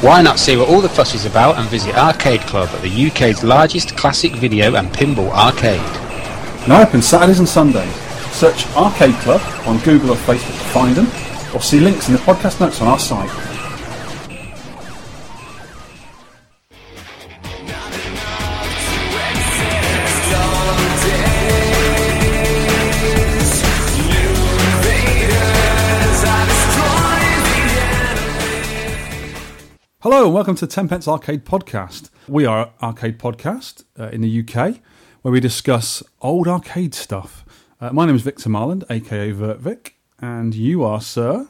Why not see what all the fuss is about and visit Arcade Club at the UK's largest classic video and pinball arcade? Now open Saturdays and Sundays. Search Arcade Club on Google or Facebook to find them, or see links in the podcast notes on our site. And welcome to Tenpence Arcade Podcast. We are Arcade Podcast uh, in the UK, where we discuss old arcade stuff. Uh, my name is Victor Marland, aka VertVic, and you are, sir?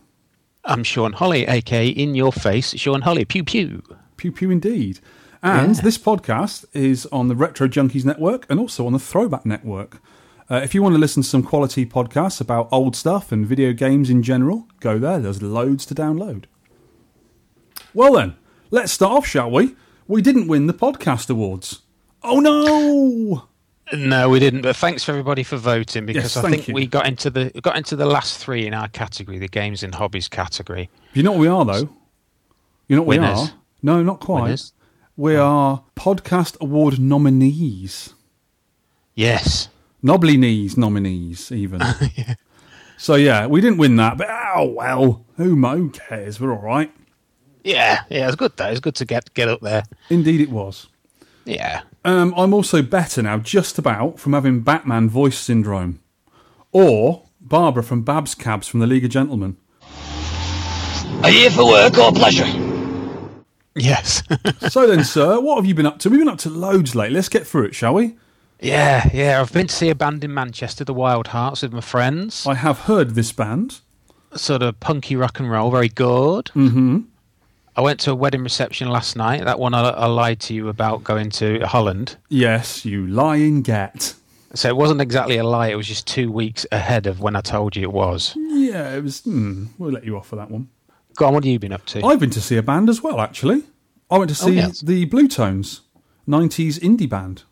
I'm Shaun Holly, aka In Your Face, Shaun Holly. Pew pew. Pew pew indeed. And Yeah. this podcast is on the Retro Junkies Network and also on the Throwback Network. Uh, if you want to listen to some quality podcasts about old stuff and video games in general, go there. There's loads to download. Well then, let's start off, shall we? We didn't win the podcast awards. Oh no! No, we didn't. But thanks for everybody for voting because Yes, I think you. we got into the got into the last three in our category, the games and hobbies category. You know what we are, though? You know what we Winners. are? No, not quite. Winners. We oh. are podcast award nominees. Yes. Knobbly knees nominees, even. So yeah, we didn't win that, but oh well, who, mo- who cares? We're all right. Yeah, yeah, it was good though. It was good to get get up there. Indeed, it was. Yeah. Um, I'm also better now, just about, from having Batman voice syndrome, or Barbara from Babs Cabs from the League of Gentlemen. Are you here for work or pleasure? Yes. So then, sir, what have you been up to? We've been up to loads lately. Let's get through it, shall we? yeah, yeah. I've been to see a band in Manchester, the Wildhearts, with my friends. I have heard this band. Sort of punky rock and roll, very good. Mm-hmm. I went to a wedding reception last night. That one I, I lied to you about going to Holland. Yes, you lying get. So it wasn't exactly a lie. It was just two weeks ahead of when I told you it was. Yeah, it was. Hmm, we'll let you off for that one. Go on, what have you been up to? I've been to see a band as well, actually. I went to see yes. the Bluetones, 90s indie band.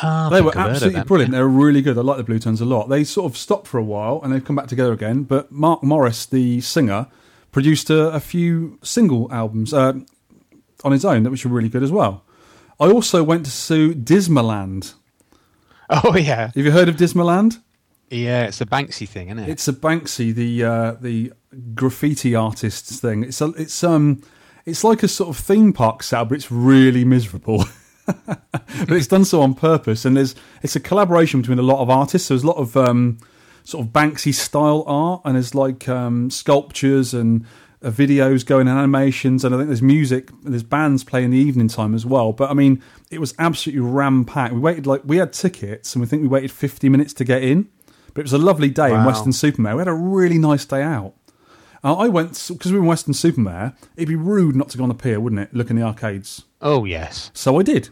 Ah, They were I've heard of absolutely brilliant. They were really good. I like the Bluetones a lot. They sort of stopped for a while and they've come back together again. But Mark Morris, the singer, produced a, a few single albums uh, on his own, which were really good as well. I also went to see Dismaland. Oh yeah, Have you heard of Dismaland? yeah. It's a Banksy thing, isn't it? It's a Banksy, the uh, the graffiti artists thing. It's a, it's um it's like a sort of theme park setup, but it's really miserable. but it's done so on purpose, and there's it's a collaboration between a lot of artists. So there's a lot of um, sort of Banksy style art, and there's like um, sculptures and uh, videos going and animations, and I think there's music. There's bands playing in the evening time as well. But I mean, it was absolutely ram packed. We waited like we had tickets, and we think we waited 50 minutes to get in. But it was a lovely day in Wow. Weston-super-Mare. We had a really nice day out. Uh, I went because we were in Weston-super-Mare. It'd be rude not to go on the pier, wouldn't it? Look in the arcades. oh yes. So I did.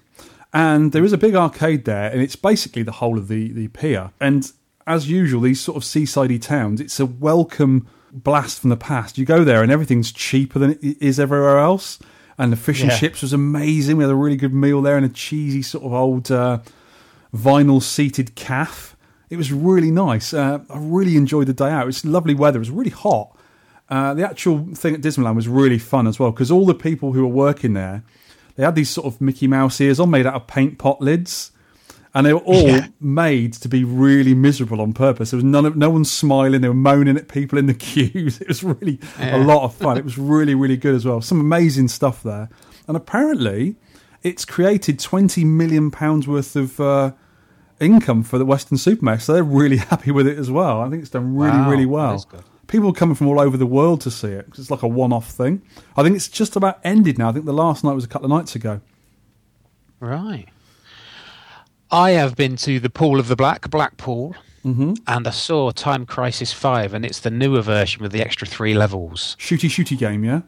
And there is a big arcade there, and it's basically the whole of the, the pier. And as usual, these sort of seasidey towns, it's a welcome blast from the past. You go there, and everything's cheaper than it is everywhere else. And the fish and Yeah. chips was amazing. We had a really good meal there, and a cheesy sort of old uh, vinyl seated calf. It was really nice. Uh, I really enjoyed the day out. It was lovely weather. It was really hot. Uh, the actual thing at Dismaland was really fun as well because all the people who were working there, they had these sort of Mickey Mouse ears on made out of paint pot lids, and they were all Yeah. made to be really miserable on purpose. There was none of no one smiling. They were moaning at people in the queues. It was really a lot of fun. It was really really good as well. Some amazing stuff there, and apparently, it's created twenty million pounds worth of. Uh, income for the Weston-super-Mare, so they're really happy with it as well. I think it's done really, Wow, really well. People are coming from all over the world to see it 'cause it's like a one-off thing. I think it's just about ended now. I think the last night was a couple of nights ago. Right. I have been to the Pool of the Black, Blackpool, Mm-hmm. and I saw Time Crisis 5, and it's the newer version with the extra three levels. Shooty shooty game, yeah.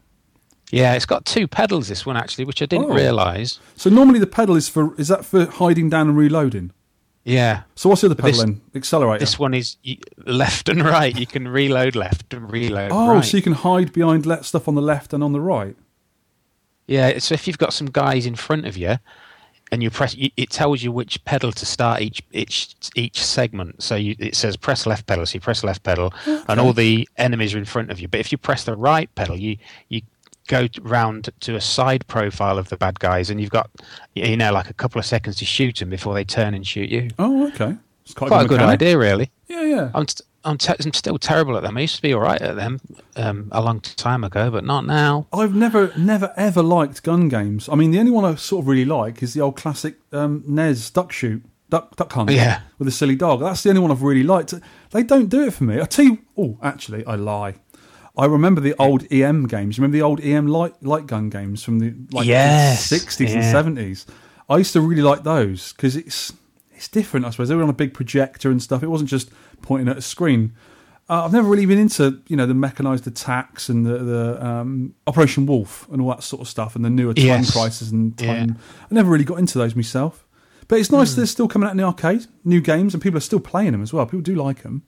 Yeah, it's got two pedals, this one, actually, which I didn't Oh. realise. So normally the pedal is for is that for hiding down and reloading? Yeah. So what's the other pedal this- then? Accelerator. This one is left and right. You can reload left and reload oh, right. so you can hide behind stuff on the left and on the right. Yeah, so if you've got some guys in front of you, and you press, it tells you which pedal to start each each each segment. So you, it says press left pedal, so you press left pedal, and all the enemies are in front of you. But if you press the right pedal, you you go round to a side profile of the bad guys, and you've got you know like a couple of seconds to shoot them before they turn and shoot you. Oh, okay. It's quite, Quite a good mechanic. idea, really. Yeah, yeah. I'm, st- I'm, te- I'm still terrible at them. I used to be all right at them um, a long time ago, but not now. I've never, never, ever liked gun games. I mean, the only one I sort of really like is the old classic um, NES Duck Shoot, Duck Duck Hunt, Yeah. with a silly dog. That's the only one I've really liked. They don't do it for me. I tell you, oh, actually, I lie. I remember the old EM games. Remember the old EM light light gun games from the like Yes, sixties and seventies. I used to really like those because it's it's different. I suppose they were on a big projector and stuff. It wasn't just pointing at a screen. Uh, I've never really been into you know the mechanized attacks and the, the um, Operation Wolf and all that sort of stuff and the newer Time Yes. Crisis and Time. Yeah. I never really got into those myself. But it's nice they're still coming out in the arcade, new games, and people are still playing them as well. People do like them.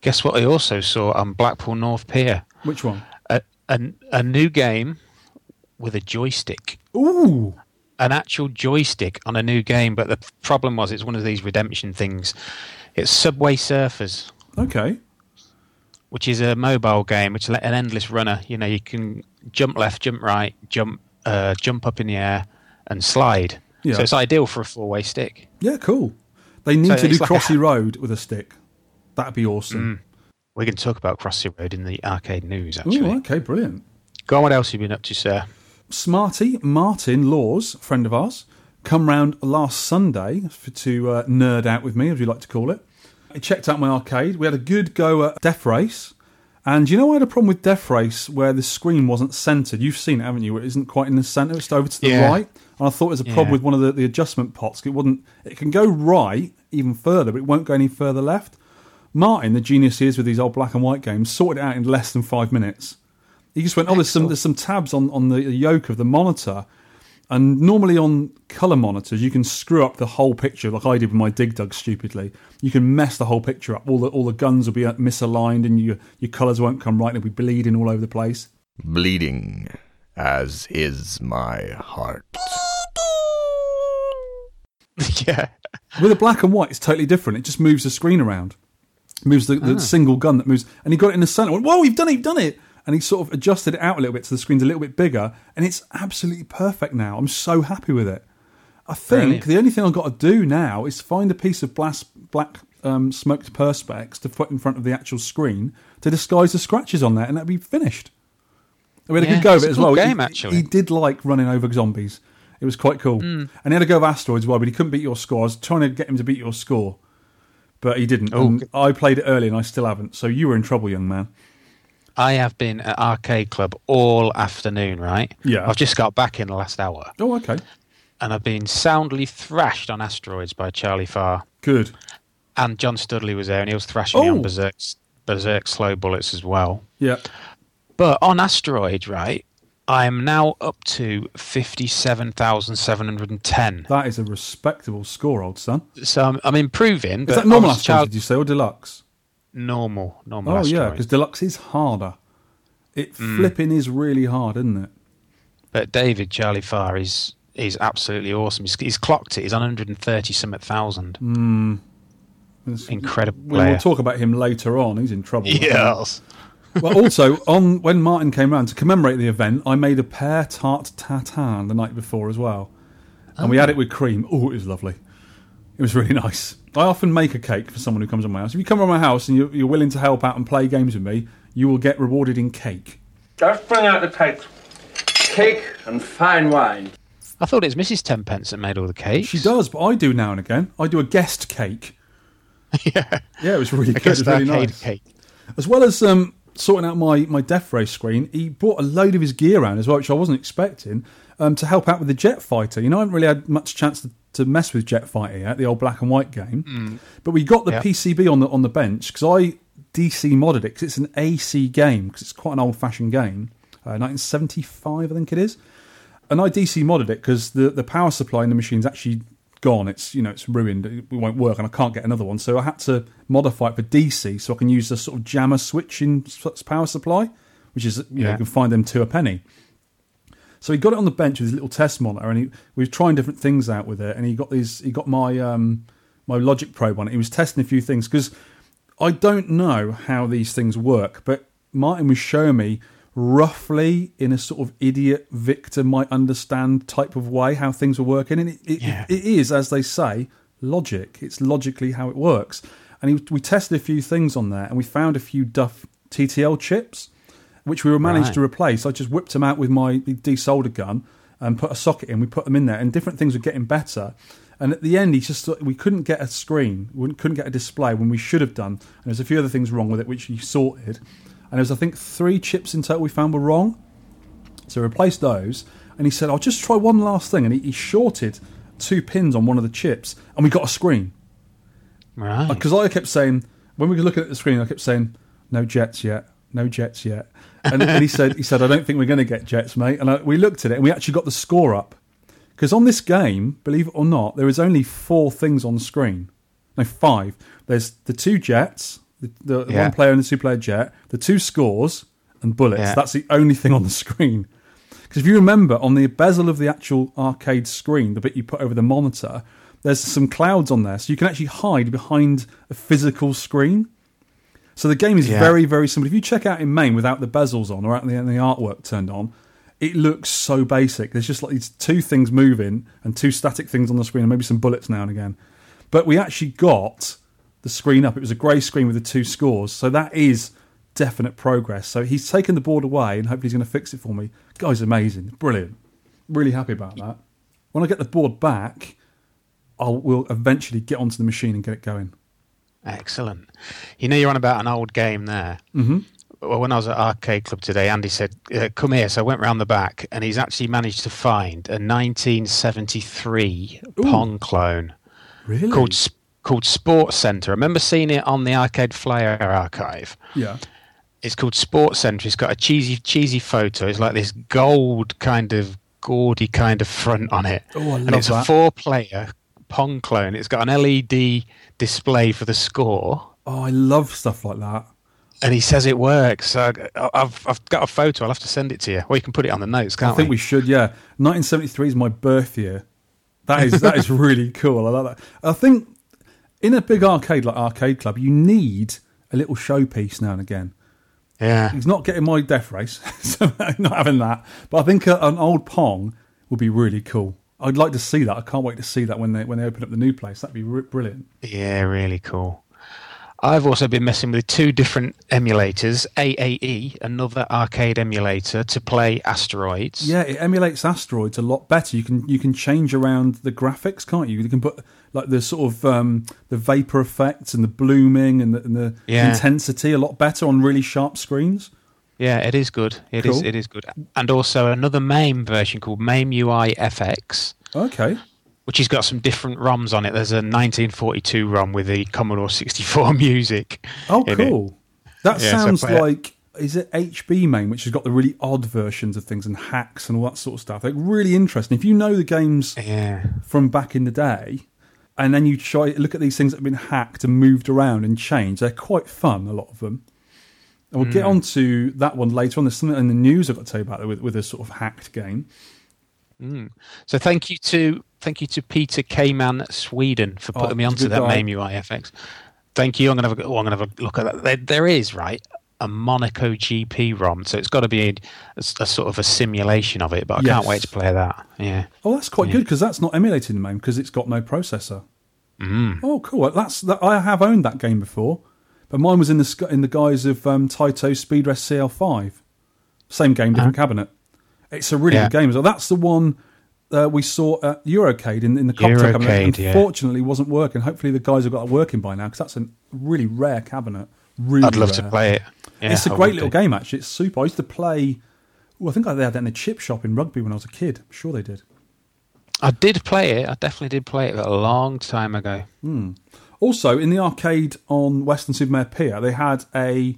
Guess what? I also saw on Blackpool North Pier Which one? a, a, a new game with a joystick. Ooh, an actual joystick on a new game, but the problem was it's one of these redemption things. It's Subway Surfers, okay. which is a mobile game, which is an endless runner. You know, you can jump left, jump right, jump, uh, jump up in the air, and slide. Yeah. So it's ideal for a four-way stick. Yeah, cool. They need So to do like a- Crossy Road with a stick. That'd be awesome. We can talk about Crossy Road in the arcade news. Actually, Ooh, okay, brilliant. go on. What else have you been up to, sir? Smarty Martin Laws, friend of ours, come round last Sunday for, to uh, nerd out with me, as you like to call it. I checked out my arcade. We had a good go at Death Race. And you know, I had a problem with Death Race where the screen wasn't centered. You've seen it, haven't you? It isn't quite in the center; it's over to the Yeah. right. And I thought it was a problem Yeah. with one of the, the adjustment pots. It wouldn't. It can go right even further, but it won't go any further left. Martin, the genius he is with these old black and white games, sorted it out in less than five minutes. He just went, "Oh, there's some there's some tabs on on the yoke of the monitor." And normally on colour monitors, you can screw up the whole picture, like I did with my Dig Dug stupidly. You can mess the whole picture up. All the all the guns will be uh, misaligned, and your your colours won't come right. and It'll be bleeding all over the place. bleeding, as is my heart. yeah, With a black and white, it's totally different. It just moves the screen around, moves the, the single gun that moves, and he got it in the centre. I Went, Whoa, you've done it, you've done it! And he sort of adjusted it out a little bit so the screen's a little bit bigger, and it's absolutely perfect now. I'm so happy with it. I think Brilliant. the only thing I've got to do now is find a piece of black, black um, smoked perspex to put in front of the actual screen to disguise the scratches on there, and that'd be finished. We had a Yeah, good go of it as well. game, he, actually. he did like running over zombies. It was quite cool. And he had a go of asteroids as well, but he couldn't beat your score. I was trying to get him to beat your score, but he didn't. Oh, I played it early, and I still haven't. So you were in trouble, young man. I have been at Arcade Club all afternoon. Right? Yeah. I've just got back in the last hour. Oh, okay, and I've been soundly thrashed on asteroids by Charlie Farr. good. And Jon Stoodley was there, and he was thrashing me Oh. on Berserk, Berserk Slow Bullets as well. Yeah, But on asteroids, right, I'm now up to 57,710. that is a respectable score, old son. So I'm, I'm improving. Is that normal? Charlie- Did you say or deluxe? Normal, normal Oh yeah, because deluxe is harder. It Hmm. flipping is really hard, isn't it? But David, Charlie Farr, is is absolutely awesome. He's, he's clocked it. He's on 130 something thousand. It's- Incredible we- We'll talk about him later on. He's in trouble. Yes. well, also on when Martin came round to commemorate the event, I made a pear tart tatin the night before as well, and we had it with cream. Oh, it was lovely. It was really nice. I often make a cake for someone who comes to my house. If you come to my house and you're, you're willing to help out and play games with me, you will get rewarded in cake. Just bring out the cake. Cake and fine wine. I thought it was Mrs. Tenpence that made all the cakes. She does, but I do now and again. I do a guest cake. yeah. Yeah, it was really good. It was really nice. cake. As well as um, sorting out my, my Death Race screen, he brought a load of his gear around as well, which I wasn't expecting, um, to help out with the Jet Fighter. You know, I haven't really had much chance to, to mess with Jet Fighter yet, the old black and white game. But we got the Yeah. PCB on the on the bench because I DC modded it because it's an AC game because it's quite an old fashioned game, uh, 1975 I think it is. And I DC modded it because the, the power supply in the machine's actually gone. It's you know it's ruined. It won't work, and I can't get another one. So I had to modify it for DC so I can use the sort of JAMMA switching power supply, which is you know you can find them to a penny. So he got it on the bench with his little test monitor, and he, we were trying different things out with it. And he got these, he got my um, my Logic Probe on it. He was testing a few things because I don't know how these things work, but Martin was showing me roughly in a sort of idiot Victor might understand type of way how things were working. And it, it, Yeah. it is, as they say, logic. It's logically how it works. And he, we tested a few things on there and we found a few Duff TTL chips, which we were managed Right. to replace. I just whipped them out with my desolder gun and put a socket in. We put them in there and different things were getting better. And at the end, he just we couldn't get a screen, we couldn't get a display when we should have done. And there's a few other things wrong with it, which he sorted. And there was, I think, three chips in total we found were wrong. So we replaced those, and he said, "I'll just try one last thing." And he, he shorted two pins on one of the chips, and we got a screen. Right. Uh, because I kept saying, when we were looking at the screen, I kept saying, "No jets yet, no jets yet." And, and he said, "He said, I don't think we're going to get jets, mate." And I, we looked at it, and we actually got the score up. Because on this game, believe it or not, there is only four things on the screen. No, five. There's the two jets, the, the Yeah. one player and the two player jet, the two scores, and bullets. Yeah. That's the only thing on the screen. Because if you remember, on the bezel of the actual arcade screen, the bit you put over the monitor, there's some clouds on there, so you can actually hide behind a physical screen. So the game is Yeah. very, very simple. If you check out in MAME without the bezels on or out the, the artwork turned on, it looks so basic. There's just like these two things moving and two static things on the screen, and maybe some bullets now and again. But we actually got the screen up. It was a grey screen with the two scores, so that is definite progress. So he's taken the board away, and hopefully he's going to fix it for me. Guy's amazing, brilliant. Really happy about that. When I get the board back, I'll we'll eventually get onto the machine and get it going. Excellent. You know, you're on about an old game there. Mm-hmm. Well, when I was at Arcade Club today, Andy said, uh, "Come here." So I went round the back, and he's actually managed to find a 1973 Pong clone Really? called called Sports Center. I remember seeing it on the Arcade Flyer archive. yeah. It's called Sports Center. It's got a cheesy cheesy photo. It's like this gold kind of gaudy kind of front on it. Oh, I and it's a four player Pong clone. It's got an LED display for the score Oh, I love stuff like that. and he says it works. So I- I've I've got a photo. I'll have to send it to you, or you can put it on the notes, can't I think we should, yeah. 1973 is my birth year. That is that is really cool. I like that. I think in a big arcade like Arcade Club, you need a little showpiece now and again. Yeah, He's not getting my death race, so I'm not having that. But I think an old Pong would be really cool. I'd like to see that. I can't wait to see that when they when they open up the new place. That'd be r- brilliant. yeah, really cool. I've also been messing with two different emulators, AAE, another arcade emulator to play Asteroids. Yeah, it emulates asteroids a lot better. You can you can change around the graphics, can't you? You can put like the sort of um, the vapor effects and the blooming and the, and the Yeah. intensity a lot better on really sharp screens. Yeah, it is good. It is. Cool. It is good. And also another MAME version called MAME UI FX, Okay, which has got some different ROMs on it. There's a 1942 ROM with the Commodore 64 music. oh it. cool. That Yeah, sounds it. like is it HBMAME, which has got the really odd versions of things and hacks and all that sort of stuff. Like really interesting. If you know the games Yeah. from back in the day, and then you try look at these things that have been hacked and moved around and changed. They're quite fun, a lot of them. And we'll get Hmm. on to that one later on. There's something in the news I've got to tell you about with, with a sort of hacked game. So thank you to thank you to Peter Kman Sweden for Oh, putting me he's a onto that guy. MAME UI FX. Thank you. I'm gonna have a, oh, I'm gonna have a look at that. There, there is right a Monaco GP ROM, so it's got to be a, a sort of a simulation of it. But I can't wait to play that. Yeah. Oh, that's quite good because that's not emulated in MAME because it's got no processor. Oh, cool. That's that. I have owned that game before, but mine was in the in the guise of um, Taito Speed Race CL5. Same game, different cabinet. It's a really Yeah. good game. So that's the one uh, we saw at Eurocade in, in the cocktail cabinet. Eurocade, yeah. Unfortunately, wasn't working. Hopefully, the guys have got it working by now because that's a really rare cabinet. Really, I'd love to play it. Yeah, it's a I great little do. game, actually. It's super. I used to play. Well, I think they had that in a chip shop in rugby when I was a kid. I'm sure they did. I did play it. I definitely did play it, but a long time ago. Also, in the arcade on Weston-super-Mare Pier, they had a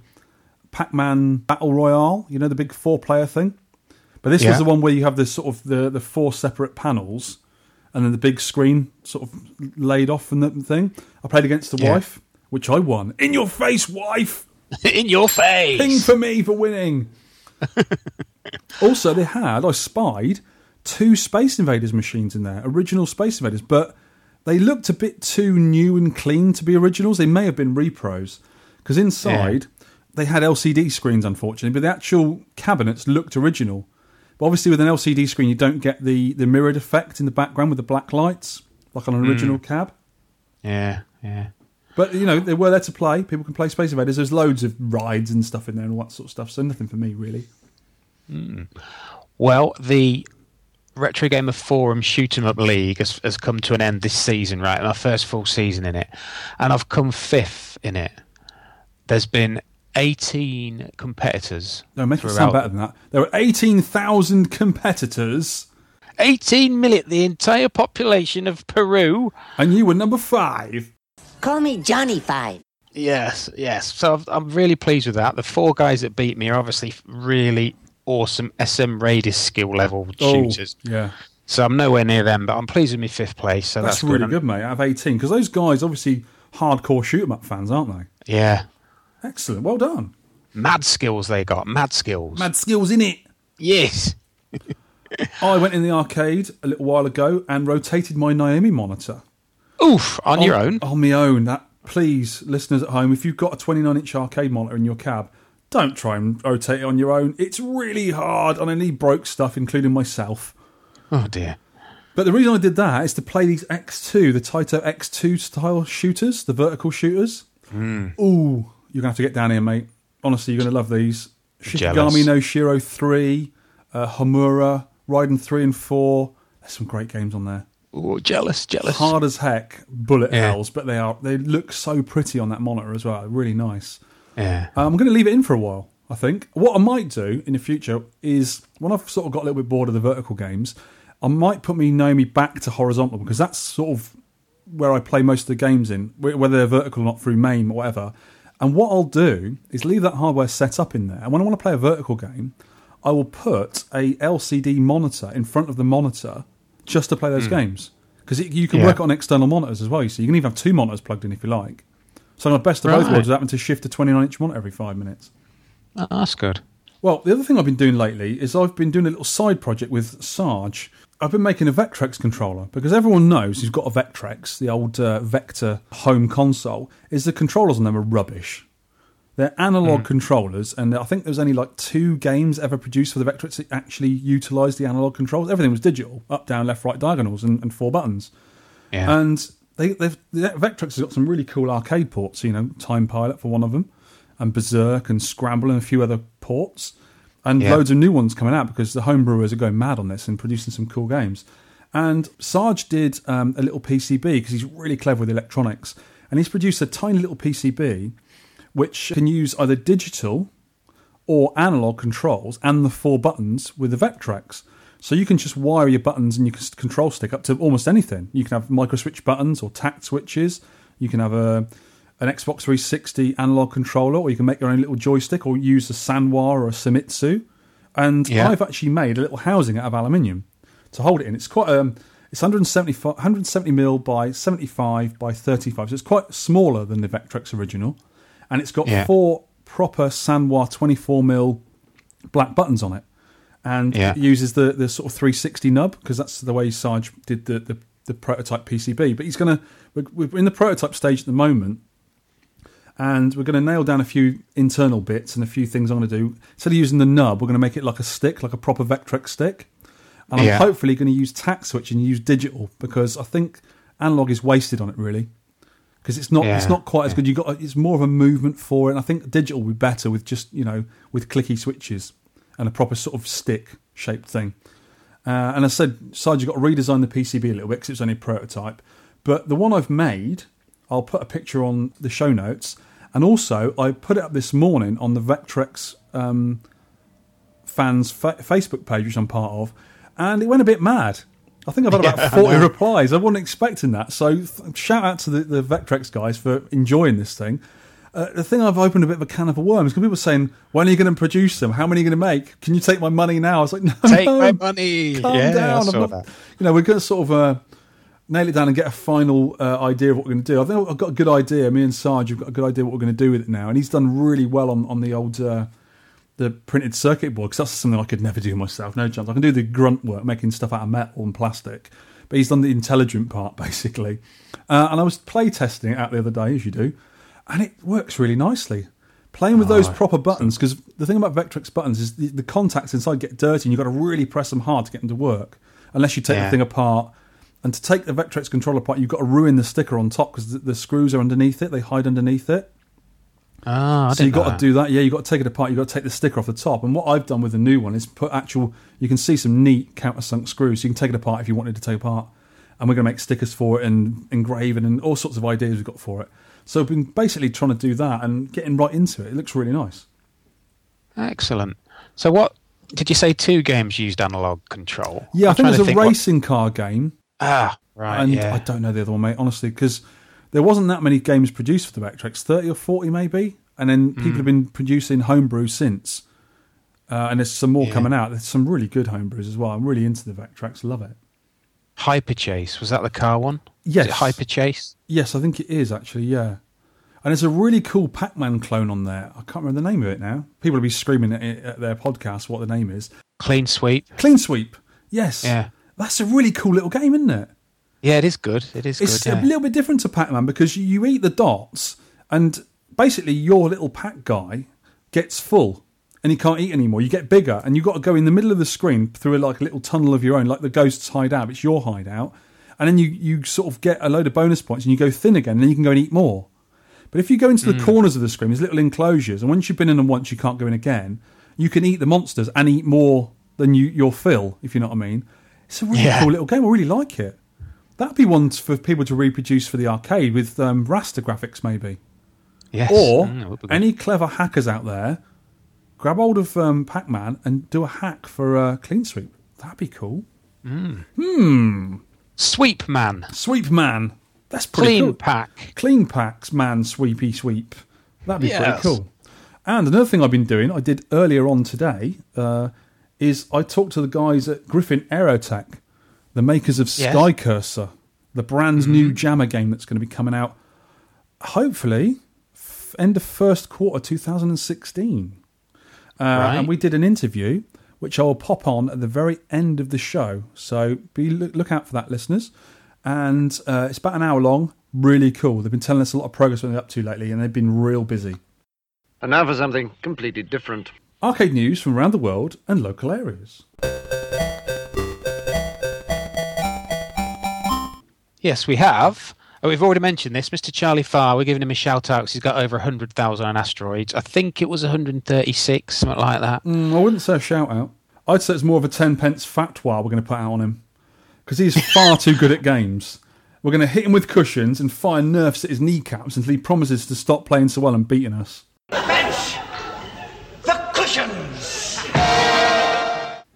Pac-Man Battle Royale. You know the big four-player thing. But this Yeah. was the one where you have this sort of the the four separate panels, and then the big screen sort of laid off from the thing. I played against the Yeah. wife, which I won. In your face, wife! In your face. Ping for me for winning. also, they had I spied two Space Invaders machines in there, original Space Invaders, but they looked a bit too new and clean to be originals. They may have been repros because inside they had LCD screens, unfortunately, but the actual cabinets looked original. But obviously, with an LCD screen, you don't get the, the mirrored effect in the background with the black lights, like on an mm. original cab. Yeah, yeah. But you know, they were there to play. People can play Space Invaders. There's loads of rides and stuff in there and all that sort of stuff. So nothing for me really. Mm. Well, the Retro Gamer Forum Shoot 'em Up League has, has come to an end this season, right? My first full season in it, and I've come fifth in it. There's been 18 competitors. No, make it sound throughout- better than that. There were eighteen thousand competitors, 18 million, the entire population of Peru. and you were number five. Call me Johnny Five. Yes, yes. So I've, I'm really pleased with that. The four guys that beat me are obviously really awesome SM Raiders skill level oh, shooters. Oh, yeah, So I'm nowhere near them, but I'm pleased with my fifth place. So that's, that's, really I'm- good, mate. Out of eighteen, because those guys obviously hardcore shoot 'em up fans, aren't they? Yeah. Excellent, well done. Mad skills they got. Mad skills. Mad skills in it. Yes. I went in the arcade a little while ago and rotated my Naomi monitor. Oof. On your own. On my own. That please, listeners at home, if you've got a 29 inch arcade monitor in your cab, don't try and rotate it on your own. It's really hard. I nearly broke stuff, including myself. Oh dear. But the reason I did that is to play these X2, the Taito X2 style shooters, the vertical shooters. Hmm. Ooh, you're going to have to get down here, mate. Honestly, you're going to love these. Shikigami Jealous. no Shiro 3, uh, Homura, Raiden 3 and 4. There's some great games on there. Ooh, jealous, jealous. Hard as heck, bullet Yeah. hells, but they are they look so pretty on that monitor as well. Really nice. Yeah. Uh, I'm going to leave it in for a while. I think what I might do in the future is when I've sort of got a little bit bored of the vertical games, I might put me Naomi back to horizontal because that's sort of where I play most of the games in, whether they're vertical or not through MAME or whatever. And what I'll do is leave that hardware set up in there. And when I want to play a vertical game, I will put a LCD monitor in front of the monitor just to play those games because you can. Yeah. work on external monitors as well. See, you can even have two monitors plugged in if you like. So my best of both worlds is having to shift a 29 inch monitor every five minutes. Oh, that's good. Well, the other thing I've been doing lately is I've been doing a little side project with Sarge. I've been making a Vectrex controller because everyone knows who's got a Vectrex, the old uh, Vector home console, is the controllers on them are rubbish. They're analog controllers, and I think there's only like two games ever produced for the Vectrex that actually utilised the analog controls. Everything was digital, up, down, left, right diagonals, and, and four buttons. Yeah. And they, they've Vectrex has got some really cool arcade ports. You know, Time Pilot for one of them, and Berserk and Scramble and a few other ports, and Yeah. loads of new ones coming out because the homebrewers are going mad on this and producing some cool games. And Sarge did um, a little PCB because he's really clever with electronics, and he's produced a tiny little PCB which can use either digital or analog controls and the four buttons with the Vectrex. So you can just wire your buttons and your c- control stick up to almost anything. You can have micro switch buttons or tact switches. You can have a an Xbox 360 analog controller, or you can make your own little joystick, or use a Sanwa or a Seimitsu. And Yeah. I've actually made a little housing out of aluminium to hold it in. It's quite um, it's 175, 170 mil by 75 by 35, so it's quite smaller than the Vectrex original, and it's got Yeah. four proper Sanwa 24 mil black buttons on it, and Yeah. it uses the the sort of 360 nub because that's the way Sarge did the the, the prototype PCB. But he's gonna we're, we're in the prototype stage at the moment. And we're going to nail down a few internal bits and a few things I'm going to do. Instead of using the nub, we're going to make it like a stick, like a proper Vectrex stick. And Yeah. I'm hopefully going to use tact switch and use digital because I think analog is wasted on it really. Because it's not it's not quite as good. You got it's more of a movement for it. And I think digital would be better with just you know with clicky switches and a proper sort of stick shaped thing. Uh, and I said, Sarge, you've got to redesign the PCB a little bit because it's only a prototype. But the one I've made, I'll put a picture on the show notes. And also, I put it up this morning on the Vectrex um, fans fa- Facebook page, which I'm part of, and it went a bit mad. I think I've had about 40 replies. I wasn't expecting that. So, th- shout out to the, the Vectrex guys for enjoying this thing. Uh, the thing I've opened a bit of a can of worms because people were saying, "When are you going to produce them? How many are you going to make? Can you take my money now?" I was like, "No, Take no, my money. Calm Yeah, down. Not- that. You know, we're going to sort of uh, nail it down and get a final uh, idea of what we're going to do. I think I've got a good idea. Me and Sarge have got a good idea what we're going to do with it now, and he's done really well on on the old. Uh, the printed circuit board because that's something I could never do myself. No chance. I can do the grunt work, making stuff out of metal and plastic, but he's done the intelligent part basically. Uh, and I was play testing it out the other day, as you do, and it works really nicely. Playing with those Oh, proper buttons, because the thing about Vectrex buttons is the, the contacts inside get dirty, and you've got to really press them hard to get them to work. Unless you take the thing apart, and to take the Vectrex controller apart, you've got to ruin the sticker on top because the, the screws are underneath it; they hide underneath it. Ah, I so you've got to do that. Yeah, you've got to take it apart. You've got to take the sticker off the top. And what I've done with the new one is put actual. You can see some neat countersunk screws. So you can take it apart if you wanted to take apart. And we're going to make stickers for it and engraving and all sorts of ideas we've got for it. So I've been basically trying to do that and getting right into it. It looks really nice. Excellent. So, what did you say? Two games used analog control. Yeah, I I'm think there's to a what- racing car game. Ah, right. and yeah. I don't know the other one, mate, honestly, because there wasn't that many games produced for the Vectrex, 30 or 40 maybe. And then people Hmm. have been producing homebrew since. Uh, and there's some more Yeah. coming out. There's some really good homebrews as well. I'm really into the Vectrex, love it. Hyper Chase was that the car one? Yes. Is it Hyper Chase? Yes, I think it is actually, yeah. And there's a really cool Pac Man clone on there. I can't remember the name of it now. People will be screaming at, it- at their podcast what the name is. Clean Sweep. Clean Sweep. Yes. Yeah. That's a really cool little game, isn't it? Yeah, it is good. It is It's good. a yeah. little bit different to Pac Man because you eat the dots, and basically your little Pac guy gets full and he can't eat anymore. You get bigger, and you've got to go in the middle of the screen through a, like a little tunnel of your own, like the ghosts hideout. It's your hideout, and then you you sort of get a load of bonus points, and you go thin again, and then you can go and eat more. But if you go into the corners of the screen, there's little enclosures, and once you've been in them once, you can't go in again. You can eat the monsters and eat more than you your fill, if you know what I mean. It's a really Yeah. cool little game. I really like it. That'd be one for people to reproduce for the arcade with um, raster graphics, maybe. yes. Or Mm, it would be good. any clever hackers out there, grab hold of um, Pac Man and do a hack for uh, Clean Sweep. That'd be cool. Sweep Man. Sweep Man. That's pretty Clean cool. Pack. Clean Packs Man Sweepy Sweep. That'd be pretty cool. And another thing I've been doing, I did earlier on today, uh, is I talked to the guys at Griffin Aerotech, the makers of Yes. Mm-hmm. SkyCurser, the brand new JAMMA game that's going to be coming out, hopefully, f- end of first quarter 2016. Uh, Right. And we did an interview, which I will pop on at the very end of the show. So be look, look out for that, listeners. And uh, it's about an hour long. Really cool. They've been telling us a lot of progress what they're up to lately, and they've been real busy. And now for something completely different. Arcade news from around the world and local areas. Yes, we have. Oh, we've already mentioned this. Mr. Charlie Farr, we're giving him a shout out because he's got over 100,000 on asteroids. I think it was 136, something like that. Mm, I wouldn't say a shout out. I'd say it's more of a 10 pence fatwa we're going to put out on him. Because he's far too good at games. We're going to hit him with cushions and fire nerfs at his kneecaps until he promises to stop playing so well and beating us.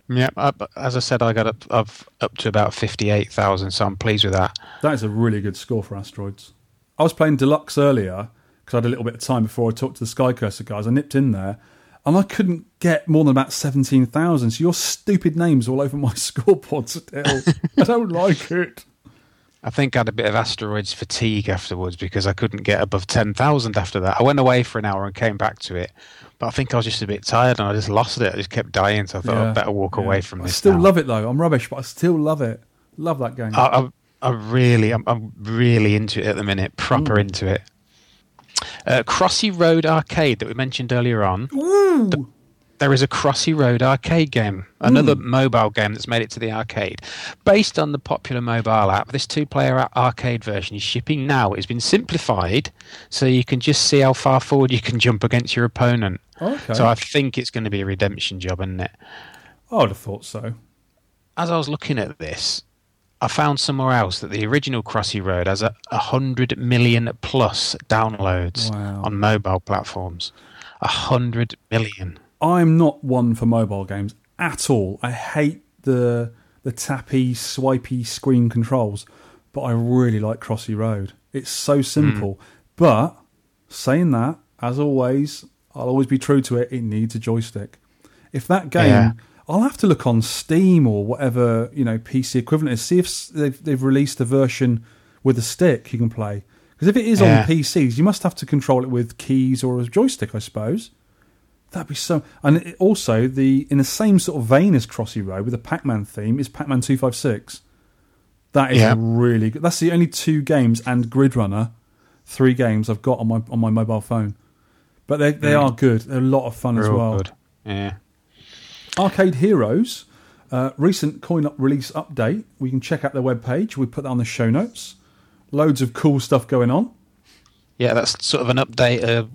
Yeah, up, as I said, I got up, up, up to about 58,000, so I'm pleased with that. That is a really good score for asteroids. I was playing deluxe earlier because I had a little bit of time before I talked to the SkyCurser guys. I nipped in there and I couldn't get more than about 17,000. So your stupid name's all over my scoreboard still. I don't like it. I think I had a bit of asteroids fatigue afterwards because I couldn't get above 10,000 after that. I went away for an hour and came back to it, but I think I was just a bit tired and I just lost it. I just kept dying, so I thought Yeah, I'd better walk yeah. away from I this. I still now. love it though. I'm rubbish, but I still love it. Love that game. I, I, I really, I'm, I'm really into it at the minute, proper into it. Uh, Crossy Road Arcade that we mentioned earlier on. th- there is a Crossy Road arcade game, another hmm. mobile game that's made it to the arcade. Based on the popular mobile app, this two player arcade version is shipping now. It's been simplified so you can just see how far forward you can jump against your opponent. Okay. So I think it's going to be a redemption job, isn't it? I would have thought so. as I was looking at this, I found somewhere else that the original Crossy Road has a, a hundred million plus downloads Wow. on mobile platforms. A hundred million. I'm not one for mobile games at all. I hate the the tappy, swipey screen controls, but I really like Crossy Road. It's so simple. But saying that, as always, I'll always be true to it. It needs a joystick. If that game, Yeah. I'll have to look on Steam or whatever you know PC equivalent is. See if they've they've released a version with a stick you can play. Because if it is Yeah. on PCs, you must have to control it with keys or a joystick, I suppose. That'd be so. And it, also, the in the same sort of vein as Crossy Road with the Pac-Man theme is Pac-Man Two Five Six. That is Yeah. really good. That's the only two games and Grid Runner, three games I've got on my on my mobile phone. but they they are good. They're a lot of fun as well. good. Yeah. Arcade Heroes, uh, recent coin up release update. We can check out their webpage. We put that on the show notes. Loads of cool stuff going on. Yeah, that's sort of an update of,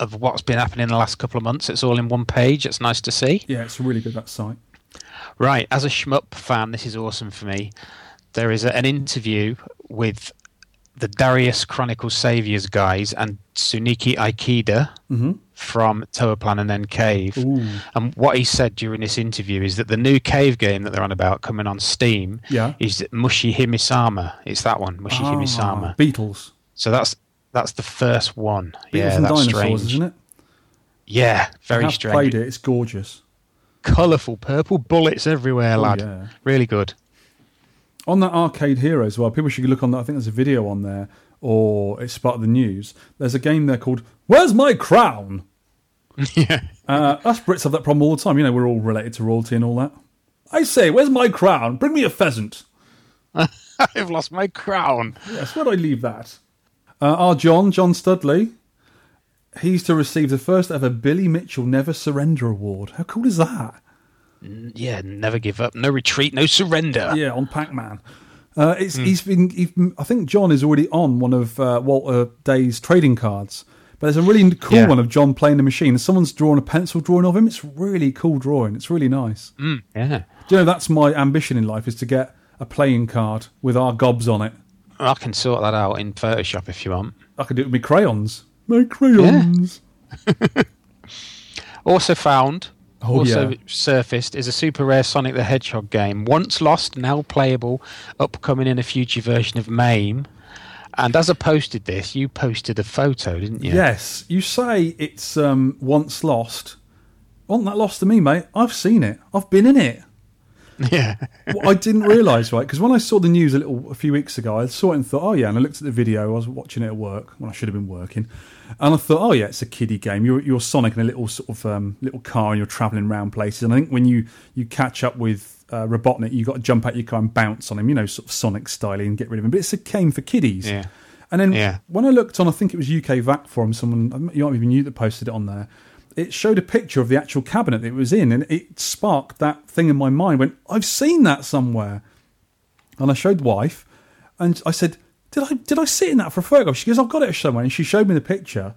of what's been happening in the last couple of months. It's all in one page. It's nice to see. Yeah, it's really good that site. Right, as a shmup fan, this is awesome for me. There is a, an interview with the Darius Chronicle Saviors guys and Tsuneki Ikeda from Toaplan and then Cave. And what he said during this interview is that the new Cave game that they're on about coming on Steam Yeah. is Mushihimesama. It's that one, Mushi Ah, Himisama. Beetles. So that's that's the first one. Beetles yeah, and that's dinosaurs, strange. isn't it? Yeah, very I have strange. played it. It's gorgeous. Colourful purple bullets everywhere, lad. Oh, yeah. Really good. On that Arcade Hero as well, people should look on that. I think there's a video on there, or it's part of the news. There's a game there called "Where's My Crown." yeah. Uh, us Brits have that problem all the time. You know, we're all related to royalty and all that. I say, where's my crown? Bring me a pheasant. I've lost my crown. Yes, where'd I leave that? Uh, our John, Jon Stoodley, he's to receive the first ever Billy Mitchell Never Surrender Award. How cool is that? Yeah, never give up, no retreat, no surrender. Yeah, on Pac Man. Uh, it's he's been. He's, I think John is already on one of uh, Walter Day's trading cards. But there's a really cool Yeah. one of John playing the machine. Someone's drawn a pencil drawing of him. It's really cool drawing. It's really nice. Yeah. Do you know that's my ambition in life is to get a playing card with our gobs on it. I can sort that out in Photoshop if you want. I can do it with my crayons. My crayons. Also found, Oh, also yeah. surfaced, is a super rare Sonic the Hedgehog game. Once lost, now playable, upcoming in a future version of MAME. And as I posted this, you posted a photo, didn't you? Yes, you say it's um, once lost. Wasn't that lost to me, mate? I've seen it. I've been in it. Yeah. Well, I didn't realise, right? Because when I saw the news a little a few weeks ago, I saw it and thought, oh yeah. And I looked at the video. I was watching it at work when I should have been working, and I thought, oh yeah, it's a kiddie game. You're you're Sonic in a little sort of um, little car, and you're travelling around places. And I think when you you catch up with uh, Robotnik, you got to jump out your car and bounce on him, you know, sort of Sonic style, and get rid of him. But it's a game for kiddies. Yeah. And then Yeah. when I looked on, I think it was UK VAC forum. Someone you might even you that posted it on there. It showed a picture of the actual cabinet that it was in, and it sparked that thing in my mind. Went, I've seen that somewhere. And I showed wife, and I said, "Did I did I sit in that for a photograph?" She goes, "I've got it somewhere." And she showed me the picture,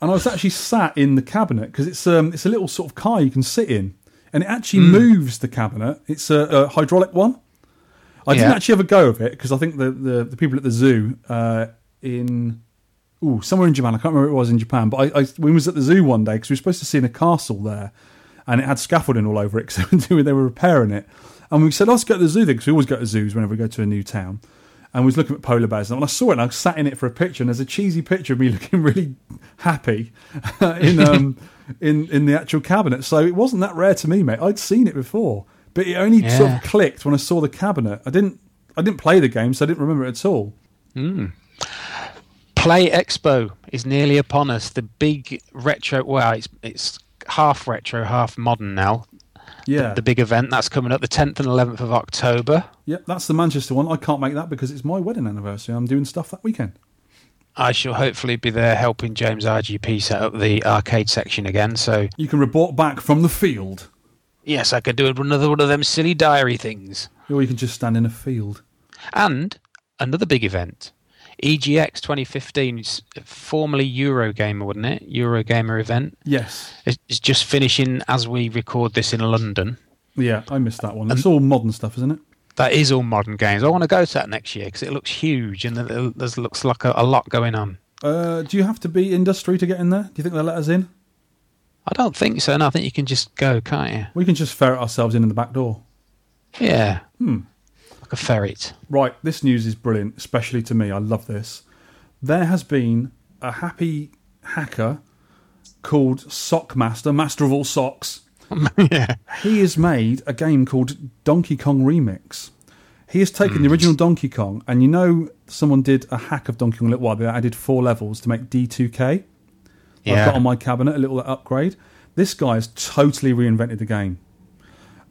and I was actually sat in the cabinet because it's um it's a little sort of car you can sit in, and it actually moves the cabinet. It's a, a hydraulic one. I didn't actually have a go of it because I think the, the, the people at the zoo uh, in ooh somewhere in Japan I can't remember it was in Japan, but I, I we was at the zoo one day because we were supposed to see in a castle there, and it had scaffolding all over it because they were repairing it, and we said let's go to the zoo because we always go to zoos whenever we go to a new town. And we was looking at polar bears, and I saw it, and I sat in it for a picture, and there's a cheesy picture of me looking really happy in um in in the actual cabinet. So it wasn't that rare to me, mate. I'd seen it before, but it only sort of clicked when I saw the cabinet. I didn't I didn't play the game, so I didn't remember it at all. Play Expo is nearly upon us. The big retro, well, it's it's half retro, half modern now. Yeah, The big event that's coming up the 10th and 11th of October. yeah, that's the Manchester one. I can't make that because it's my wedding anniversary. I'm doing stuff that weekend. I shall hopefully be there helping James RGP set up the arcade section again. So You can report back from the field, yes, I could do another one of them silly diary things. or you can just stand in a field. And another big event, EGX 2015, it's formerly Eurogamer, wasn't it? Eurogamer event. Yes, It's just finishing as we record this in London. yeah, I missed that one. It's all modern stuff, isn't it? That is all modern games. I want to go to that next year because it looks huge and there looks like a, a lot going on. Uh, do you have to be industry to get in there? Do you think they'll let us in? I don't think so. No, I think you can just go, can't you? We can just ferret ourselves in in the back door. Yeah. Like a ferret. Right, this news is brilliant, especially to me. I love this. There has been a happy hacker called Sockmaster, master of all socks. yeah. He has made a game called Donkey Kong Remix. He has taken the hmm. original Donkey Kong, and you know, someone did a hack of Donkey Kong a little while. They added four levels to make D2K. I've got on my cabinet a little upgrade. This guy has totally reinvented the game.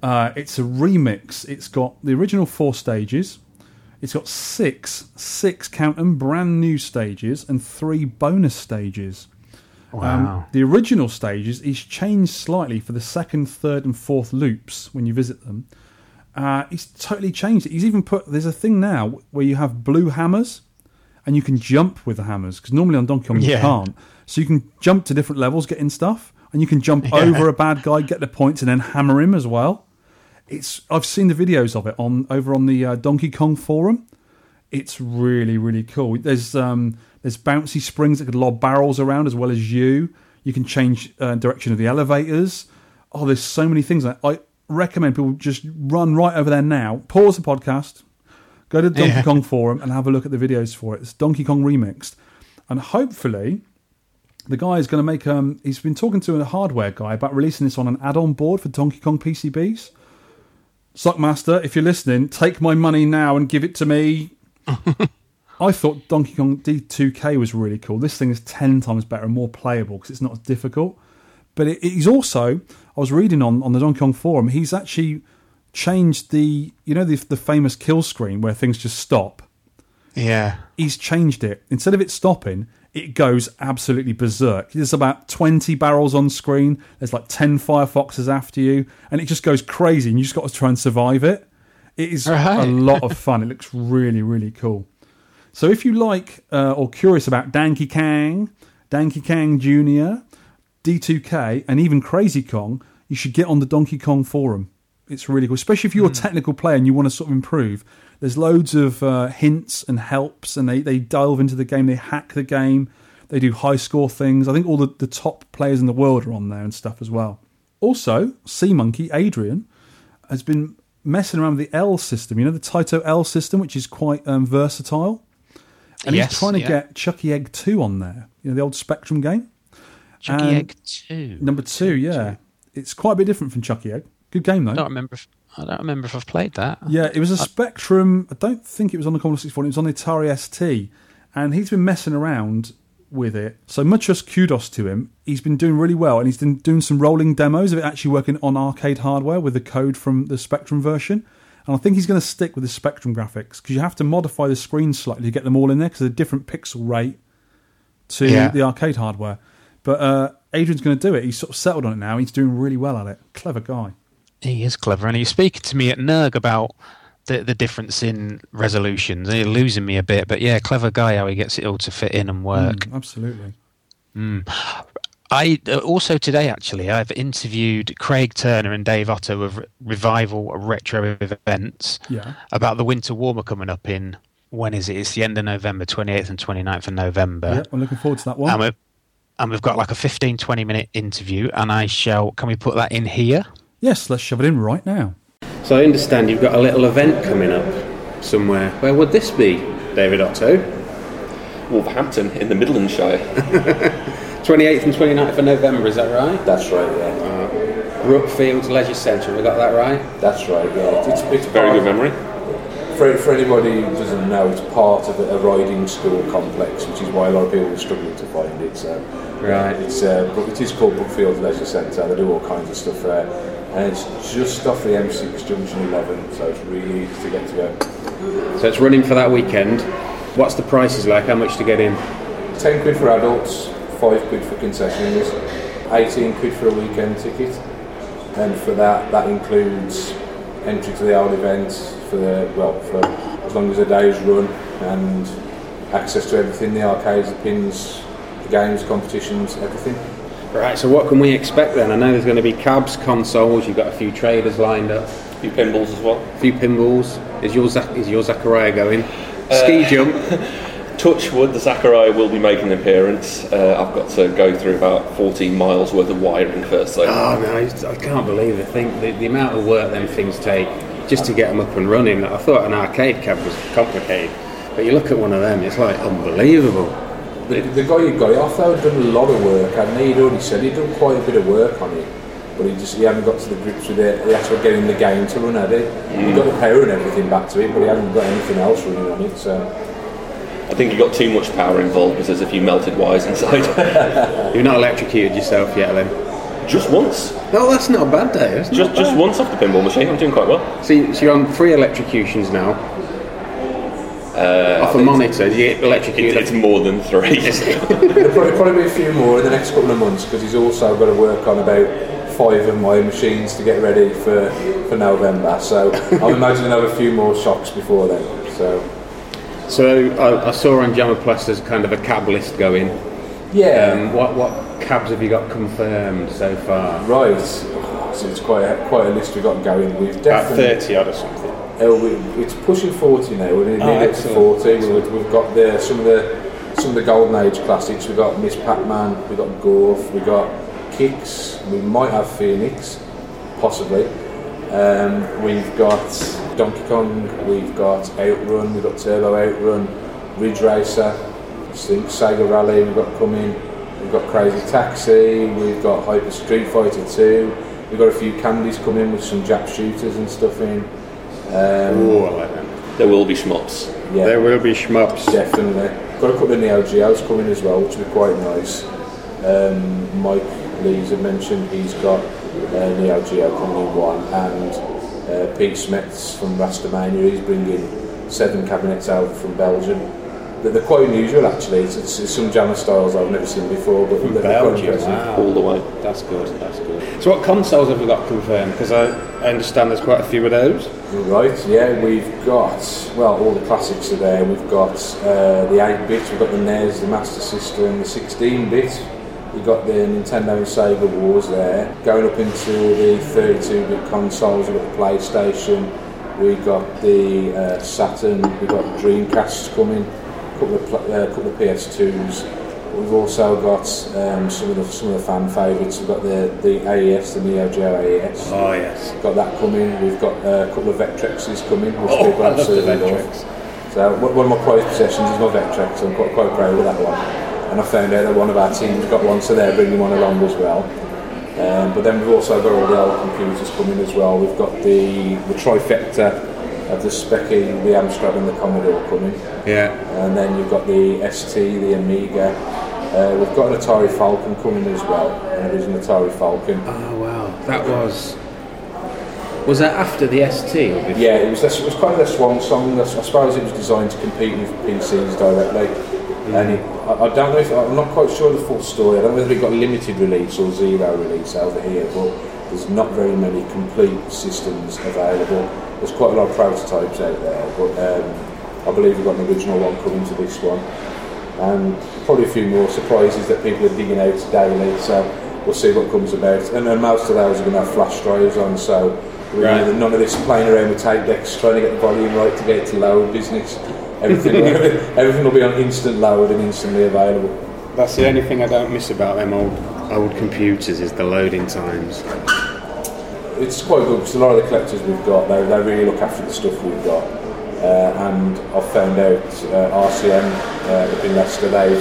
Uh, it's a remix. It's got the original four stages. It's got six, six count count 'em, brand new stages and three bonus stages. Wow. the original stages he's changed slightly for the second, third, and fourth loops when you visit them. Uh, he's totally changed it. He's even put there's a thing now where you have blue hammers, and you can jump with the hammers because normally on Donkey Kong you can't. So you can jump to different levels, get in stuff, and you can jump over a bad guy, get the points, and then hammer him as well. It's I've seen the videos of it on over on the uh, Donkey Kong forum. It's really really cool. There's um there's bouncy springs that could lob barrels around as well as you. You can change uh, direction of the elevators. Oh, there's so many things. I, I recommend people just run right over there now. Pause the podcast, go to the Donkey Yeah. Kong forum and have a look at the videos for it. It's Donkey Kong remixed, and hopefully the guy is going to make um he's been talking to a hardware guy about releasing this on an add-on board for Donkey Kong PCBs. Sockmaster, if you're listening, take my money now and give it to me. I thought Donkey Kong D2K was really cool. This thing is 10 times better and more playable because it's not as difficult. But it, he's also, I was reading on, on the Donkey Kong forum, he's actually changed the, you know, the, the famous kill screen where things just stop Yeah. he's changed it. Instead of it stopping, it goes absolutely berserk. There's about 20 barrels on screen. There's like 10 Firefoxes after you, and it just goes crazy, and you just got to try and survive it. It is Right. a lot of fun. It looks really, really cool. So if you like uh, or curious about Donkey Kong, Donkey Kong Jr., D2K, and even Crazy Kong, you should get on the Donkey Kong forum. It's really cool, especially if you're a technical player and you want to sort of improve. There's loads of uh, hints and helps, and they, they delve into the game, they hack the game, they do high score things. I think all the, the top players in the world are on there and stuff as well. Also, Sea Monkey Adrian has been messing around with the L system, you know, the Taito L system, which is quite um, versatile. And Yes, he's trying to yeah. get Chuckie Egg 2 on there, you know, the old Spectrum game. Chuckie And Egg 2. Number two, yeah. It's quite a bit different from Chuckie Egg. Good game, though. I don't remember. I don't remember if I've played that. Yeah, it was a Spectrum. I don't think it was on the Commodore 64. It was on the Atari ST, and he's been messing around with it. So much as kudos to him. He's been doing really well, and he's been doing some rolling demos of it actually working on arcade hardware with the code from the Spectrum version. And I think he's going to stick with the Spectrum graphics because you have to modify the screen slightly to get them all in there because of a different pixel rate to Yeah. the arcade hardware. But uh, Adrian's going to do it. He's sort of settled on it now. He's doing really well at it. Clever guy. He is clever, and he's speaking to me at NERG about the the difference in resolutions. He's losing me a bit, but yeah, clever guy how he gets it all to fit in and work. Mm, absolutely. I uh, also today actually I've interviewed Craig Turner and Dave Otto of Revival Retro Events Yeah. about the Winter Warmer coming up in when is it? It's the end of November, 28th and 29th of November. Yep, I'm looking forward to that one. And, we've, and we've got like a 15 20 minute interview and I shall can we put that in here? Yes, let's shove it in right now. So I understand you've got a little event coming up somewhere. Where would this be, David Otto? Wolverhampton in the Midlandshire. 28th and 29th of November, is that right? That's right, yeah. Brookfield Leisure Centre, have we got that right? That's right, yeah. It's, it's Very good memory. For, for anybody who doesn't know, it's part of a, a riding school complex, which is why a lot of people are struggling to find it. So, Right. It's uh, it is called Brookfield Leisure Centre. They do all kinds of stuff there, and it's just off the M6 Junction 11, so it's really easy to get to go. So it's running for that weekend. What's the prices like? How much to get in? 10 quid for adults, 5 quid for concessions, 18 quid for a weekend ticket. And for that, that includes entry to the old event for the, well, for as long as the day's run and access to everything the arcades, the pins, the games, competitions, everything. Right, so what can we expect then? I know there's going to be cabs, consoles, you've got a few traders lined up, A few pinballs as well. a few pinballs. Is your, Zach- is your Zaccaria going? Ski jump. Touch wood, the Zaccaria will be making an appearance. Uh, I've got to go through about 14 miles worth of wiring first, though. Oh no, I can't believe it. Think the, the amount of work them things take just to get them up and running. I thought an arcade cab was complicated, but you look at one of them, it's like unbelievable. The, the guy who got it off though had done a lot of work, and he'd already said he'd done quite a bit of work on it, but he just he hadn't got to the grips with it. He had to getting the game to run at it. He mm. got the power and everything back to it, but he hadn't got anything else running on it. So I think you got too much power involved because there's a few melted wires inside. You've not electrocuted yourself yet, then? just once. No, that's not a bad day. Just not just once off the pinball machine. I'm doing quite well. So, you- so you're on three electrocutions now. Uh, Off a monitor, do you get electrocuted? it's more than three. There'll probably, probably be a few more in the next couple of months because he's also got to work on about five of my machines to get ready for, for November. So I'm imagining I'll have a few more shocks before then. So So I, I saw on JAMMA Plus there's kind of a cab list going. yeah, Um, what what cabs have you got confirmed so far? right. Oh, so it's quite a, quite a list we've got going. We've About definitely thirty odd or something. We, it's pushing 40 now. We're nearly Oh, up to 40. We've, we've got the, some of the some of the golden age classics. We've got Miss Pac-Man. We've got Gorf. We've got Kicks. We might have Phoenix, possibly. Um, we've got Donkey Kong. We've got Outrun. We've got Turbo Outrun. Ridge Racer. Sega Rally. We've got coming. We've got Crazy Taxi. We've got Hyper Street Fighter 2. We've got a few candies coming with some Jap shooters and stuff in. Um, Oh, I like them. there will be shmups. yeah, There will be shmups. definitely. Got a couple of Neo Geos coming as well, which will be quite nice. Um, Mike Lees had mentioned he's got uh, Neo Geo coming in one, and uh, Pete Smets from Rastamania, he's bringing seven cabinets out from Belgium. They're, they're quite unusual actually. It's, it's, it's some jammer styles I've never seen before, but they're quite Belgium, impressive. wow. All the way. That's good, that's good. So what consoles have we got confirmed? Because I, I understand there's quite a few of those. Right, yeah, we've got, well, all the classics are there. We've got uh, the 8 bit, we've got the NES, the Master System, the 16 bit. We've got the Nintendo and Sega Wars there. Going up into the 32 bit consoles, we've got the PlayStation, we've got the uh, Saturn, we've got Dreamcasts coming, a couple of, uh, couple of PS2s. We've also got um, some of the some of the fan favourites. We've got the, the AES, the Neo Geo AES Oh yes. got that coming. We've got uh, a couple of Vectrexes coming, which Oh, people I love the absolutely Vectrex. love. So one one of my prized possessions is my Vectrex. I'm quite, quite proud of that one. And I found out that one of our teams got one, so they're bringing one along as well. Um, but then we've also got all the old computers coming as well. We've got the, the trifecta of the Speccy, the Amstrad and the Commodore coming. Yeah. And then you've got the ST, the Amiga. Uh, we've got an Atari Falcon coming as well. And there's an Atari Falcon. Oh wow. That was. Was that after the ST? Yeah, it was. This, it was kind of their swan song. I suppose it was designed to compete with PCs directly. And it, I, I don't know if I'm not quite sure the full story. I don't know whether it got limited release or zero release over here, but there's not very many complete systems available. There's quite a lot of prototypes out there, but um, I believe we've got an original one coming to this one, and probably a few more surprises that people are digging out daily. So we'll see what comes about. And then most of those are going to have flash drives on, so Right. none of this playing around with tape decks trying to get the volume right to get it to load business. Everything, everything will be on instant load and instantly available. That's the only thing I don't miss about them old old computers is the loading times. It's quite good because a lot of the collectors we've got, they, they really look after the stuff we've got. Uh, and I've found out uh, RCM uh, up in Leicester, they've,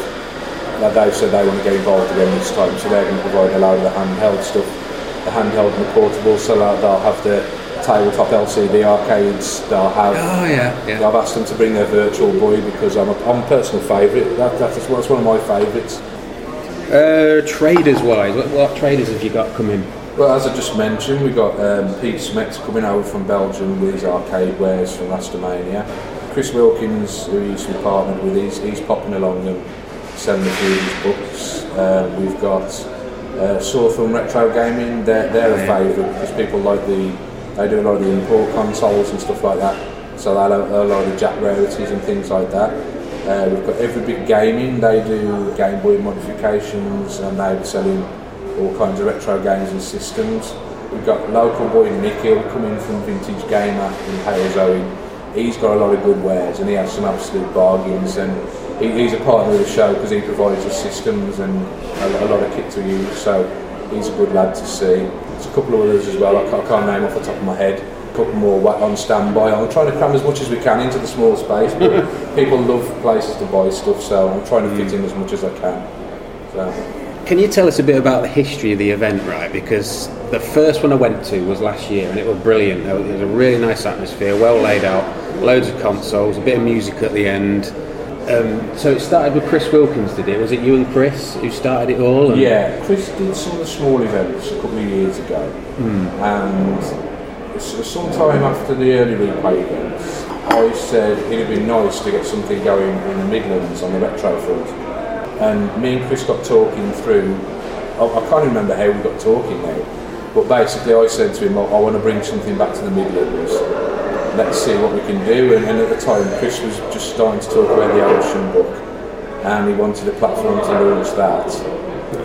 they've said they want to get involved again this time, so they're going to provide a lot of the handheld stuff, the handheld and the portable, so that they'll have the tabletop LCD arcades, they'll have Oh yeah, yeah. I've asked them to bring their virtual boy because I'm a, I'm a personal favourite. That, that's, that's one of my favourites. Uh, traders wise, what, what traders have you got coming? Well, as I just mentioned, we've got um, Pete Smets coming over from Belgium with his arcade wares from Rastamania. Chris Wilkins, who used to be partnered with, he's, he's popping along and selling a few of his books. Uh, we've got uh, Saw Film Retro Gaming, they're, they're a favourite because people like the, they do a lot of the import consoles and stuff like that. So they have a lot of the Jack rarities and things like that. Uh, we've got Every Bit Gaming, they do Game Boy modifications and they're selling all kinds of retro games and systems. We've got local boy Nick coming from Vintage Gamer in Halesowen. He's got a lot of good wares and he has some absolute bargains and he, he's a partner of the show because he provides the systems and a, a lot of kit to use so he's a good lad to see. There's a couple of others as well, I can't, I can't name off the top of my head. A couple more on standby. I'm trying to cram as much as we can into the small space but people love places to buy stuff so I'm trying to fit mm. in as much as I can. So. Can you tell us a bit about the history of the event, right? Because the first one I went to was last year, and it was brilliant. It was a really nice atmosphere, well laid out, loads of consoles, a bit of music at the end. Um, so it started with Chris Wilkins, did it? Was it you and Chris who started it all? And Yeah, Chris did some of the small events a couple of years ago, and sometime after the early replay events, I said it'd be nice to get something going in the Midlands on the retro front. And me and Chris got talking through, I, I can't remember how we got talking now, but basically I said to him, I, I want to bring something back to the Midlands. Let's see what we can do. And, and at the time, Chris was just starting to talk about the Ocean book, and he wanted a platform to launch that.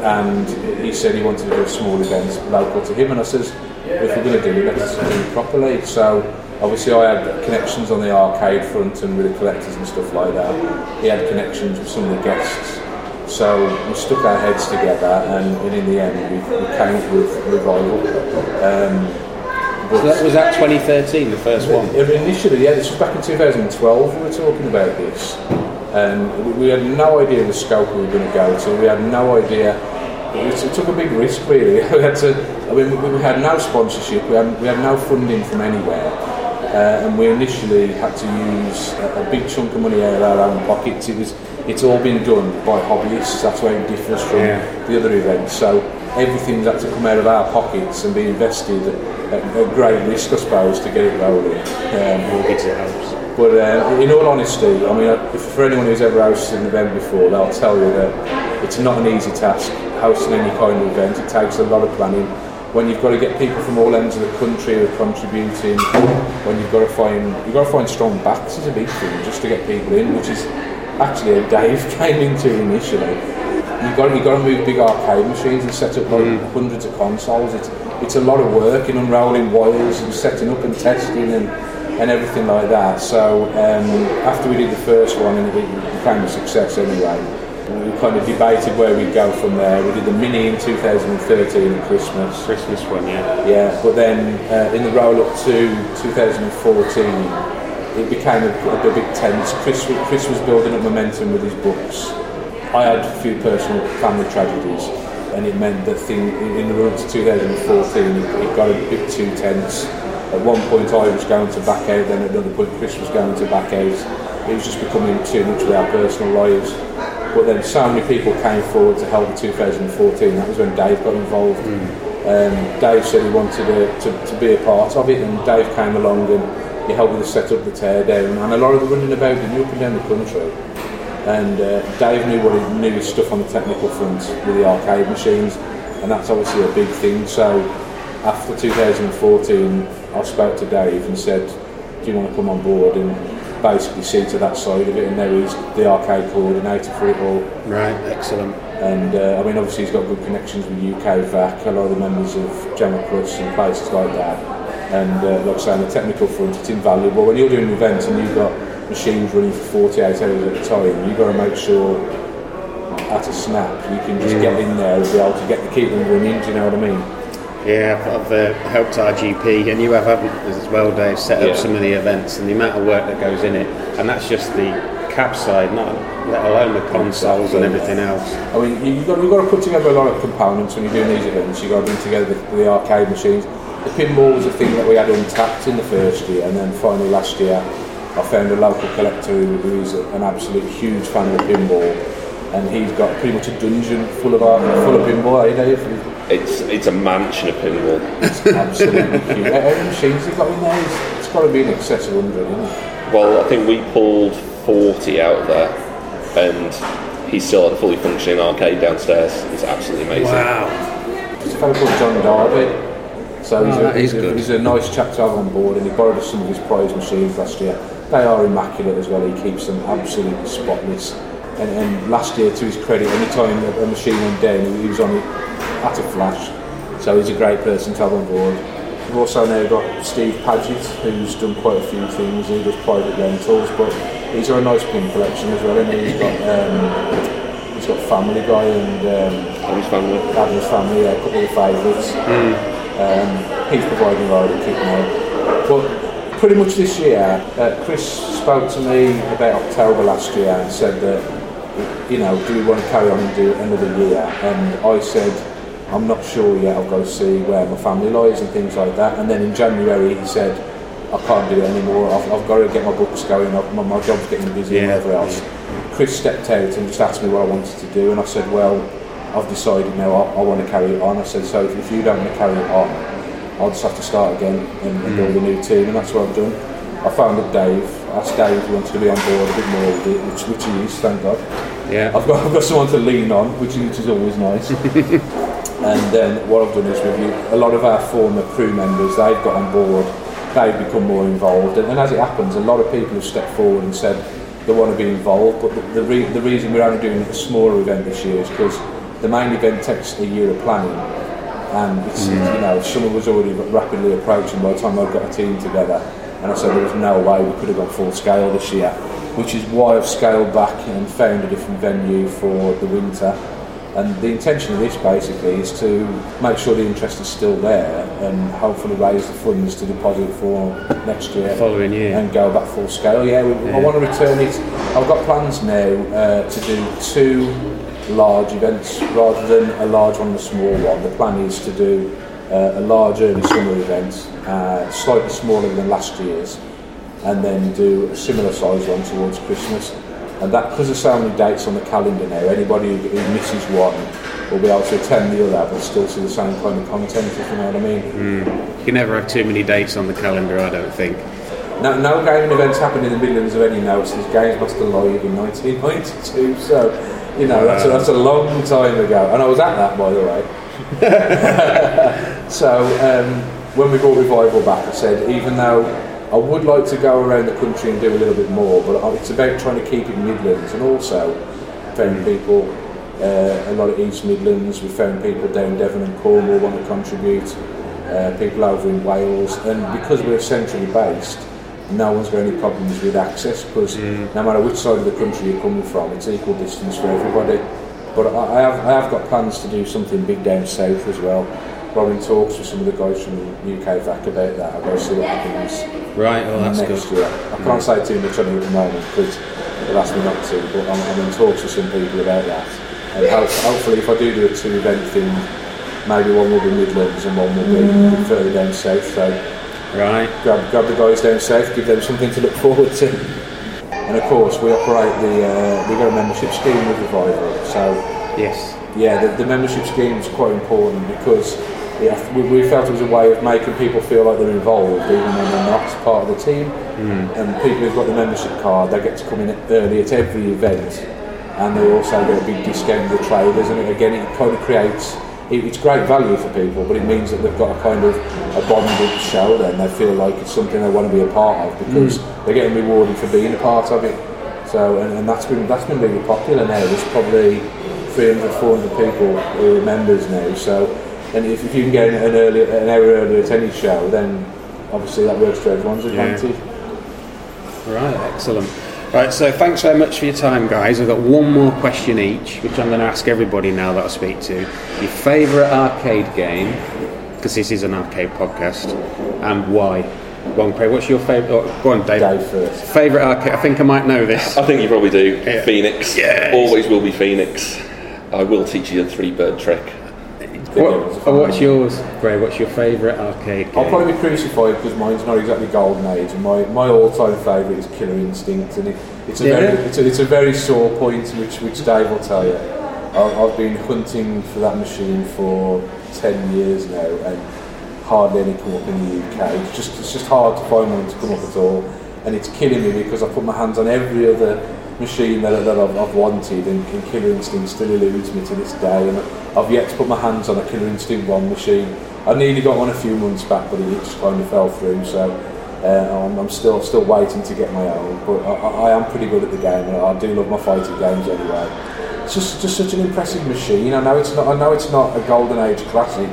And he said he wanted to do small events local to him, and I says, if we're going to do it, let's do it properly. So obviously I had connections on the arcade front and with the collectors and stuff like that. He had connections with some of the guests. So we stuck our heads together and, and in the end we, we came up with Revival. Um, So that was that 2013, the first one. Initially, yeah, this was back in 2012 we were talking about this. And we- we had no idea the scope we were going to go to. We had no idea. It, took a big risk, really. we had to. I mean, we, we had no sponsorship. We had, we had no funding from anywhere. Uh, and we initially had to use a, a big chunk of money out of our own pockets. It was, it's all been done by hobbyists. That's where it differs from the other events. So everything's had to come out of our pockets and be invested at, at great risk, I suppose, to get it rolling. Um, Mortgage it helps. but uh, in all honesty, I mean, uh, if, for anyone who's ever hosted an event before, they'll tell you that it's not an easy task hosting any kind of event. It takes a lot of planning. When you've got to get people from all ends of the country who are contributing, when you've got to find you've got to find strong backs is a big thing just to get people in, which is actually Dave came into initially. You've got, you've got to move big arcade machines and set up like hundreds of consoles. It's, it's a lot of work in unrolling wires and setting up and testing and, and everything like that. So um, after we did the first one and it became a success anyway, we kind of debated where we'd go from there. We did the mini in 2013 at Christmas. Christmas one, yeah. Yeah, but then uh, in the roll up to 2014, it became a, a bit tense. Chris, Chris was building up momentum with his books. I had a few personal family tragedies, and it meant that thing in the run to 2014, it, got a bit too tense. At one point, I was going to back out, then at another point, Chris was going to back out. It was just becoming too much with our personal lives. But then so many people came forward to help in 2014. That was when Dave got involved. Um, Dave said he wanted to, to, to be a part of it, and Dave came along and he helped with the set up, the tear down, and a lot of the running about, he knew up and down the country. And uh, Dave knew what he knew his stuff on the technical front with the arcade machines, and that's obviously a big thing. So after 2014, I spoke to Dave and said, "Do you want to come on board?" and basically see to that side of it, and now he's the arcade coordinator for it all. Right, excellent. And uh, I mean, obviously, he's got good connections with UK VAC, a lot of the members of JAMMA Plus and places like that. And uh, like I say, on the technical front, it's invaluable. When you're doing an event and you've got machines running for 48 hours at a time, you've got to make sure at a snap you can just get in there and be able to get the keep them running. Do you know what I mean? Yeah, I've uh, helped GP, and you have as well, Dave, set up Yeah. some of the events and the amount of work that goes in it, and that's just the cab side, not let alone the consoles and everything else. I mean, you- you've got, you've got to put together a lot of components when you're doing these events. You've got to bring together the, the arcade machines. The pinball was a thing that we had untapped in the first year, and then finally last year, I found a local collector who, who is an absolute huge fan of pinball, and he's got pretty much a dungeon full of art, full of pinball. Eh, Dave? It's it's a mansion of pinball. It's absolutely huge. How many machines have got in there? It's, it's got to be in excess of 100, isn't it? Well, I think we pulled 40 out of there, and he still had a fully functioning arcade downstairs. It's absolutely amazing. Wow. There's a fellow called John Darby. So he's, Oh, a, he's, a, he's a nice chap to have on board, and he borrowed us some of his prize machines last year. They are immaculate as well. He keeps them absolutely spotless. And, and last year, to his credit, any time a, a machine went down, he was on it at a flash. So he's a great person to have on board. We've also now got Steve Paget, who's done quite a few things. He does private rentals, but he's got a nice pin collection as well. And he's got um, he's got Family Guy and um, Addams family. Addams Family, yeah, a couple of favourites. Um, he's providing of kit now. But pretty much this year, uh, Chris spoke to me about October last year and said that, you know, do we want to carry on and do another year? And I said, I'm not sure yet. Got to see where my family lies and things like that. And then in January, he said, I can't do it anymore. I've, I've got to get my books going. I've, my, my job's getting busy and Yeah, whatever else. Chris stepped out and just asked me what I wanted to do, and I said, "Well, I've decided now. I, I want to carry it on." I said, "So if, you don't want to carry it on, I'll just have to start again and, and build a mm. new team," and that's what I've done. I found that Dave, I asked Dave if he wanted to be on board a bit more with it, which, which he is, thank God. Yeah. I've got, I've got someone to lean on, which, which is always nice. and then what I've done is review a lot of our former crew members, they've got on board, they've become more involved. And, and as it happens, a lot of people have stepped forward and said they want to be involved, but the, the, re- the reason we're only doing a smaller event this year is because the main event takes a year of planning. And it's, you know, summer was already rapidly approaching by the time I got a team together. And I said there was no way we could have gone full scale this year, which is why I've scaled back and found a different venue for the winter. And the intention of this basically is to make sure the interest is still there and hopefully raise the funds to deposit for next year. Following year. And go back full scale. Yeah, we, I want to return it. I've got plans now uh, to do two large events rather than a large one and a small one. The plan is to do uh, a large early summer event, uh, slightly smaller than last year's, and then do a similar size one towards Christmas. And that, because there's so many dates on the calendar now, anybody who, who misses one will be able to attend the other but still see the same kind of content, if you know what I mean. You can never have too many dates on the calendar, I don't think. No, no gaming events happen in the Midlands of any note since Games Master Live in 1992, so, you know, that's a, that's a long time ago. And I was at that, by the way. so, um, when we brought Revival back, I said, even though I would like to go around the country and do a little bit more, but it's about trying to keep it Midlands and also found people, uh, a lot of East Midlands, we found people down Devon and Cornwall want to contribute, uh, people over in Wales, and because we're centrally based, no one's got any problems with access because mm. no matter which side of the country you're coming from, it's equal distance for everybody. But I I have, I have got plans to do something big down south as well. We're talks with some of the guys from the UK VAC about that. I'll go see what happens Right, well, that's next good. year. I can't mm. say too much on it at the moment because they've asked me not to, but I'm, I'm in talks with some people about that. And ho- hopefully, if I do do a two event thing, maybe one will be Midlands and one will be a bit further down south. So Right. grab, grab the guys down south, give them something to look forward to. And of course, we operate the uh, we've got a membership scheme with Revival. So Yes. yeah, the, the membership scheme is quite important because yeah, we, we felt it was a way of making people feel like they're involved, even when they're not part of the team. And people who've got the membership card, they get to come in early at every event, and they also get a big discount with the traders. And it, again, it kind of creates it's great value for people, but it means that they've got a kind of a bonded show. Then they feel like it's something they want to be a part of because mm. they're getting rewarded for being a part of it. So, and, and that's been that's been really popular now. There's probably 300, 400 people who are members now. So, and if, if you can get an early, an hour earlier at any show, then obviously that works to everyone's advantage. Right, excellent. Right, so thanks very much for your time, guys. I've got one more question each, which I'm going to ask everybody now that I speak to. Your favourite arcade game, because this is an arcade podcast, and why? Go on, Craig, what's your favourite? Oh, go on, Dave. Dave first. Favourite arcade? I think I might know this. I think you probably do. Yeah. Phoenix. Yes. Always will be Phoenix. I will teach you the three bird trick. What, oh, what's yours, Craig? What's your favourite arcade game? I'll probably be crucified because mine's not exactly golden age, and my, my all-time favourite is Killer Instinct, and it, it's a Yeah. very it's a, it's a very sore point, which which Dave will tell you. I've, I've been hunting for that machine for ten years now, and hardly any come up in the UK. It's just it's just hard to find one to come up at all, and it's killing me because I put my hands on every other machine that, that I've, I've wanted, and, and Killer Instinct still eludes me to this day. And I've yet to put my hands on a Killer Instinct One machine. I nearly got one a few months back, but it just kind of fell through. So uh, I'm, I'm still still waiting to get my own. But I, I am pretty good at the game, and I do love my fighting games anyway. It's just just such an impressive machine. I know it's not I know it's not a golden age classic,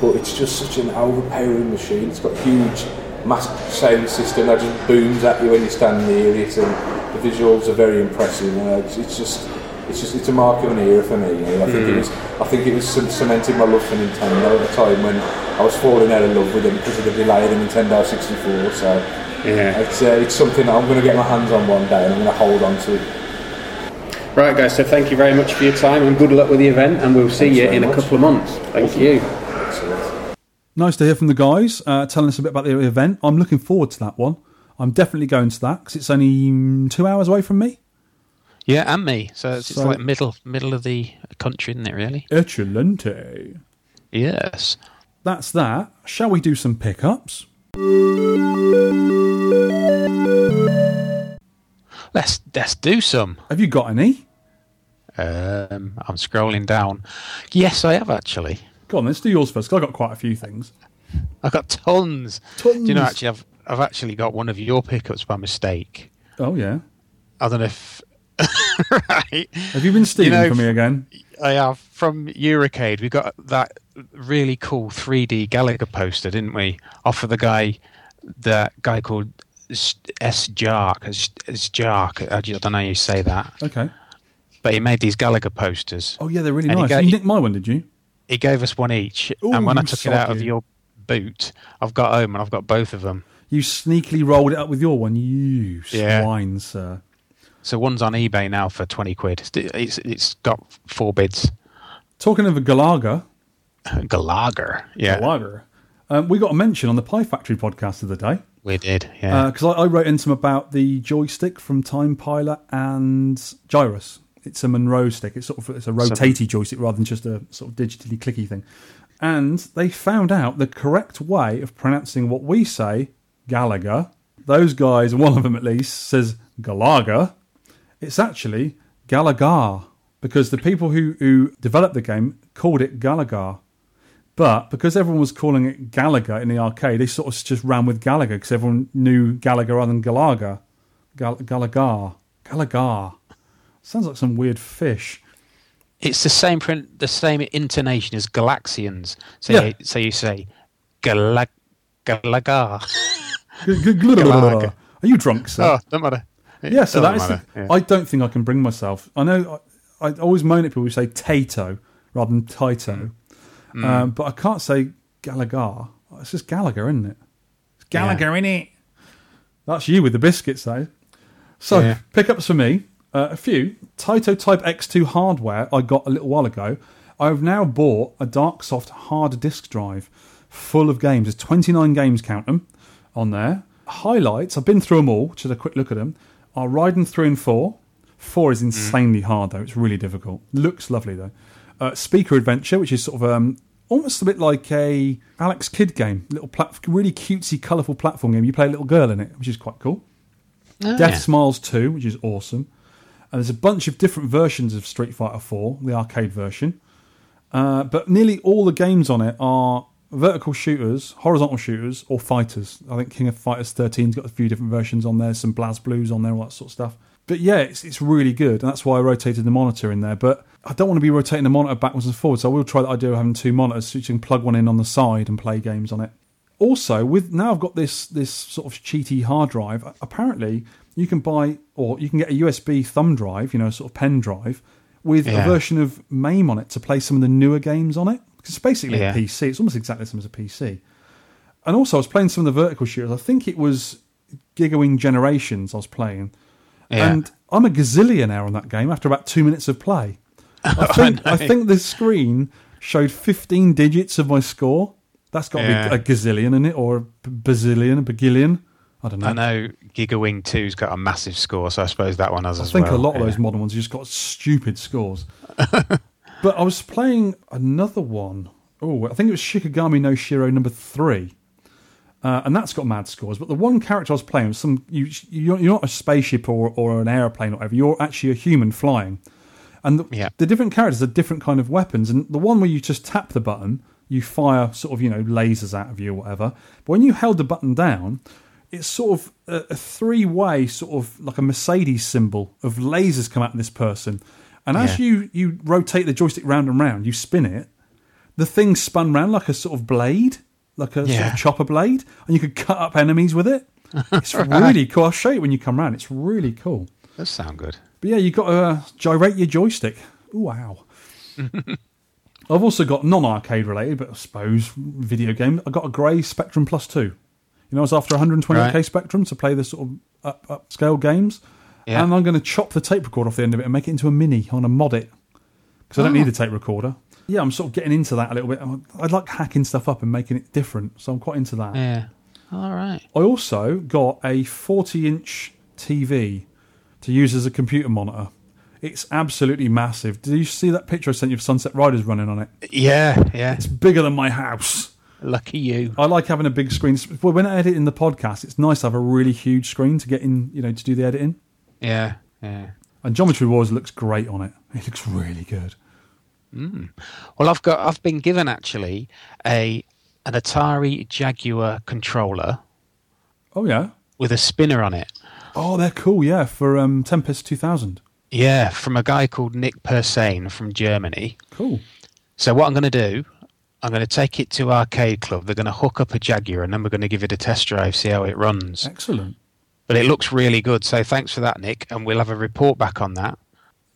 but it's just such an overpowering machine. It's got huge, massive sound system that just booms at you when you stand near it, and the visuals are very impressive. Uh, it's, it's just, it's just, it's a mark of an era for me. you know. I think it was, I think it was c- cementing my love for Nintendo at a time when I was falling out of love with them because of the delay of the Nintendo 64. So Yeah. it's, uh, it's something that I'm going to get my hands on one day, and I'm going to hold on to it. Right, guys, so thank you very much for your time and good luck with the event, and we'll see Thanks you very in a much. couple of months. Thank you. Excellent. Nice to hear from the guys uh, telling us a bit about the event. I'm looking forward to that one. I'm definitely going to that because it's only mm, two hours away from me. Yeah, and me. So it's, it's like middle middle of the country, isn't it? Really? Excelente. Yes. That's that. Shall we do some pickups? Let's let's do some. Have you got any? Um, I'm scrolling down. Yes, I have actually. Go on, let's do yours first. 'cause I've got quite a few things. I've got tons. Do you know actually I've I've actually got one of your pickups by mistake. Oh yeah. I don't know if right. Have you been stealing know, from me again? I have from Eurocade. We got that really cool 3D Gallagher poster, didn't we? Off of the guy, that guy called S Jark. S Jark. I don't know how you say that, Okay. but he made these Gallagher posters. Oh yeah, they're really And nice. go- you nicked my one, did you? He gave us one each, Ooh, and when I took it out of your boot, I've got home and I've got both of them. You sneakily rolled it up with your one. You Yeah. swine, sir. So one's on eBay now for twenty quid. It's it's, it's got four bids. Talking of a Galaga, Gallagher, yeah, Galaga, um, we got a mention on the Pie Factory podcast of the day. we did. Yeah, because I, I wrote in some about the joystick from Time Pilot and Gyruss. It's a Monroe stick. It's sort of it's a rotatey joystick rather than just a sort of digitally clicky thing. And they found out the correct way of pronouncing what we say Gallagher. Those guys, one of them at least, says Galaga. It's actually Galagar because the people who, who developed the game called it Galagar. But because everyone was calling it Gallagher in the arcade, they sort of just ran with Gallagher because everyone knew Gallagher rather than Galaga. Gal- Galagar. Galagar. Sounds like some weird fish. it's the same print, the same intonation as Galaxians. So Yeah. you, so you say Galag Galagar. Are you drunk, sir? oh, don't matter. It yeah, so that is. The, matter, I don't think I can bring myself. I know I, I always moan at people who say Tato rather than Taito, Mm. um, but I can't say Gallagher. It's just Gallagher, isn't it? It's Gallagher, innit? That's you with the biscuits, though. So Yeah. pickups for me. Uh, a few Taito Type X2 hardware I got a little while ago. I've now bought a DarkSoft hard disk drive full of games. There's 29 games, count them, on there. Highlights, I've been through them all, just a quick look at them, are Raiden 3 and 4. 4 is insanely hard, though. It's really difficult. Looks lovely, though. Uh, Spica Adventure, which is sort of um, almost a bit like a Alex Kidd game. Little plat- really cutesy, colourful platform game. You play a little girl in it, which is quite cool. Oh, Death yeah. Smiles 2, which is awesome. And there's a bunch of different versions of Street Fighter 4, the arcade version. Uh, but nearly all the games on it are vertical shooters, horizontal shooters, or fighters. I think King of Fighters 13's got a few different versions on there, some BlazBlues on there, all that sort of stuff. But yeah, it's, it's really good, and that's why I rotated the monitor in there. But I don't want to be rotating the monitor backwards and forwards, so I will try the idea of having two monitors so you can plug one in on the side and play games on it also with now I've got this this sort of cheaty hard drive. Apparently, you can buy or you can get a USB thumb drive, you know, sort of pen drive, with a version of MAME on it to play some of the newer games on it. It's basically Yeah. a PC. It's almost exactly the same as a PC. And also, I was playing some of the vertical shooters. I think it was Gigawing Generations I was playing, Yeah. and I'm a gazillionaire on that game after about two minutes of play. I think I, know. think the screen showed 15 digits of my score. That's got to Yeah. be a gazillion in it, or a bazillion, a bagillion. I don't know. I know Gigawing 2's got a massive score, so I suppose that one has I as think a lot of yeah. those modern ones have just got stupid scores. but I was playing another one. Oh, I think it was Shikigami no Shiro number three. Uh, and that's got mad scores. But the one character I was playing was some. You, you're, you're not a spaceship or, or an airplane or whatever. You're actually a human flying. And the, Yeah. the different characters are different kind of weapons. And the one where you just tap the button, you fire sort of, you know, lasers out of you or whatever. But when you held the button down, it's sort of a, a three way, sort of like a Mercedes symbol of lasers come out of this person. And as Yeah. you, you rotate the joystick round and round, you spin it, the thing spun round like a sort of blade, like a sort of chopper blade, and you could cut up enemies with it. It's really cool. I'll show you when you come round. It's really cool. Does sound good. But yeah, you've got to uh, gyrate your joystick. Wow. I've also got non arcade related, but I suppose video game. I got a grey Spectrum Plus 2. You know, I was after 128k Right. Spectrum to play the sort of up, upscale games. Yeah. And I'm going to chop the tape recorder off the end of it and make it into a mini. I'm going to mod it. Because I don't need ah. a tape recorder. Yeah, I'm sort of getting into that a little bit. I like hacking stuff up and making it different. So I'm quite into that. Yeah. All right. I also got a 40 inch TV to use as a computer monitor. It's absolutely massive. Did you see that picture I sent you of Sunset Riders running on it? Yeah, yeah. It's bigger than my house. Lucky you. I like having a big screen. Well, When I edit in the podcast, it's nice to have a really huge screen to get in, you know, to do the editing. Yeah, yeah. And Geometry Wars looks great on it. It looks really good. Well, I've got I've been given actually a an Atari Jaguar controller Oh yeah. with a spinner on it. Oh, they're cool. Yeah, for um, Tempest 2000. Yeah, from a guy called Nick Persijn from Germany. Cool. So what I'm going to do, I'm going to take it to Arcade Club. They're going to hook up a Jaguar, and then we're going to give it a test drive, see how it runs. Excellent. But it looks really good. So thanks for that, Nick, and we'll have a report back on that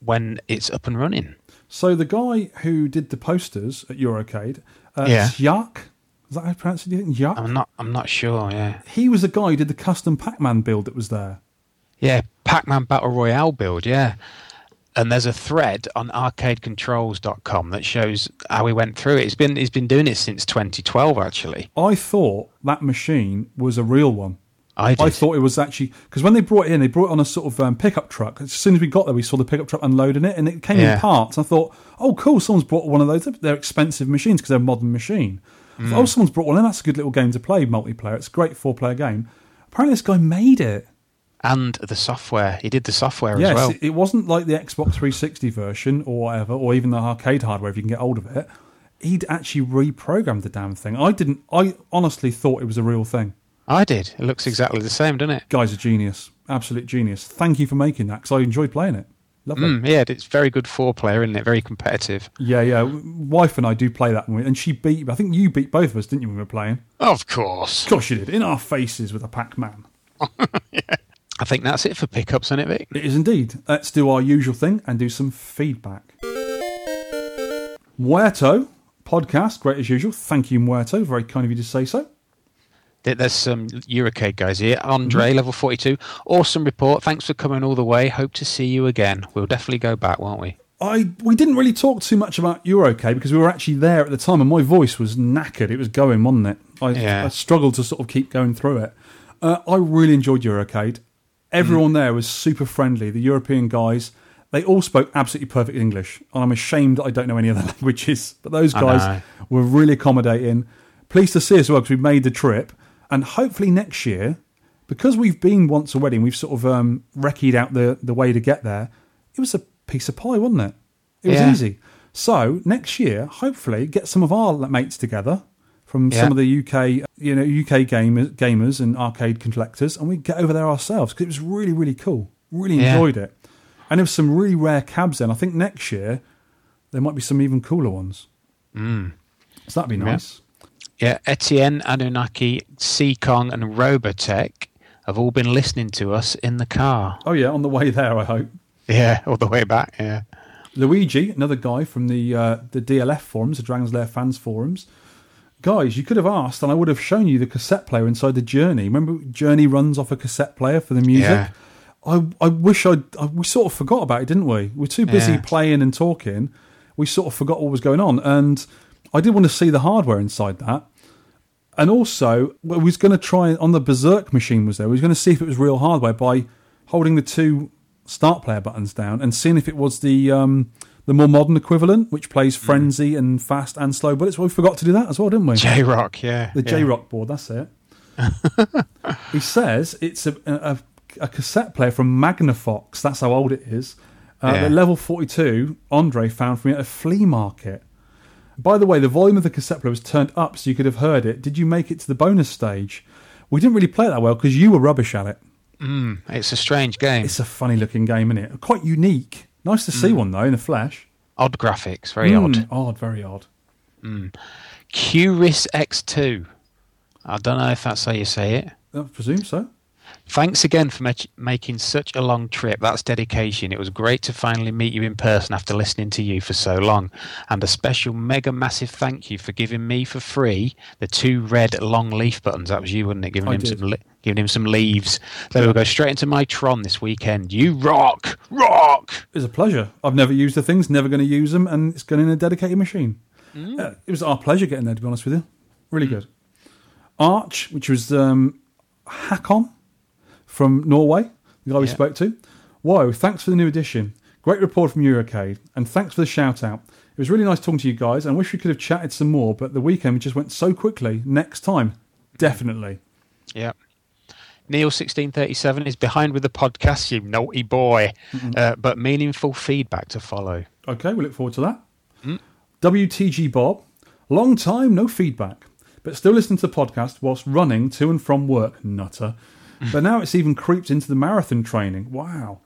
when it's up and running. So the guy who did the posters at Eurocade, uh, Yeah. Jacques, is that how you pronounce it? Do you think Jacques? I'm not. I'm not sure. Yeah. he was the guy who did the custom Pac-Man build that was there. Yeah, Pac-Man Battle Royale build, yeah. And there's a thread on arcadecontrols.com that shows how he went through it. He's been he's been doing it since 2012 actually. I thought that machine was a real one. I. I thought it was actually because when they brought it in, they brought it on a sort of um, pickup truck. As soon as we got there, we saw the pickup truck unloading it, and it came Yeah. in parts. I thought, oh, cool, someone's brought one of those. They're expensive machines because they're a modern machine. Mm. thought, oh, someone's brought one in. That's a good little game to play, multiplayer. It's a great four-player game. Apparently, this guy made it. and the software. He did the software Yes, as well. it, it wasn't like the Xbox 360 version or whatever, or even the arcade hardware if you can get hold of it. He'd actually reprogrammed the damn thing. I didn't. I honestly thought it was a real thing. I did. It looks exactly the same, doesn't it? Guy's a genius, absolute genius. Thank you for making that because I enjoyed playing it. Love Mm, yeah, it's very good four player, isn't it? Very competitive. Yeah, yeah. Wife and I do play that, and she beat. I think you beat both of us, didn't you, when we were playing? Of course. Of course you did. In our faces with a Pac-Man. I think that's it for pickups, isn't it, Vic? It is indeed. Let's do our usual thing and do some feedback. Muerto podcast, great as usual. Thank you, Muerto. Very kind of you to say so. There- There's some Eurocade guys here. Andre, level 42. Awesome report. Thanks for coming all the way. Hope to see you again. We'll definitely go back, won't we? I we didn't really talk too much about Eurocade because we were actually there at the time, and my voice was knackered. It was going, wasn't it? I, Yeah. I struggled to sort of keep going through it. Uh, I really enjoyed Eurocade. Everyone there was super friendly. The European guys, they all spoke absolutely perfect English, and I'm ashamed that I don't know any other languages. But those guys were really accommodating. Pleased to see us as well because we made the trip, and hopefully next year, because we've been once already, and we've sort of um, recceed out the the way to get there. It was a piece of pie, wasn't it? It was Yeah. easy. So next year, hopefully, get some of our mates together from Yeah. some of the UK, you know, UK gamers, gamers and arcade collectors, and we get over there ourselves because it was really, really cool. Really Yeah. enjoyed it, and there was some really rare cabs. Then I think next year there might be some even cooler ones. Mm. So that'd be nice. Yeah, Etienne, Anunnaki, Seekong, and Robotech have all been listening to us in the car. Oh yeah, on the way there, I hope. Yeah, all the way back. Yeah. Luigi, another guy from the uh, the DLF forums, the Dragon's Lair fans forums. Guys, you could have asked, and I would have shown you the cassette player inside the Journey. Remember, Journey runs off a cassette player for the music. Yeah. I I wish I'd, I we sort of forgot about it, didn't we? We're too busy Yeah. playing and talking. We sort of forgot what was going on, and I did want to see the hardware inside that. And also, we was going to try on the Berzerk machine was there. We was going to see if it was real hardware by holding the two start player buttons down and seeing if it was the um, the more modern equivalent, which plays Mm. frenzy and fast and slow bullets. Well, we forgot to do that as well, didn't we? J Rock, yeah. The yeah. J Rock board, that's it. he says it's a, a, a cassette player from Magnavox. That's how old it is. Uh, Yeah. The level 42, Andre found for me at a flea market. By the way, the volume of the cassette player was turned up so you could have heard it. Did you make it to the bonus stage? We didn't really play it that well because you were rubbish at it. Mm, it's a strange game. It's a funny looking game, isn't it? Quite unique. Nice to see one though in the flesh. odd graphics, very Mm, odd. Odd, very odd. Curis X2. I don't know if that's how you say it. I presume so. Thanks again for mak- making such a long trip. That's dedication. It was great to finally meet you in person after listening to you for so long. And a special mega massive thank you for giving me for free the two red long leaf buttons. That was you, wasn't it? Giving I him did. some li- giving him some leaves. So we'll go straight into my Tron this weekend. You rock! Rock! It's a pleasure. I've never used the things, never going to use them, and it's going in a dedicated machine. Uh, it was our pleasure getting there, to be honest with you. Really good. Arch, which was um, Hakon from Norway, the guy we Yeah. spoke to. Whoa, thanks for the new edition. Great report from Eurocade, and thanks for the shout out. It was really nice talking to you guys, and I wish we could have chatted some more, but the weekend just went so quickly. Next time, definitely. Yeah. Neil sixteen thirty seven is behind with the podcast, you naughty boy. Uh, but meaningful feedback to follow. Okay, we look forward to that. WTG Bob, long time, no feedback, but still listening to the podcast whilst running to and from work, nutter. but now it's even creeped into the marathon training. Wow.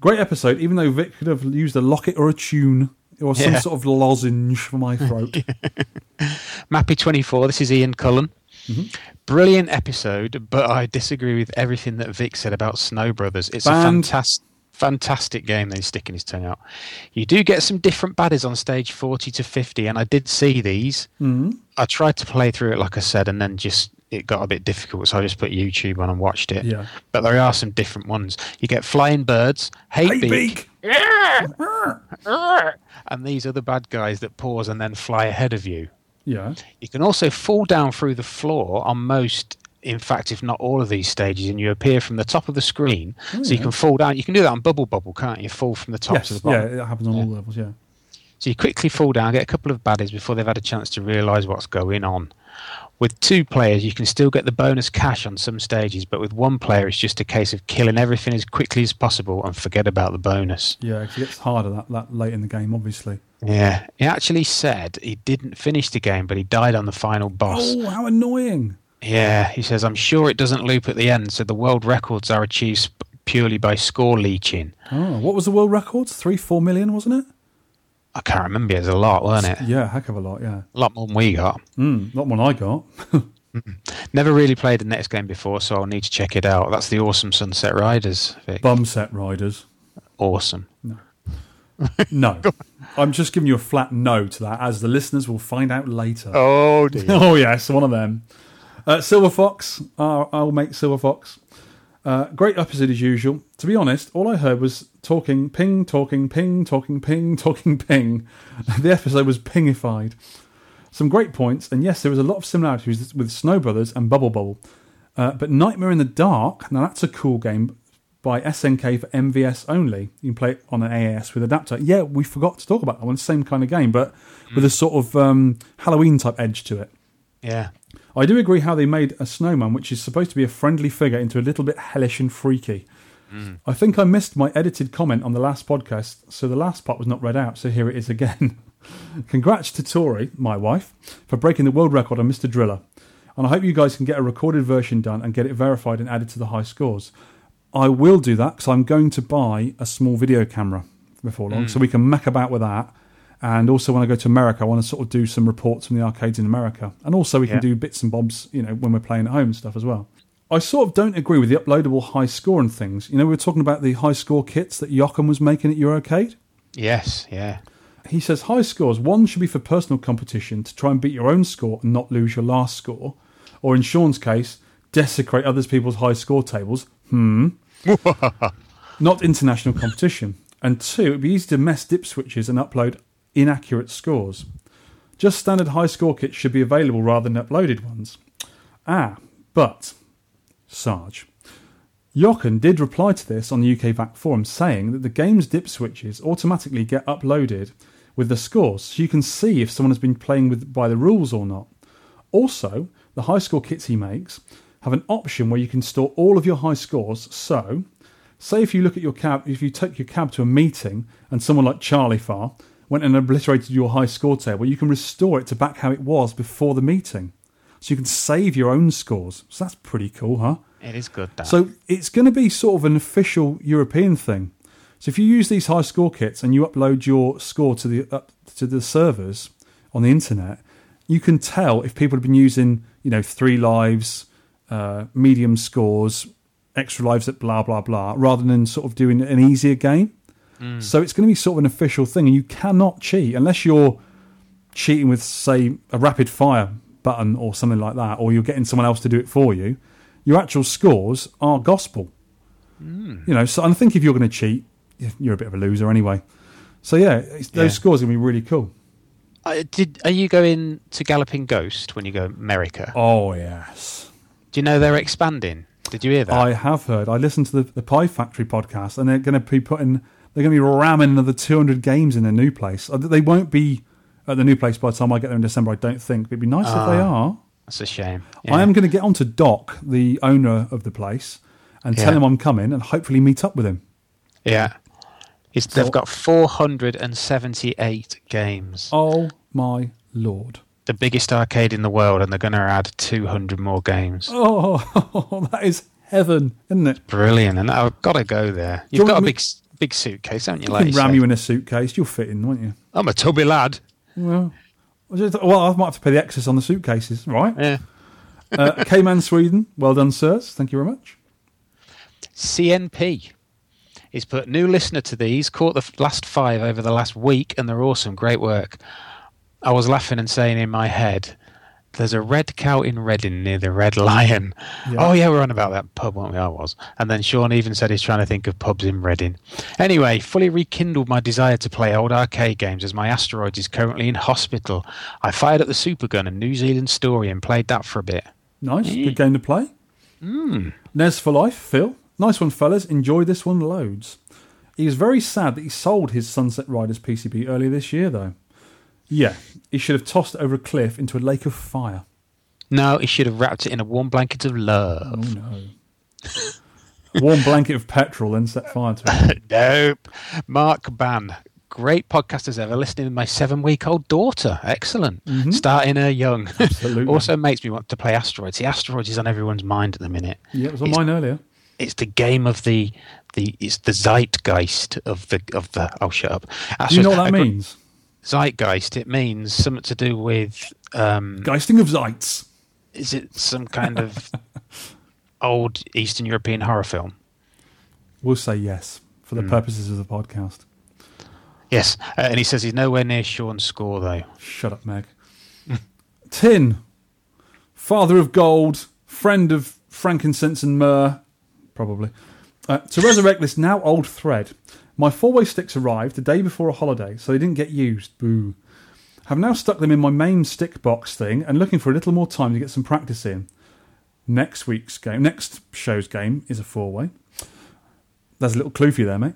Great episode, even though Vic could have used a locket or a tune or some Yeah. sort of lozenge for my throat. Mappy twenty four. This is Ian Cullen. Brilliant episode, but I disagree with everything that Vic said about Snow Brothers. It's a fantastic, fantastic game. That he's sticking his tongue out. You do get some different baddies on stage forty to fifty, and I did see these. Mhm. I tried to play through it, like I said, and then just it got a bit difficult, so I just put YouTube on and watched it. Yeah. But there are some different ones. You get flying birds, hate, Hate beak, beak. and these are the bad guys that pause and then fly ahead of you. Yeah. You can also fall down through the floor on most, in fact, if not all of these stages, and you appear from the top of the screen. Oh, so you can fall down. You can do that on Bubble Bobble, can't you? Fall from the top Yes, to the bottom. yeah, it happens on all levels, yeah. So you quickly fall down, get a couple of baddies before they've had a chance to realise what's going on. With two players, you can still get the bonus cash on some stages, but with one player, it's just a case of killing everything as quickly as possible and forget about the bonus. Yeah, it gets harder that, that late in the game, obviously. Yeah, he actually said he didn't finish the game, but he died on the final boss. Oh, how annoying. Yeah, he says, I'm sure it doesn't loop at the end, so the world records are achieved purely by score leeching. Oh, what was the world record? Three, four million, wasn't it? I can't remember, it was a lot, wasn't it? Yeah, heck of a lot, yeah. A lot more than we got. Mm, not one I got. Never really played the next game before, so I'll need to check it out. That's the awesome Sunset Riders. Vic. Bum set riders. Awesome. No. No. I'm just giving you a flat no to that, as the listeners will find out later. Oh, dear. oh yes, one of them. Uh, Silver Fox, I will make Silver Fox. Uh, great episode as usual. To be honest, all I heard was talking, ping, talking, ping, talking, ping, talking, ping. The episode was pingified. Some great points, and yes, there was a lot of similarities with Snow Brothers and Bubble Bobble. Uh, but Nightmare in the Dark, now that's a cool game by SNK for MVS only. You can play it on an AES with adapter. Yeah, we forgot to talk about that one. Same kind of game, but with a sort of um, Halloween type edge to it. Yeah. I do agree how they made a snowman, which is supposed to be a friendly figure, into a little bit hellish and freaky. I think I missed my edited comment on the last podcast, so the last part was not read out, so here it is again. Congrats to Tori, my wife, for breaking the world record on Mr. Driller. And I hope you guys can get a recorded version done and get it verified and added to the high scores. I will do that because I'm going to buy a small video camera before long, Mm. so we can muck about with that. And also, when I go to America, I want to sort of do some reports from the arcades in America. And also, we can Yeah. do bits and bobs, you know, when we're playing at home and stuff as well. I sort of don't agree with the uploadable high score and things. You know, we were talking about the high score kits that Jochen was making at Eurocade. Yes, yeah. He says high scores, one should be for personal competition to try and beat your own score and not lose your last score. Or in Shaun's case, desecrate other people's high score tables. Hmm. not international competition. And two, it'd be easy to mess dip switches and upload inaccurate scores. Just standard high score kits should be available rather than uploaded ones. Ah, but, Sarge, Jochen did reply to this on the UK VAC forum saying that the game's dip switches automatically get uploaded with the scores so you can see if someone has been playing with by the rules or not. Also, the high score kits he makes have an option where you can store all of your high scores. So, say if you look at your cab, if you take your cab to a meeting and someone like Charlie Farr went and obliterated your high score table, you can restore it to back how it was before the meeting. So you can save your own scores. So that's pretty cool, huh? It is good, that. So it's going to be sort of an official European thing. So if you use these high score kits and you upload your score to the up to the servers on the internet, you can tell if people have been using, you know, three lives, uh, medium scores, extra lives at blah blah blah, rather than sort of doing an easier game. So it's going to be sort of an official thing, and you cannot cheat unless you're cheating with, say, a rapid fire button or something like that, or you're getting someone else to do it for you. Your actual scores are gospel. You know, so I think if you're going to cheat, you're a bit of a loser anyway. So yeah, it's, those Yeah. scores are going to be really cool. Uh, did Are you going to Galloping Ghost when you go America? Oh yes. Do you know they're expanding? Did you hear that? I have heard. I listened to the, the Pie Factory podcast, and they're going to be putting they're going to be ramming another 200 games in their new place. Uh, They won't be at the new place by the time I get there in December, I don't think. But it'd be nice if they Ah. are. That's a shame. I am going to get on to Doc, the owner of the place, and tell him I'm coming and hopefully meet up with him. Yeah. It's, So- they've got 478 games. Oh my lord. The biggest arcade in the world, and they're going to add 200 more games. Oh, that is heaven, isn't it? Brilliant. And I've got to go there. you You've got a big big suitcase, haven't you? You Like can you ram said? you in a suitcase. You'll fit in, won't you? I'm a tubby lad. Well, I well, I might have to pay the excess on the suitcases, right? Yeah. Uh, K-Man Sweden, well done, sirs. Thank you very much. CNP. He's put new listener to these, caught the last five over the last week, and they're awesome. Great work. I was laughing and saying in my head, there's a red cow in Reading near the Red Lion. Oh, yeah, we're on about that pub, weren't we? I was. And then Shaun even said he's trying to think of pubs in Reading. Anyway, fully rekindled my desire to play old arcade games as my asteroid is currently in hospital. I fired up the Supergun and New Zealand Story and played that for a bit. Nice, good game to play. Mm. Nes for life, Phil. Nice one, fellas. Enjoy this one loads. He was very sad that he sold his Sunset Riders PCB earlier this year, though. Yeah, he should have tossed it over a cliff into a lake of fire. No, he should have wrapped it in a warm blanket of love. Oh no. A warm blanket of petrol, then set fire to it. nope. Mark Ban. Great podcast as ever. Listening with my seven week old daughter. Excellent. Mm-hmm. Starting her young. Absolutely. also makes me want to play Asteroids. The Asteroids is on everyone's mind at the minute. Yeah, it was on It's- mine earlier. It's the game of the the it's the zeitgeist of the of the oh shut up. Do you know what that I means? Zeitgeist. It means something to do with um Geisting of zeits. is it some kind of old Eastern European horror film? We'll say yes for the purposes of the podcast. Yes, uh, and he says he's nowhere near Shaun's score though. Shut up, Meg. Tin, father of gold, friend of frankincense and myrrh, probably. Uh, to resurrect this now old thread, my four way sticks arrived the day before a holiday, so they didn't get used. Boo. Have now stuck them in my main stick box thing and looking for a little more time to get some practice in. Next week's game, next show's game is a four way. There's a little clue for you there, mate.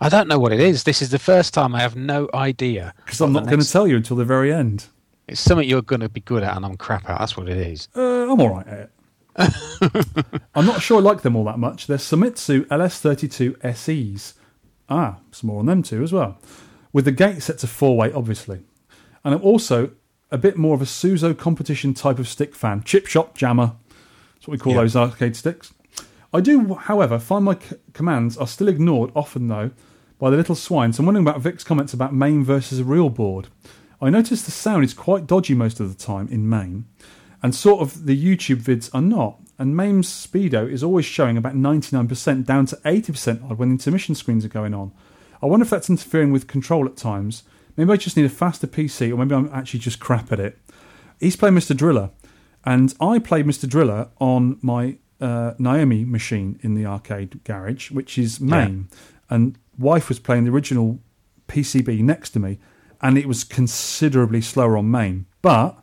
I don't know what it is. This is the first time I have no idea. Because I'm not going to tell you until the very end. It's something you're going to be good at, and I'm crap at. That's what it is. Uh, I'm all right at it. I'm not sure I like them all that much. They're Seimitsu LS32 SEs. Ah, some more on them too as well. With the gate set to four way, obviously. And I'm also a bit more of a Suzo competition type of stick fan. Chip shop jammer. That's what we call Yeah. those arcade sticks. I do, however, find my c- commands are still ignored often though by the little swine. So I'm wondering about Vic's comments about MAME versus a real board. I notice the sound is quite dodgy most of the time in MAME, and sort of the YouTube vids are not. And MAME's speedo is always showing about 99% down to 80% odd when intermission screens are going on. I wonder if that's interfering with control at times. Maybe I just need a faster PC, or maybe I'm actually just crap at it. He's playing Mr. Driller, and I played Mr. Driller on my uh, Naomi machine in the arcade garage, which is MAME. And wife was playing the original PCB next to me, and it was considerably slower on MAME. But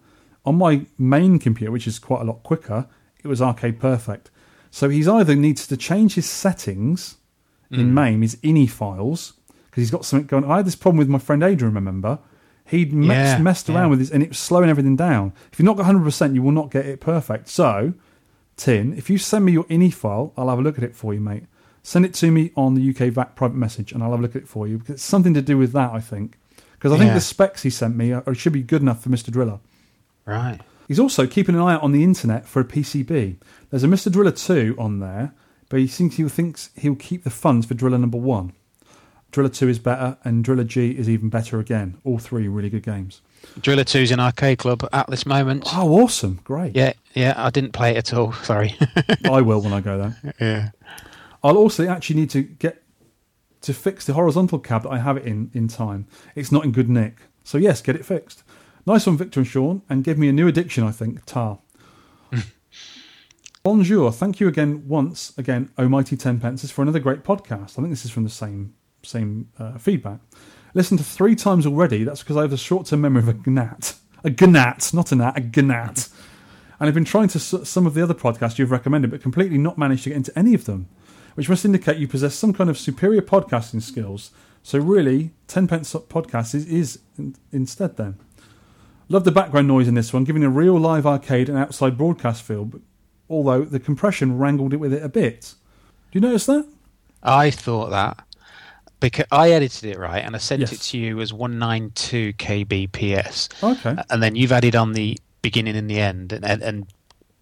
on my main computer, which is quite a lot quicker, it was arcade perfect. So he's either needs to change his settings in hmm. MAME, his INI files, because he's got something going. I had this problem with my friend Adrian. Remember, he'd messed, Yeah, messed around yeah. with this, and it was slowing everything down. If you're not got hundred percent, you will not get it perfect. So, Tin, if you send me your INI file, I'll have a look at it for you, mate. Send it to me on the UK VAC private message, and I'll have a look at it for you because it's something to do with that. I think because I think the specs he sent me are, should be good enough for Mr. Driller. Right. He's also keeping an eye out on the internet for a PCB. There's a Mr. Driller 2 on there, but he thinks he thinks he'll keep the funds for Driller number 1. Driller 2 is better, and Driller G is even better again. All three really good games. Driller 2's in Arcade Club at this moment. Oh, awesome. Great. Yeah, yeah, I didn't play it at all. Sorry. I will when I go there. yeah. I'll also actually need to get to fix the horizontal cab that I have it in in time. It's not in good nick. So, yes, get it fixed. Nice one, Victor and Shaun, and give me a new addiction, I think, tar. Bonjour. Thank you again, once again, Almighty Ten Pences, for another great podcast. I think this is from the same same uh, feedback. Listened to three times already. That's because I have a short term memory of a gnat. A gnat, not a gnat, a gnat. And I've been trying to s- some of the other podcasts you've recommended, but completely not managed to get into any of them. which must indicate you possess some kind of superior podcasting skills. So really, Tenpence Podcast is, is in, instead then. Love the background noise in this one, giving a real live arcade and outside broadcast feel, but although the compression wrangled it with it a bit. Do you notice that? I thought that because I edited it right and I sent Yes. it to you as 192 kbps. Okay. And then you've added on the beginning and the end and, and, and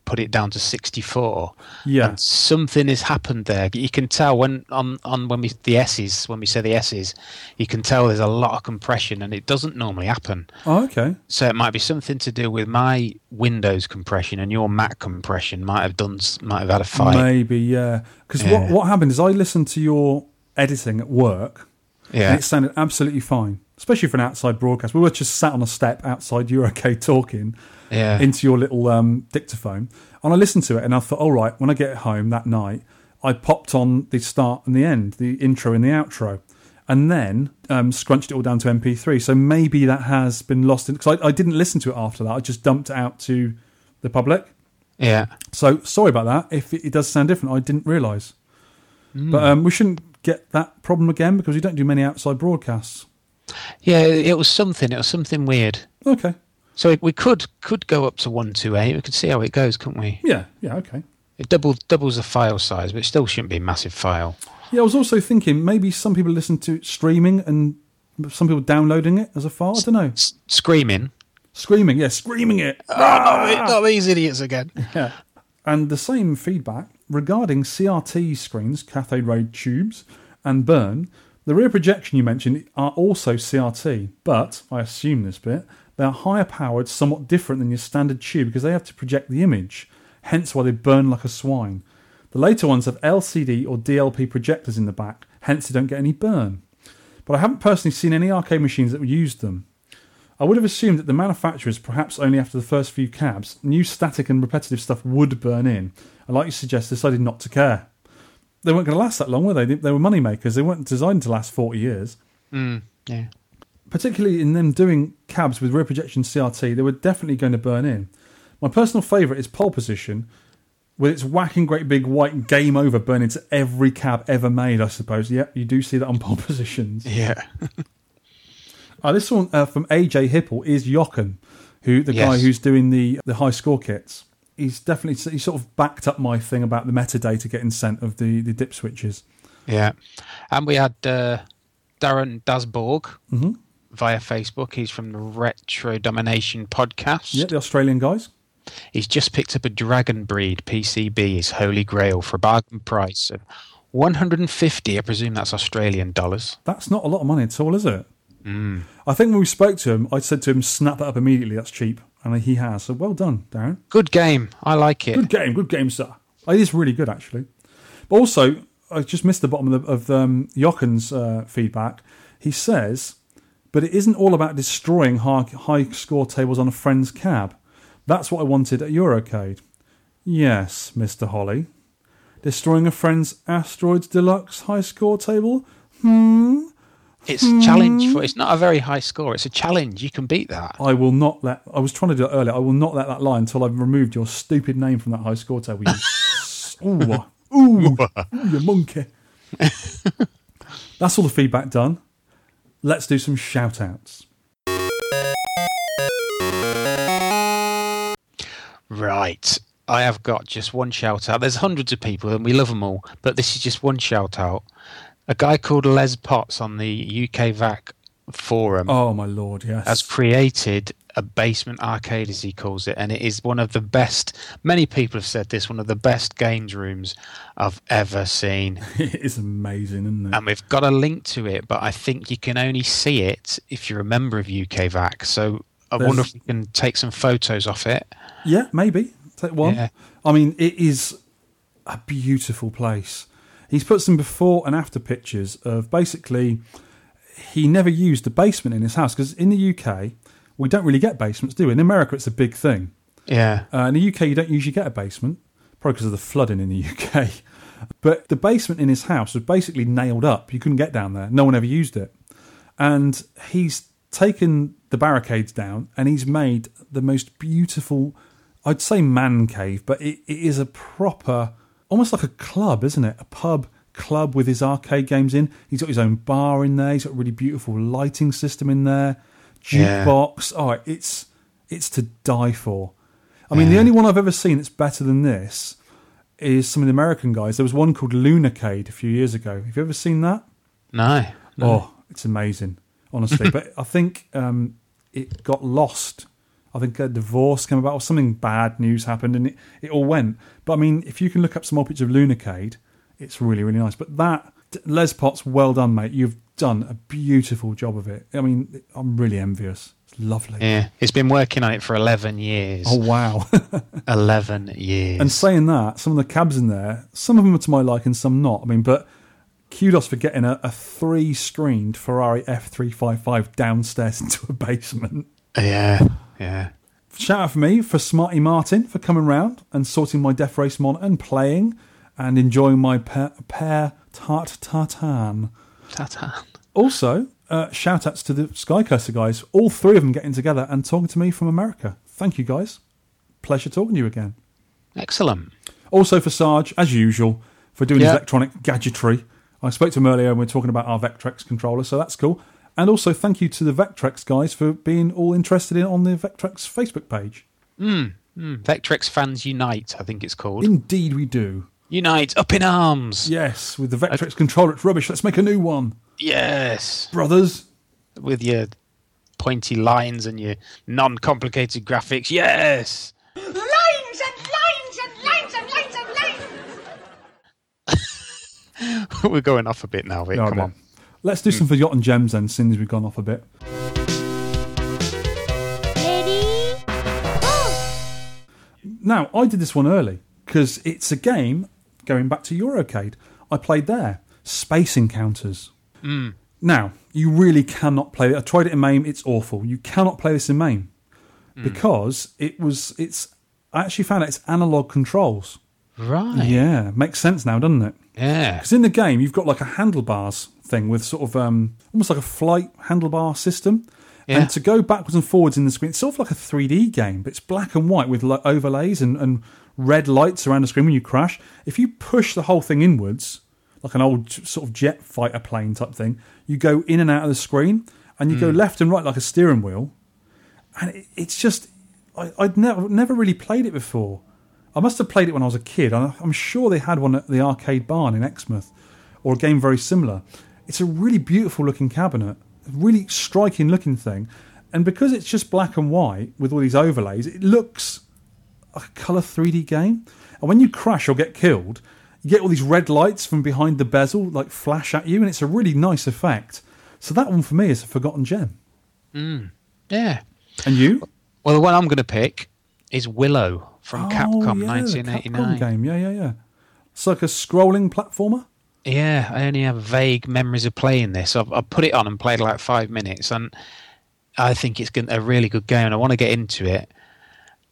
put it down to 64. Yeah. And something has happened there. You can tell when on, on when we the S's when we say the S's, you can tell there's a lot of compression and it doesn't normally happen. Oh, okay. So it might be something to do with my Windows compression and your Mac compression might have done might have had a fight. Maybe, yeah. Because what, Yeah. what happened is I listened to your editing at work, Yeah. and it sounded absolutely fine, especially for an outside broadcast. We were just sat on a step outside You're okay talking Yeah. into your little um, dictaphone, and I listened to it, and I thought, all right, when I get home that night, I popped on the start and the end, the intro and the outro. And then um, scrunched it all down to MP3. So maybe that has been lost in because I, I didn't listen to it after that. I just dumped it out to the public. Yeah. So sorry about that. If it, it does sound different, I didn't realise. But um, we shouldn't get that problem again because we don't do many outside broadcasts. Yeah, it was something. It was something weird. Okay. So we could could go up to one two eight. We could see how it goes, couldn't we? Yeah. Yeah. Okay. It double doubles the file size, but it still shouldn't be a massive file. Yeah. I was also thinking maybe some people listen to it streaming and some people downloading it as a file. I don't know. S- screaming. Screaming. Yeah. Screaming it. Oh, not, ah! not these idiots again. Yeah. And the same feedback regarding CRT screens, cathode ray tubes, and burn. The rear projection you mentioned are also CRT, but I assume this bit they are higher powered, somewhat different than your standard tube because they have to project the image, hence why they burn like a swine. The later ones have LCD or DLP projectors in the back, hence they don't get any burn. But I haven't personally seen any arcade machines that used them. I would have assumed that the manufacturers, perhaps only after the first few cabs, knew static and repetitive stuff would burn in, and like you suggest, decided not to care. They weren't going to last that long, were they? They were money makers. They weren't designed to last 40 years. Mm, yeah. Particularly in them doing cabs with rear projection CRT, they were definitely going to burn in. My personal favourite is pole position, with its whacking great big white game over burn into every cab ever made, I suppose. Yep, you do see that on pole positions. Yeah. Uh, this one uh, from AJ Hipple is Jochen, who the guy who's doing the the high score kits. He's definitely he sort of backed up my thing about the metadata getting sent of the the dip switches. Yeah. And we had uh, Darren Dasborg Mhm. Via Facebook. He's from the Retro Domination podcast. Yeah, the Australian guys. He's just picked up a Dragon Breed PCB, his holy grail, for a bargain price of 150. I presume that's Australian dollars. That's not a lot of money at all, is it? Mm. I think when we spoke to him, I said to him, "Snap that up immediately. That's cheap," and he has. So well done, Darren. Good game. I like it. Good game, good game, sir. It is really good, actually. But also, I just missed the bottom of, the, of um, Jochen's uh, feedback. He says, but it isn't all about destroying high, high score tables on a friend's cab. That's what I wanted at Eurocade. Yes, Mr. Holly. Destroying a friend's Asteroids Deluxe high score table? Hmm. It's a challenge for. It's not a very high score. It's a challenge. You can beat that. I will not let. I was trying to do it earlier. I will not let that lie until I've removed your stupid name from that high score table. You, ooh, ooh, ooh, you monkey. That's all the feedback done. Let's do some shout outs. Right. I have got just one shout out. There's hundreds of people and we love them all, but this is just one shout out. A guy called Les Potts on the UK VAC forum Oh my lord, yes. has created a basement arcade, as he calls it, and it is one of the best. Many people have said this, one of the best games rooms I've ever seen. it is amazing, isn't it? And we've got a link to it, but I think you can only see it if you're a member of UK VAC. So I There's- wonder if we can take some photos off it. Yeah, maybe. Take one. Yeah. I mean, it is a beautiful place. He's put some before and after pictures of basically he never used the basement in his house because in the UK we don't really get basements, do we? In America, it's a big thing. Yeah. Uh, in the UK, you don't usually get a basement, probably because of the flooding in the UK. But the basement in his house was basically nailed up. You couldn't get down there. No one ever used it. And he's taken the barricades down and he's made the most beautiful, I'd say man cave, but it, it is a proper, almost like a club, isn't it? A pub club with his arcade games in. He's got his own bar in there. He's got a really beautiful lighting system in there. Yeah. Jukebox. Oh, it's it's to die for. I mean, the only one I've ever seen that's better than this is some of the American guys. There was one called Lunarcade a few years ago. Have you ever seen that? No. no. Oh, it's amazing, honestly. but I think um, it got lost. I think a divorce came about, or something bad news happened, and it, it all went. But I mean, if you can look up some more pictures of Lunarcade, it's really, really nice. But that, Les Potts, well done, mate. You've done a beautiful job of it. I mean, I'm really envious. It's lovely. Yeah, he's been working on it for 11 years. Oh, wow. 11 years. And saying that, some of the cabs in there, some of them are to my liking, some not. I mean, but kudos for getting a, a three screened Ferrari F355 downstairs into a basement. yeah, yeah. Shout out for me for Smarty Martin for coming round and sorting my Death Race monitor and playing and enjoying my pair, pair tart tartan. Ta-ta. Also, uh, shout outs to the SkyCurser guys, all three of them getting together and talking to me from America. Thank you guys. Pleasure talking to you again. Excellent. Also for Sarge, as usual, for doing his electronic gadgetry. I spoke to him earlier and we are talking about our Vectrex controller, so that's cool. And also thank you to the Vectrex guys for being all interested in on the Vectrex Facebook page. Mm, Vectrex fans unite, I think it's called. Indeed we do. Unite, up in arms. Yes, with the Vectrex controller, it's rubbish. Let's make a new one. Yes. Brothers. With your pointy lines and your non-complicated graphics. Yes. Lines and lines and lines and lines and lines. We're going off a bit now, Vic. No, Come I on. Let's do some forgotten gems then, since we've gone off a bit. Now, I did this one early because it's a game going back to Eurocade. I played there. Space Encounters. Now, you really cannot play it. I tried it in MAME, it's awful. You cannot play this in MAME because it was, it's, I actually found out it's analog controls. Right. Yeah, makes sense now, doesn't it? Yeah. Because in the game, you've got like a handlebars thing with sort of um, almost like a flight handlebar system. Yeah. And to go backwards and forwards in the screen, it's sort of like a 3D game, but it's black and white with overlays and, and red lights around the screen when you crash. If you push the whole thing inwards, like an old sort of jet fighter plane type thing, you go in and out of the screen and you go hmm. left and right like a steering wheel. And it, it's just, I, I'd never, never really played it before. I must have played it when I was a kid. I- I'm sure they had one at the arcade barn in Exmouth, or a game very similar. It's a really beautiful looking cabinet, a really striking looking thing, and because it's just black and white with all these overlays, it looks a colour 3D game. And when you crash or get killed, you get all these red lights from behind the bezel like flash at you, and it's a really nice effect. So that one for me is a forgotten gem. Mm. Yeah. And you? Well, the one I'm going to pick is Willow from Oh, Capcom yeah, 1989. Capcom game, yeah, yeah, yeah. It's like a scrolling platformer. Yeah, I only have vague memories of playing this. I've, I've put it on and played like five minutes, and I think it's a really good game. and I want to get into it,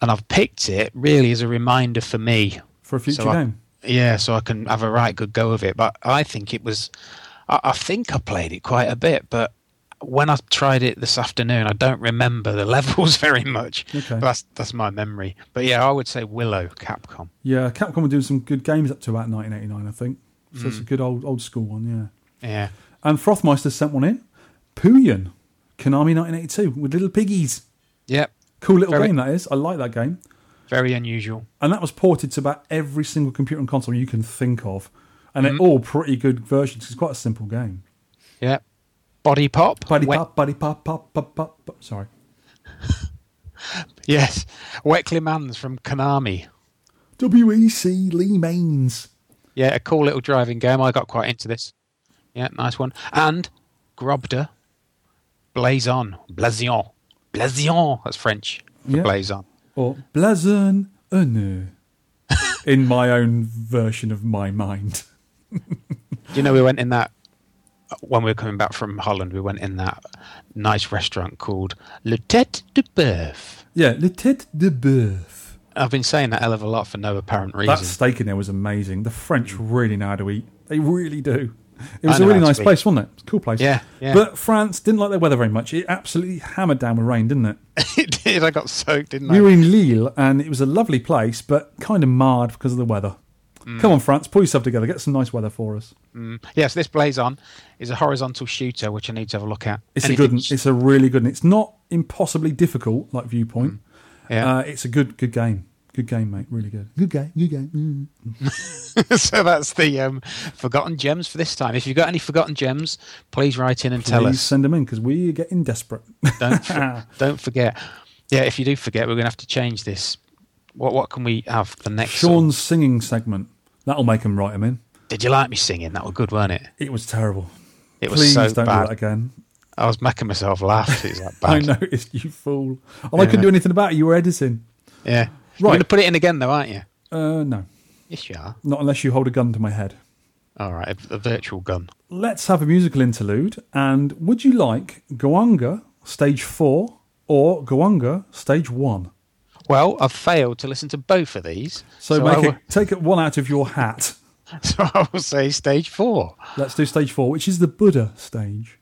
and I've picked it really as a reminder for me For a future So I- game. Yeah, so I can have a right good go of it. But I think it was, I, I think I played it quite a bit, but when I tried it this afternoon, I don't remember the levels very much. Okay. That's that's my memory. But yeah, I would say Willow, Capcom. Yeah, Capcom were doing some good games up to about 1989, I think. So it's a hmm. good old old school one, yeah. Yeah. And Frothmeister sent one in. Pooyan, Konami 1982 with little piggies. Yep. Cool little Very- game that is. I like that game. Very unusual. And that was ported to about every single computer and console you can think of. And they're mm. all pretty good versions. It's quite a simple game. Yep. Body pop. Buddy Wet- pop, buddy pop, pop, pop, pop, pop. Sorry. Yes. Weckley Mans from Konami. WEC Lee Mains. Yeah, a cool little driving game. I got quite into this. Yeah, nice one. And Grobda. Blazon. Blazion. Blazion. That's French for Yeah. Blazon. Or Blazon Honneur. In my own version of my mind. You know, we went in that when we were coming back from Holland. We went in that nice restaurant called Le Tête de Boeuf. Yeah, Le Tête de Boeuf. I've been saying that hell of a lot for no apparent reason. That steak in there was amazing. The French really know how to eat. They really do. It was a really nice place, wasn't it? It's a cool place. Yeah, yeah. But France didn't like their weather very much. It absolutely hammered down with rain, didn't it? it did. I got soaked, didn't We were in Lille, and it was a lovely place, but kind of marred because of the weather. Come on, France, pull yourself together. Get some nice weather for us. Mm. Yes, this Blazon is a horizontal shooter, which I need to have a look at. It's Anything a good. one. It's a really good. one. It's not impossibly difficult like Viewpoint. Mm. Yeah. Uh, it's a good, good game. Good game, mate. Really good. Good game. Good game. Mm. so that's the um, forgotten gems for this time. If you've got any forgotten gems, please write in and tell Please us. send them in because we're getting desperate. Don't for, don't forget. Yeah, if you do forget, we're going to have to change this. What what can we have for next? song? Shaun's singing segment. That'll make him write them in. Did you like me singing? That was good, weren't it? It was terrible. It was Please so don't bad. do that again. I was making myself laugh. It was that I noticed you fool. And I couldn't do anything about it. You were editing. Yeah. You're Right. going to put it in again, though, aren't you? Uh, no, Yes, you are. not unless you hold a gun to my head. All right, a, a virtual gun. Let's have a musical interlude. And would you like Guwange Stage 4 or Guwange Stage 1? Well, I've failed to listen to both of these. So, I make will, it, take it one out of your hat. so I will say stage four. Let's do Stage 4, which is the Buddha stage.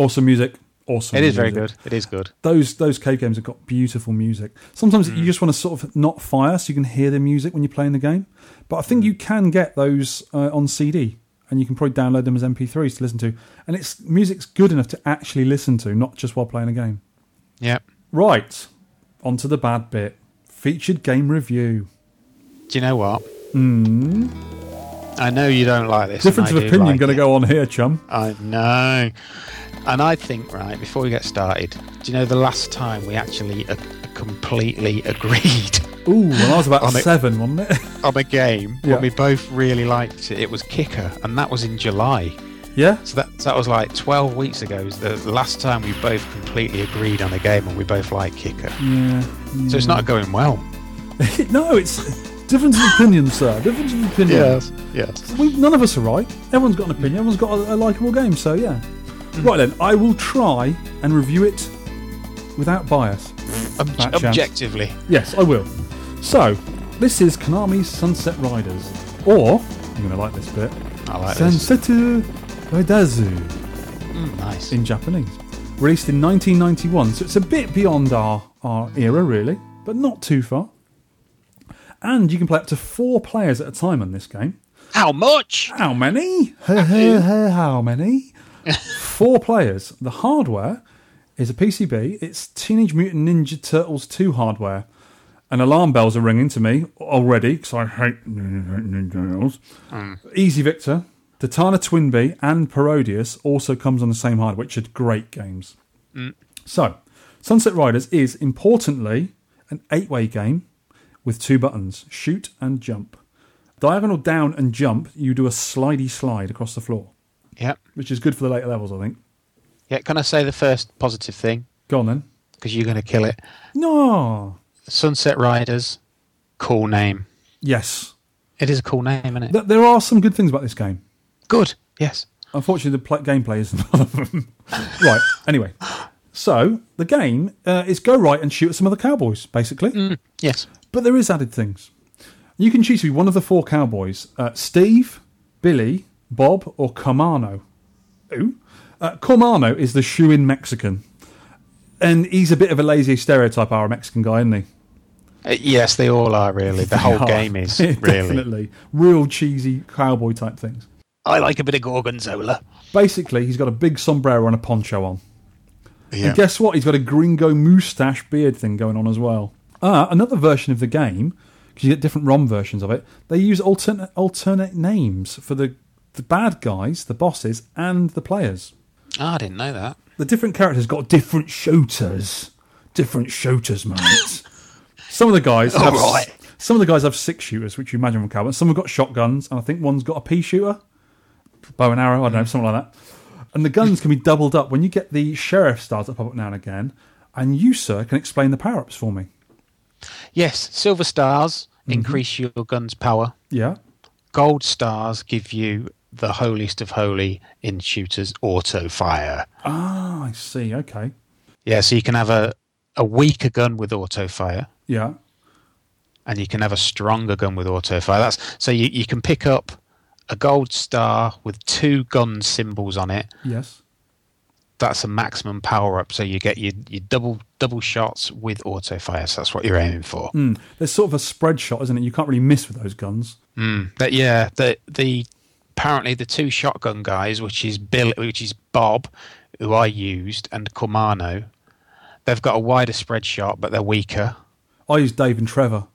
Awesome music. Awesome. it is very good. It is good. Those those cave games have got beautiful music. Sometimes Mm. you just want to sort of not fire so you can hear the music when you're playing the game. But I Mm. think you can get those uh, on CD and you can probably download them as MP3s to listen to. And it's music's good enough to actually listen to, not just while playing a game. Yep. Right, on to the bad bit. Featured game review. Do you know what? I know you don't like this. Difference of opinion like going to go on here, chum. I know. And I think, right, before we get started, do you know the last time we actually uh, completely agreed Ooh, when I was about On seven, wasn't it? on a game Yeah. when we both really liked it? It was Kicker, and that was in July. yeah. So that, that was like 12 weeks ago. Is the last time we both completely agreed on a game and we both like Kicker. Yeah. So it's not going well. no, it's difference of opinion, sir. Difference of opinion. yes. We, none of us are right. Everyone's got an opinion. Everyone's got a, a likable game. So yeah. Right then, I will try and review it without bias. Ob- Fat chance. objectively. Yes, I will. So, this is Konami's Sunset Riders, or you're gonna like this bit. I like this. Sunset Ridazu Mm, nice. in Japanese. Released in 1991, so it's a bit beyond our, our era, really, but not too far. And you can play up to four players at a time on this game. How much? How many? How many? Four players. The hardware is a PCB. It's Teenage Mutant Ninja Turtles 2 hardware. And alarm bells are ringing to me already because I hate Ninja Turtles. Hmm. Easy Victor, Detana TwinBee, and Parodius also comes on the same hardware, which are great games. Hmm. So, Sunset Riders is importantly an eight-way game with two buttons: shoot and jump. Diagonal down and jump, you do a slidey slide across the floor, Yep. which is good for the later levels, I think. Yeah, can I say the first positive thing? Go on then. Because you're going to kill it. No. Sunset Riders cool name. Yes, It is a cool name, isn't it? Th- there are some good things about this game. Good. Yes. Unfortunately, the pl- gameplay isn't one of them. right. Anyway, so the game uh, is go right and shoot at some other cowboys, basically. Yes. But there is added things. You can choose to be one of the four cowboys: uh, Steve, Billy, Bob, or Cormano. Who? Uh, Cormano is the shoe-in Mexican, and he's a bit of a lazy stereotype, our Mexican guy, isn't he? Uh, yes, they all are really. The whole game is really. definitely real cheesy cowboy type things. I like a bit of gorgonzola. Basically, he's got a big sombrero and a poncho on. Yeah. And guess what? He's got a gringo moustache beard thing going on as well. Ah, another version of the game, because you get different ROM versions of it, they use alternate, alternate names for the, the bad guys, the bosses, and the players. Oh, I didn't know that. The different characters got different shooters. Different shooters, mate. some of the guys have right. some of the guys have six shooters, which you imagine from Cowboy. Some have got shotguns, and I think one's got a pea shooter, bow and arrow. I don't know, something like that. And the guns can be doubled up when you get the sheriff stars that pop up now and again. And you, sir, can explain the power ups for me. Yes, silver stars mm-hmm. increase your gun's power. Yeah. Gold stars give you the holiest of holy in shooters auto fire. Ah, I see. Okay. Yeah, so you can have a, a weaker gun with auto fire, Yeah. and you can have a stronger gun with auto fire. That's so you, you can pick up a gold star with two gun symbols on it. Yes. That's a maximum power up, so you get your, your double double shots with auto fire. So that's what you're aiming for. Mm. There's sort of a spread shot, isn't it? You can't really miss with those guns. Mm. But yeah, the the apparently the two shotgun guys, which is Bill, which is Bob, who I used, and Cormano, they've got a wider spread shot, but they're weaker. I use Dave and Trevor.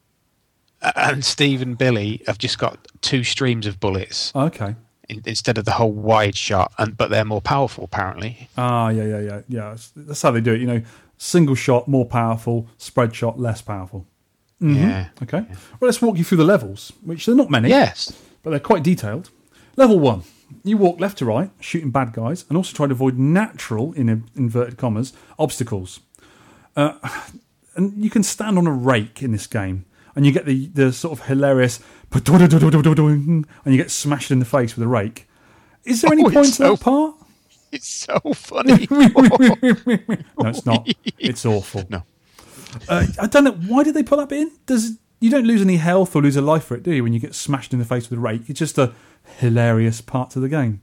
And Steve and Billy have just got two streams of bullets Okay. in, instead of the whole wide shot, and but they're more powerful apparently. Ah, yeah, yeah, yeah, yeah. That's- how they do it. You know, single shot more powerful, spread shot less powerful. Mhm. Yeah. Okay. Well, let's walk you through the levels, which they're not many. Yes. But they're quite detailed. Level one, you walk left to right, shooting bad guys, and also try to avoid natural, in inverted commas, obstacles. Uh, and you can stand on a rake in this game, and you get the, the sort of hilarious, and you get smashed in the face with a rake. Is there any Oh, point to so that part? It's so funny. No, it's not. It's awful. No. Uh, I don't know. Why did they put that bit in? Does you don't lose any health or lose a life for it, do you? When you get smashed in the face with a rake, it's just a hilarious part to the game.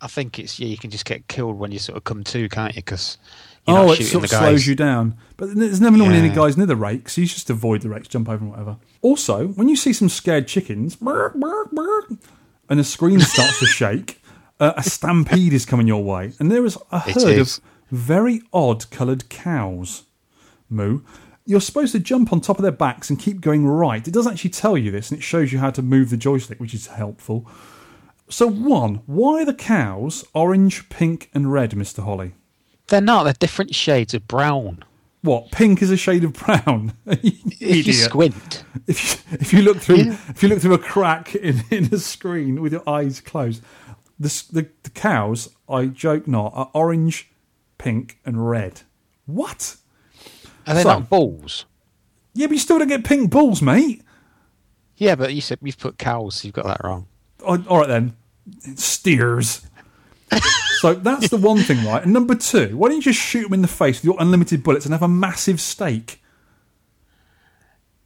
I think it's yeah. You can just get killed when you sort of come to, can't you? Because oh, it sort of slows you down. But there's never normally any guys near the rake, so you just avoid the rakes, jump over and whatever. Also, when you see some scared chickens, and the screen starts to shake, uh, a stampede is coming your way, and there is a herd is. of very odd coloured cows. Moo. You're supposed to jump on top of their backs and keep going right. It does actually tell you this, and it shows you how to move the joystick, which is helpful. So, one, why are the cows orange, pink, and red, Mr. Holly? They're not. They're different shades of brown. What? Pink is a shade of brown. You If you squint, If you, if you look through if you look through a crack in, in a screen with your eyes closed, the, the the cows, I joke not, are orange, pink, and red. What? Are they So- not balls? Yeah, but you still don't get pink balls, mate. Yeah, but you said you've put cows. So you've got that wrong. Oh, all right then, steers. so that's the one thing, right? And number two, why don't you just shoot them in the face with your unlimited bullets and have a massive stake?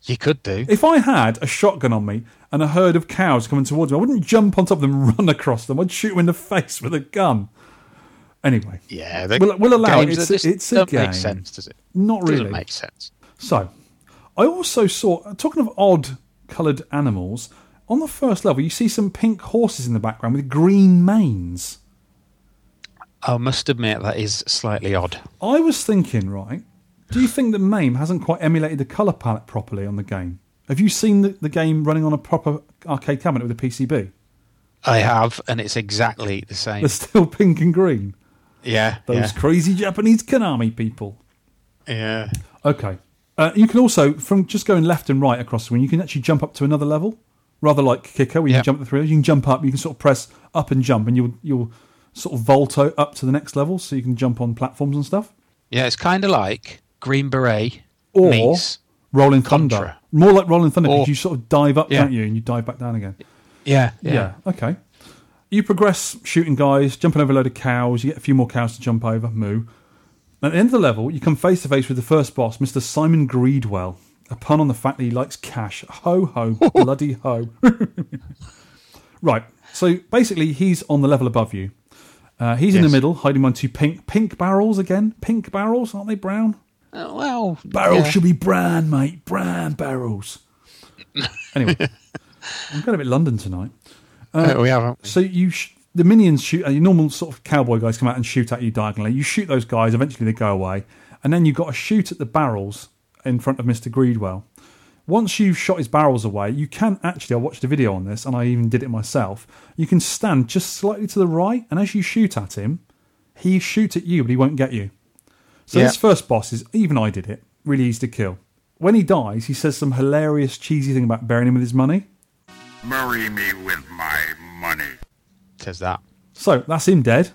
You could do. If I had a shotgun on me and a herd of cows coming towards me, I wouldn't jump on top of them run across them. I'd shoot them in the face with a gun. Anyway, Yeah, the We'll- we'll allow it. It's just it's a game. make sense, does it? not really. Doesn't make sense. So, I also saw, talking of odd coloured animals, on the first level, you see some pink horses in the background with green manes. I must admit that is slightly odd. I was thinking, right, do you think that MAME hasn't quite emulated the colour palette properly on the game? Have you seen the, the game running on a proper arcade cabinet with a PCB? I have, and it's exactly the same. They're still pink and green. Yeah, Those yeah, crazy Japanese Konami people. yeah. Okay. Uh, you can also, from just going left and right across the screen, you can actually jump up to another level. Rather like Kicker, where you Yeah. can jump the three. You can jump up. You can sort of press up and jump, and you'll you'll sort of volto up to the next level, so you can jump on platforms and stuff. Yeah, it's kind of like Green Beret Or Rolling Thunder. Contra. More like Rolling Thunder because you sort of dive up, Yeah. don't you, and you dive back down again. Yeah, Yeah. Okay. You progress shooting guys, jumping over a load of cows. You get a few more cows to jump over. Moo. At the end of the level, you come face to face with the first boss, Mr. Simon Greedwell. A pun on the fact that he likes cash. Ho ho, bloody ho. right. So basically, he's on the level above you. Uh, he's in the middle, hiding behind two pink pink barrels again. Pink barrels, aren't they brown? Uh, well, Barrels yeah. should be brown, mate. Brown barrels. anyway, I'm going to a bit London tonight. Uh, we haven't. So you, sh- the minions shoot. Uh, your normal sort of cowboy guys come out and shoot at you diagonally. You shoot those guys. Eventually, they go away, and then you've got to shoot at the barrels in front of Mister Greedwell. Once you've shot his barrels away, you can actually. I watched a video on this, and I even did it myself. You can stand just slightly to the right, and as you shoot at him, he shoots at you, but he won't get you. So Yeah. this first boss is even I did it. Really easy to kill. When he dies, he says some hilarious, cheesy thing about burying him with his money. Marry me with my money. Says that. So that's him dead.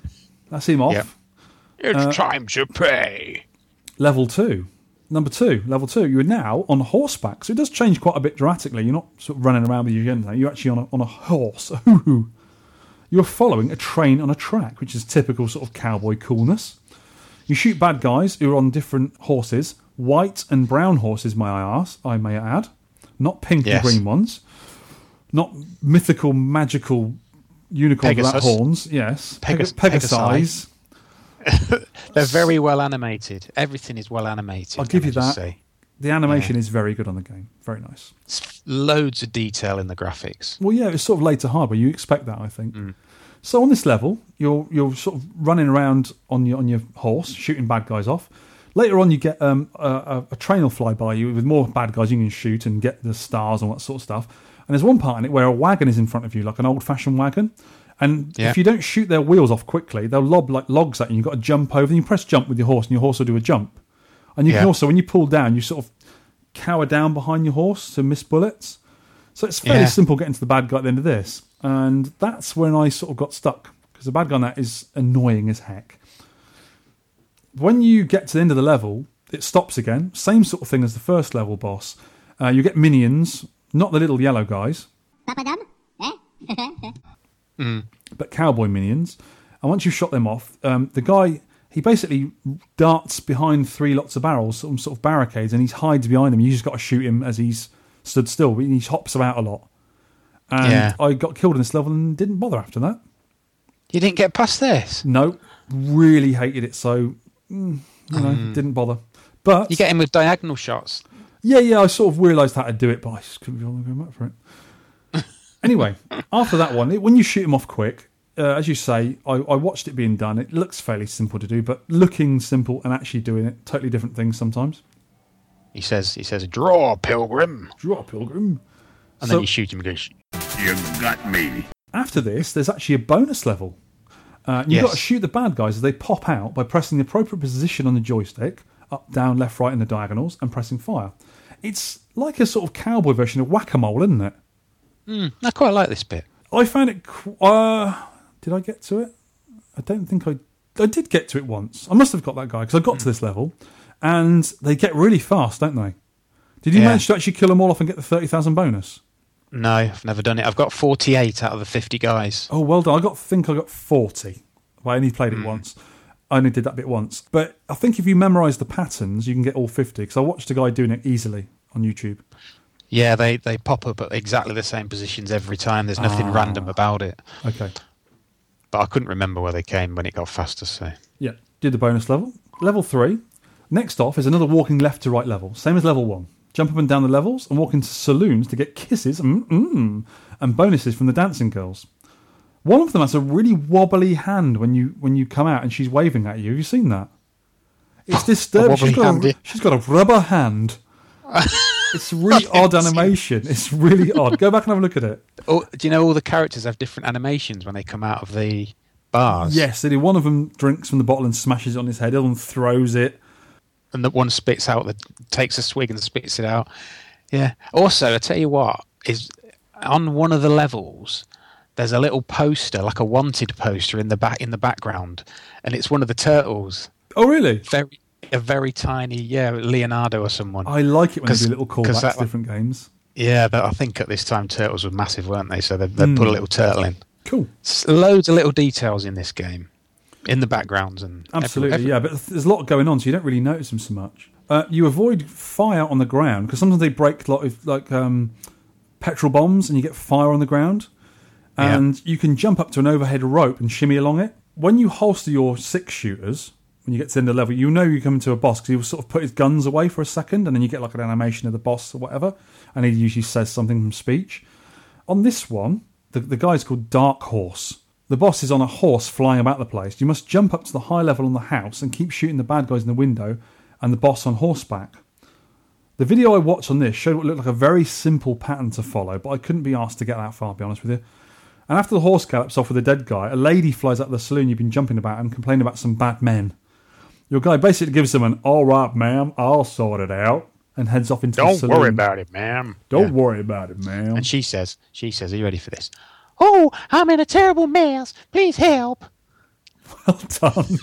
That's him off. Yep. It's uh, time to pay. Level two. Number two, level two, you're now on horseback. So it does change quite a bit dramatically. You're not sort of running around with your gun now. You're actually on a, on a horse. You're following a train on a track, which is typical sort of cowboy coolness. You shoot bad guys who are on different horses, white and brown horses, may I ask, I may add, not pink Yes. and green ones, not mythical, magical unicorns without horns. Yes, Pegas- Pegas- Pegasi. They're very well animated. Everything is well animated. I'll give you that. Say. The animation is very good on the game. Very nice. It's loads of detail in the graphics. Well, yeah, it's sort of later hardware. You expect that, I think. Mm. So on this level, you're you're sort of running around on your on your horse, shooting bad guys off. Later on, you get um, a, a, a train will fly by you with more bad guys you can shoot and get the stars and all that sort of stuff. And there's one part in it where a wagon is in front of you, like an old-fashioned wagon. And Yeah. if you don't shoot their wheels off quickly, they'll lob like logs at you. You've got to jump over them. You press jump with your horse, and your horse will do a jump. And you can also, when you pull down, you sort of cower down behind your horse to miss bullets. So it's fairly Yeah. simple getting to the bad guy at the end of this. And that's when I sort of got stuck because the bad guy on that is annoying as heck. When you get to the end of the level, it stops again. Same sort of thing as the first level boss. Uh, you get minions, not the little yellow guys, Papadum? Eh? but cowboy minions. And once you've shot them off, um, the guy he basically darts behind three lots of barrels, some sort of barricades, and he hides behind them. You just got to shoot him as he's stood still. But he hops about a lot. And Yeah. I got killed in this level and didn't bother after that. You didn't get past this. No, really hated it. So, mm, you know, didn't bother. But You get him with diagonal shots. Yeah, yeah, I sort of realised how to do it, but I just couldn't be bothered going back for it. anyway, after that one, it- when you shoot him off quick, uh, as you say, I, I watched it being done. It looks fairly simple to do, but looking simple and actually doing it, totally different things sometimes. He says, he says, draw, pilgrim. Draw pilgrim. And So- then you shoot him and goes, You got me. After this, there's actually a bonus level. Uh, you've Yes. got to shoot the bad guys as they pop out by pressing the appropriate position on the joystick, up, down, left, right, and the diagonals, and pressing fire. It's like a sort of cowboy version of whack a mole, isn't it? Hmm, I quite like this bit. I found it. qu- Uh, did I get to it? I don't think I. I did get to it once. I must have got that guy because I got to hmm. this level, and they get really fast, don't they? Did you Yeah. manage to actually kill them all off and get the thirty thousand bonus? No, I've never done it. I've got 48 out of the 50 guys. Oh, well done. I got think I got forty. Well, I only played it hmm. once. I only did that bit once. But I think if you memorise the patterns, you can get all fifty. Because I watched a guy doing it easily on YouTube. Yeah, they, they pop up at exactly the same positions every time. There's nothing ah. random about it. Okay. But I couldn't remember where they came when it got faster, so. Yeah, did the bonus level. Level three. Next off is another walking left to right level, same as level one. Jump up and down the levels and walk into saloons to get kisses mm-mm, and bonuses from the dancing girls. One of them has a really wobbly hand when you when you come out and she's waving at you. Have you seen that? It's disturbing. wobbly She's got, a, she's got a rubber hand. It's really odd animation. It's really odd. Go back and have a look at it. Oh, do you know all the characters have different animations when they come out of the bars? Yes, they do. One of them drinks from the bottle and smashes it on his head. The other one throws it. And the one spits out, the takes a swig and spits it out. Yeah. Also, I tell you what, is on one of the levels, there's a little poster, like a wanted poster in the back in the background, and it's one of the turtles. Oh, really? Very, a very tiny, yeah, Leonardo or someone. I like it when they do little callbacks that to different games. Yeah, but I think at this time turtles were massive, weren't they? So they, they put a Mm. little turtle in. Cool. Loads of little details in this game, in the backgrounds and every- Absolutely, every- yeah. But there's a lot going on, so you don't really notice them so much. Uh, you avoid fire on the ground because sometimes they break like like um, petrol bombs, and you get fire on the ground. Yeah. And you can jump up to an overhead rope and shimmy along it. When you holster your six shooters, when you get to the end of the level, you know you're coming to a boss because he'll sort of put his guns away for a second, and then you get like an animation of the boss or whatever, and he usually says something from speech. On this one, the, the guy's called Dark Horse. The boss is on a horse flying about the place. You must jump up to the high level on the house and keep shooting the bad guys in the window and the boss on horseback. The video I watched on this showed what looked like a very simple pattern to follow, but I couldn't be asked to get that far, to be honest with you. And after the horse gallops off with a dead guy, a lady flies out of the saloon you've been jumping about and complains about some bad men. Your guy basically gives them an "All right, ma'am, I'll sort it out," and heads off into the saloon. Don't worry about it, ma'am. Don't worry about it, ma'am. And she says, she says, are you ready for this? Oh, I'm in a terrible mess. Please help. Well done.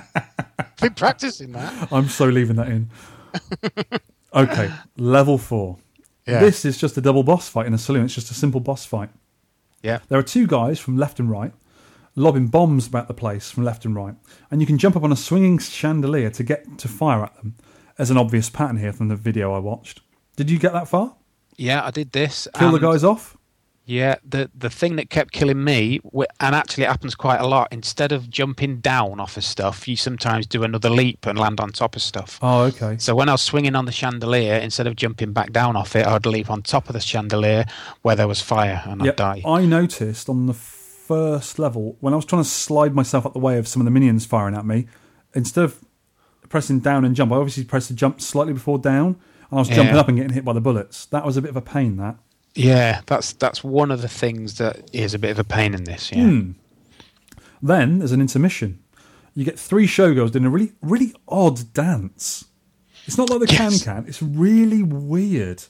Been practicing that. I'm so leaving that in. Okay, level four. Yeah. This is just a double boss fight in a saloon. It's just a simple boss fight. Yeah. There are two guys from left and right lobbing bombs about the place from left and right, and you can jump up on a swinging chandelier to get to fire at them. There's an obvious pattern here from the video I watched. Did you get that far? Yeah, I did this. Kill the guys off? Yeah, the the thing that kept killing me, and actually it happens quite a lot. Instead of jumping down off of stuff, you sometimes do another leap and land on top of stuff. Oh, okay. So when I was swinging on the chandelier, instead of jumping back down off it, I'd leap on top of the chandelier where there was fire and Yeah, I'd die. I noticed on the first level when I was trying to slide myself out the way of some of the minions firing at me, instead of pressing down and jump, I obviously pressed the jump slightly before down, and I was jumping up and getting hit by the bullets. That was a bit of a pain. That Yeah, that's that's one of the things that is a bit of a pain in this. Yeah. Hmm. Then there's an intermission. You get three showgirls doing a really, really odd dance. It's not like the can can. It's really weird.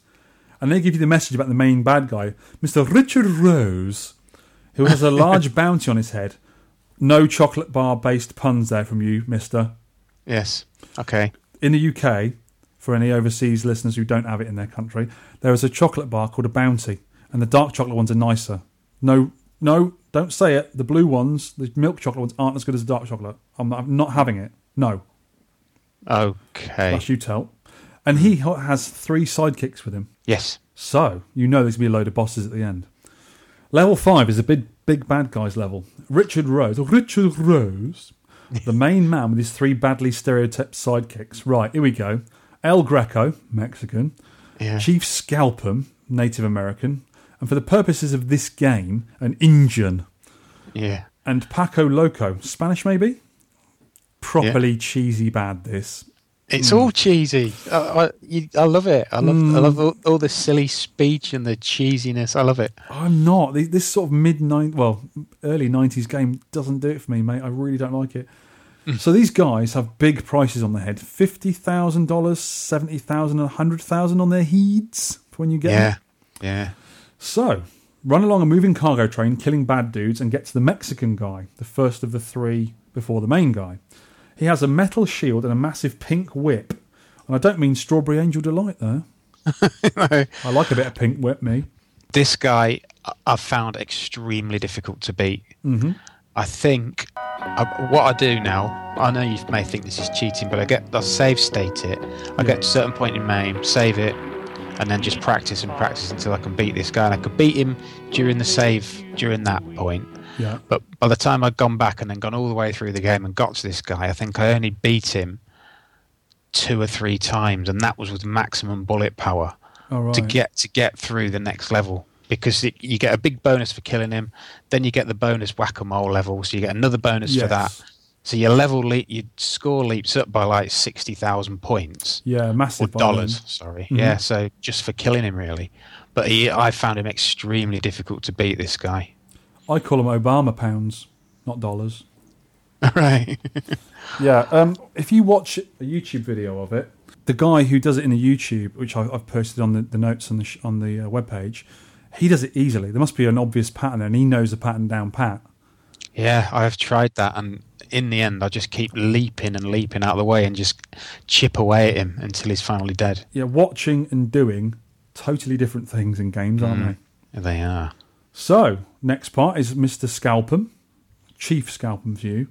And they give you the message about the main bad guy, Mr. Richard Rose, who has a large bounty on his head. No chocolate bar based puns there from you, Mister. Yes. Okay. In the UK, for any overseas listeners who don't have it in their country, there is a chocolate bar called a Bounty, and the dark chocolate ones are nicer. No, no, don't say it. The blue ones, the milk chocolate ones, aren't as good as the dark chocolate. I'm not, I'm not having it. No, Okay. that's you tell. And he has three sidekicks with him. Yes. So you know there's gonna be a load of bosses at the end. Level five is a big, big bad guys level. Richard Rose, oh, Richard Rose, the main man with his three badly stereotyped sidekicks. Right, here we go. El Greco, Mexican. Yeah. Chief Scalpem, Native American. And for the purposes of this game, an Indian. Yeah. And Paco Loco, Spanish maybe? Properly cheesy bad, this. It's Hmm. all cheesy. I, I, you, I love it. I love I love all, all the silly speech and the cheesiness. I love it. I'm not. This sort of mid nine, well, early nineties game doesn't do it for me, mate. I really don't like it. So these guys have big prices on their head: fifty thousand dollars, seventy thousand, and hundred thousand on their heads for when you get Yeah. them. Yeah. So run along a moving cargo train, killing bad dudes, and get to the Mexican guy, the first of the three before the main guy. He has a metal shield and a massive pink whip. And I don't mean strawberry angel delight there. I like a bit of pink whip, me. This guy I- I've found extremely difficult to beat. Mhm. I think I, what I do now. I know you may think this is cheating, but I get I save state it. I get to a certain point in game, save it, and then just practice and practice until I can beat this guy. And I could beat him during the save during that point. Yeah. But by the time I'd gone back and then gone all the way through the game and got to this guy, I think I only beat him two or three times, and that was with maximum bullet power All to get to get through the next level. Because it, you get a big bonus for killing him, then you get the bonus whack a mole level, so you get another bonus for that. So your level leap, your score leaps up by like sixty thousand points Yeah, massive dollars. Sorry, Mhm. yeah. So just for killing him, really. But he, I found him extremely difficult to beat. This guy. I call them Obama pounds, not dollars. right. Yeah. Um, if you watch a YouTube video of it, the guy who does it in the YouTube, which I, I've posted on the, the notes on the sh- on the uh, webpage, he does it easily. There must be an obvious pattern, and he knows the pattern down pat. Yeah, I've tried that, and in the end, I just keep leaping and leaping out of the way and just chip away at him until he's finally dead. Yeah, watching and doing totally different things in games, aren't Mm. they? They are. So, next part is Mr. Scalpem, Chief Scalpem view.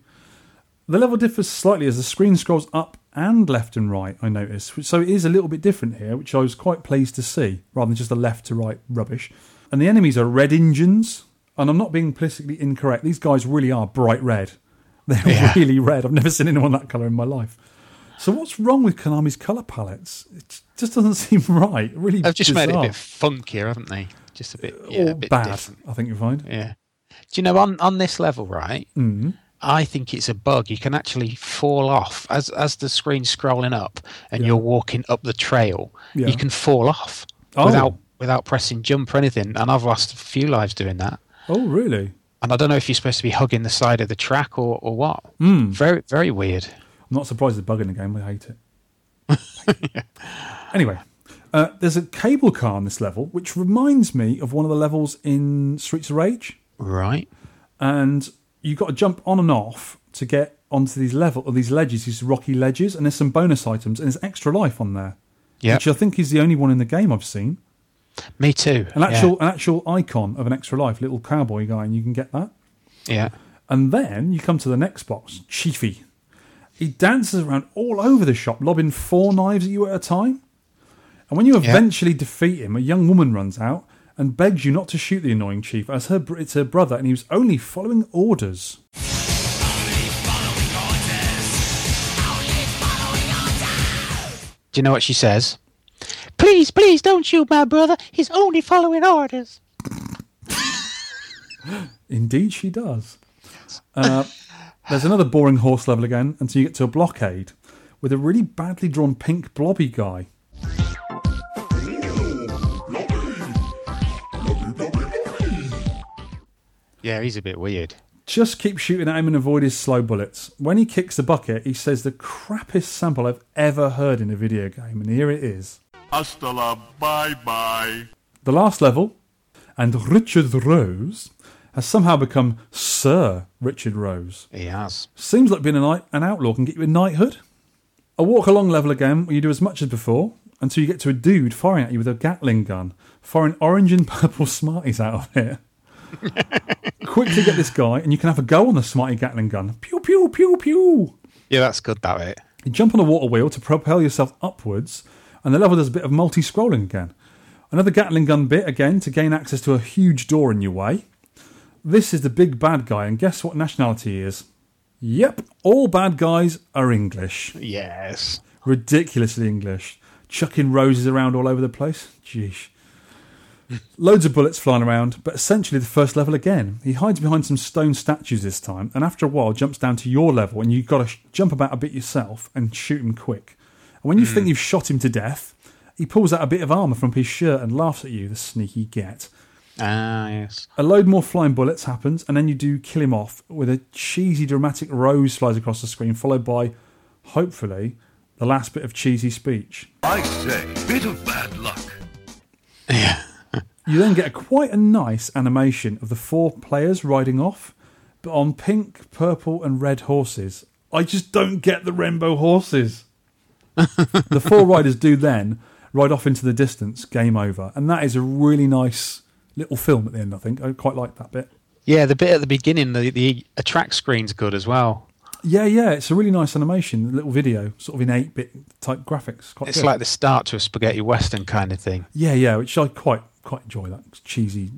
The level differs slightly as the screen scrolls up and left and right, I notice. So it is a little bit different here, which I was quite pleased to see, rather than just the left to right rubbish. And the enemies are red engines, and I'm not being politically incorrect. These guys really are bright red. They're Yeah. really red. I've never seen anyone that colour in my life. So what's wrong with Konami's colour palettes? It just doesn't seem right. Really They've just made it a bit funkier, haven't they? Just a bit, yeah, Or a bit bad, different. I think you'll find. Yeah. Do you know on on this level, right? Mm. I think it's a bug. You can actually fall off as as the screen's scrolling up and Yeah. you're walking up the trail. Yeah. You can fall off Oh. without without pressing jump or anything. And I've lost a few lives doing that. Oh, really? And I don't know if you're supposed to be hugging the side of the track or, or what. Mm. Very very weird. I'm not surprised there's a bug in the game. I hate it. Anyway, uh, there's a cable car on this level, which reminds me of one of the levels in Streets of Rage. Right. And you've got to jump on and off to get onto these level or these ledges, these rocky ledges, and there's some bonus items, and there's extra life on there. Yep. Which I think is the only one in the game I've seen. Me too. An actual an actual icon of an extra life, little cowboy guy, and you can get that. Yeah. And then you come to the next box, Chiefy. He dances around all over the shop, lobbing four knives at you at a time. And when you eventually defeat him, a young woman runs out and begs you not to shoot the annoying chief, as her br- it's her brother, and he was only following orders. Do you know what she says? Please, please don't shoot my brother. He's only following orders. Indeed, she does. Uh, there's another boring horse level again until you get to a blockade with a really badly drawn pink blobby guy. Yeah, he's a bit weird. Just keep shooting at him and avoid his slow bullets. When he kicks the bucket, he says the crappiest sample I've ever heard in a video game, and here it is. Hasta la bye bye. The last level, and Richard Rose has somehow become Sir Richard Rose. He has. Seems like being a knight, an outlaw can get you a knighthood. A walk along level again where you do as much as before until you get to a dude firing at you with a Gatling gun, firing orange and purple smarties out of it. Quickly get this guy, and you can have a go on the smarty Gatling gun. Pew pew pew pew. Yeah, that's good. That bit. You jump on a water wheel to propel yourself upwards, and the level does a bit of multi scrolling again. Another Gatling gun bit again to gain access to a huge door in your way. This is the big bad guy, and guess what nationality he is? Yep, all bad guys are English. Yes. Ridiculously English. Chucking roses around all over the place. Jeesh. Loads of bullets flying around, but essentially the first level again. He hides behind some stone statues this time, and after a while jumps down to your level, and you've got to sh- jump about a bit yourself and shoot him quick. And when you think you've shot him to death, he pulls out a bit of armour from his shirt and laughs at you, the sneaky get. Ah, yes. A load more flying bullets happens, and then you do kill him off with a cheesy, dramatic rose flies across the screen, followed by, hopefully, the last bit of cheesy speech. I say, bit of bad luck. You then get a, quite a nice animation of the four players riding off, but on pink, purple, and red horses. I just don't get the rainbow horses. the four riders do then ride off into the distance, game over. And that is a really nice little film at the end, I think. I quite like that bit. Yeah, the bit at the beginning, the the attract screen's good as well. Yeah, yeah, it's a really nice animation, a little video, sort of in 8 bit type graphics. Quite It's good. like the start to a spaghetti western kind of thing. Yeah, yeah, which I quite quite enjoy that cheesy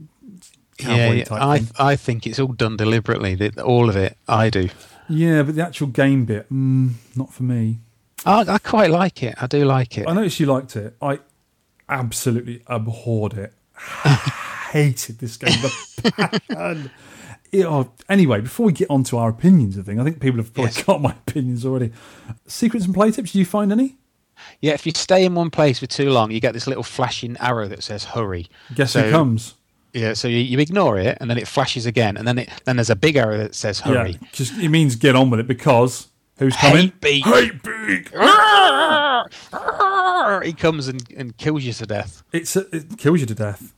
cowboy Yeah, type I thing. I think it's all done deliberately. that- All of it, I do. Yeah, but the actual game bit, mm, not for me. I, I quite like it. I do like it. I noticed you liked it. I absolutely abhorred it. Hated this game. The passion. It- oh, anyway, before we get on to our opinions of things, I think people have probably Yes. got my opinions already. Secrets and play tips, did you find any? Yeah, if you stay in one place for too long, you get this little flashing arrow that says "hurry." Guess So- who comes? Yeah, so you, you ignore it, and then it flashes again, and then it then there's a big arrow that says "hurry." Yeah, just it means get on with it because who's coming? Hate beak. Hate beak. He comes and, and kills you to death. It's a, it kills you to death,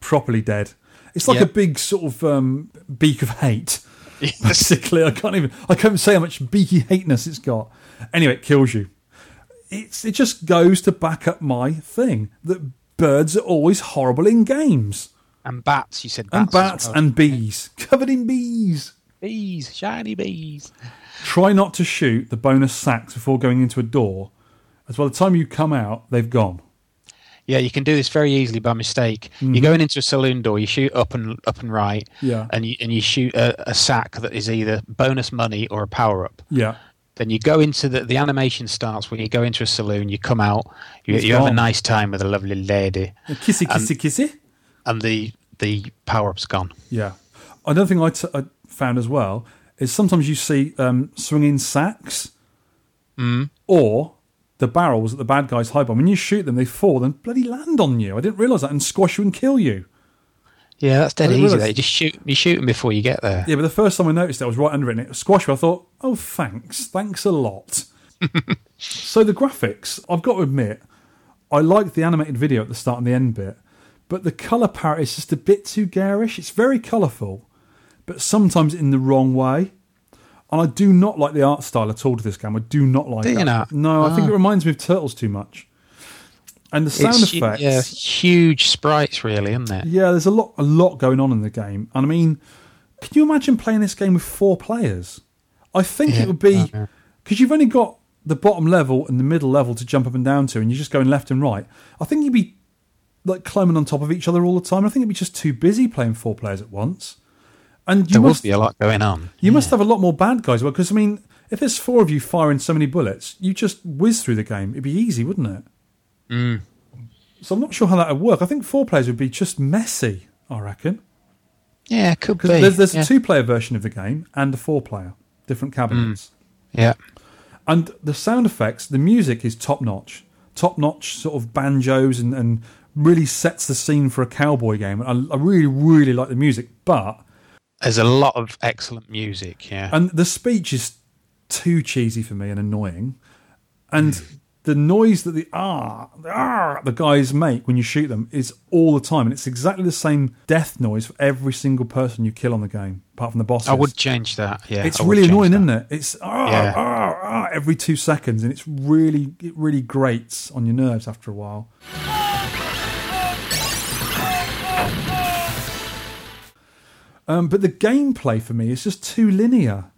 properly dead. It's like Mm. Yeah. a big sort of um, beak of hate. Basically, I can't even I can't even say how much beaky hateness it's got. Anyway, it kills you. It's it just goes to back up my thing that birds are always horrible in games. And bats, you said And bats. as bats well. and bees. Covered in bees. bees, shiny bees. Try not to shoot the bonus sacks before going into a door, as by the time you come out, they've gone. Yeah, you can do this very easily by mistake. Mhm. You're going into a saloon door, you shoot up and up and right, Yeah. and you and you shoot a, a sack that is either bonus money or a power up. Yeah. Then you go into the the animation starts when you go into a saloon. You come out, you, you have a nice time with a lovely lady, Kissy, And- kissy, kissy. and the the power up's gone. Yeah. Another thing I, t- I found as well is sometimes you see um, swinging sacks Mm. or the barrels that the bad guys hide on. When you shoot them, they fall and bloody land on you. I didn't realise that and squash you and kill you. Yeah, that's dead I easy. There. Just shoot you shoot them before you get there. Yeah, but the first time I noticed it, I was right under it and it squashed. I thought, oh, thanks. Thanks a lot. so the graphics, I've got to admit, I like the animated video at the start and the end bit, but the colour palette is just a bit too garish. It's very colourful, but sometimes in the wrong way. And I do not like the art style at all to this game. I do not like Do you it. No, I think Ah. it reminds me of Turtles too much. And the sound It's effects. yeah, huge sprites, really, isn't it? Yeah, there's a lot, a lot going on in the game, and I mean, can you imagine playing this game with four players? I think Yeah, it would be because you've only got the bottom level and the middle level to jump up and down to, and you're just going left and right. I think you'd be like climbing on top of each other all the time. I think it'd be just too busy playing four players at once. And you There must be a lot going on. you must have a lot more bad guys. Well, because I mean, if there's four of you firing so many bullets, you just whiz through the game. It'd be easy, wouldn't it? Mm. So I'm not sure how that would work. I think four players would be just messy. I reckon. Yeah, it could be. There's, there's yeah. a two-player version of the game and a four-player, different cabinets. Yeah. And the sound effects, the music is top-notch, top-notch sort of banjos and, and really sets the scene for a cowboy game. I, I really, really like the music, but There's a lot of excellent music. Yeah. and the speech is too cheesy for me and annoying, and the noise that the ah the ah the guys make when you shoot them is all the time, and it's exactly the same death noise for every single person you kill on the game, apart from the bosses. I would change that. Yeah. it's I really annoying, that. isn't it? It's ah, Yeah. ah, ah, every two seconds, and it's really it really grates on your nerves after a while. Um, but the gameplay for me is just too linear.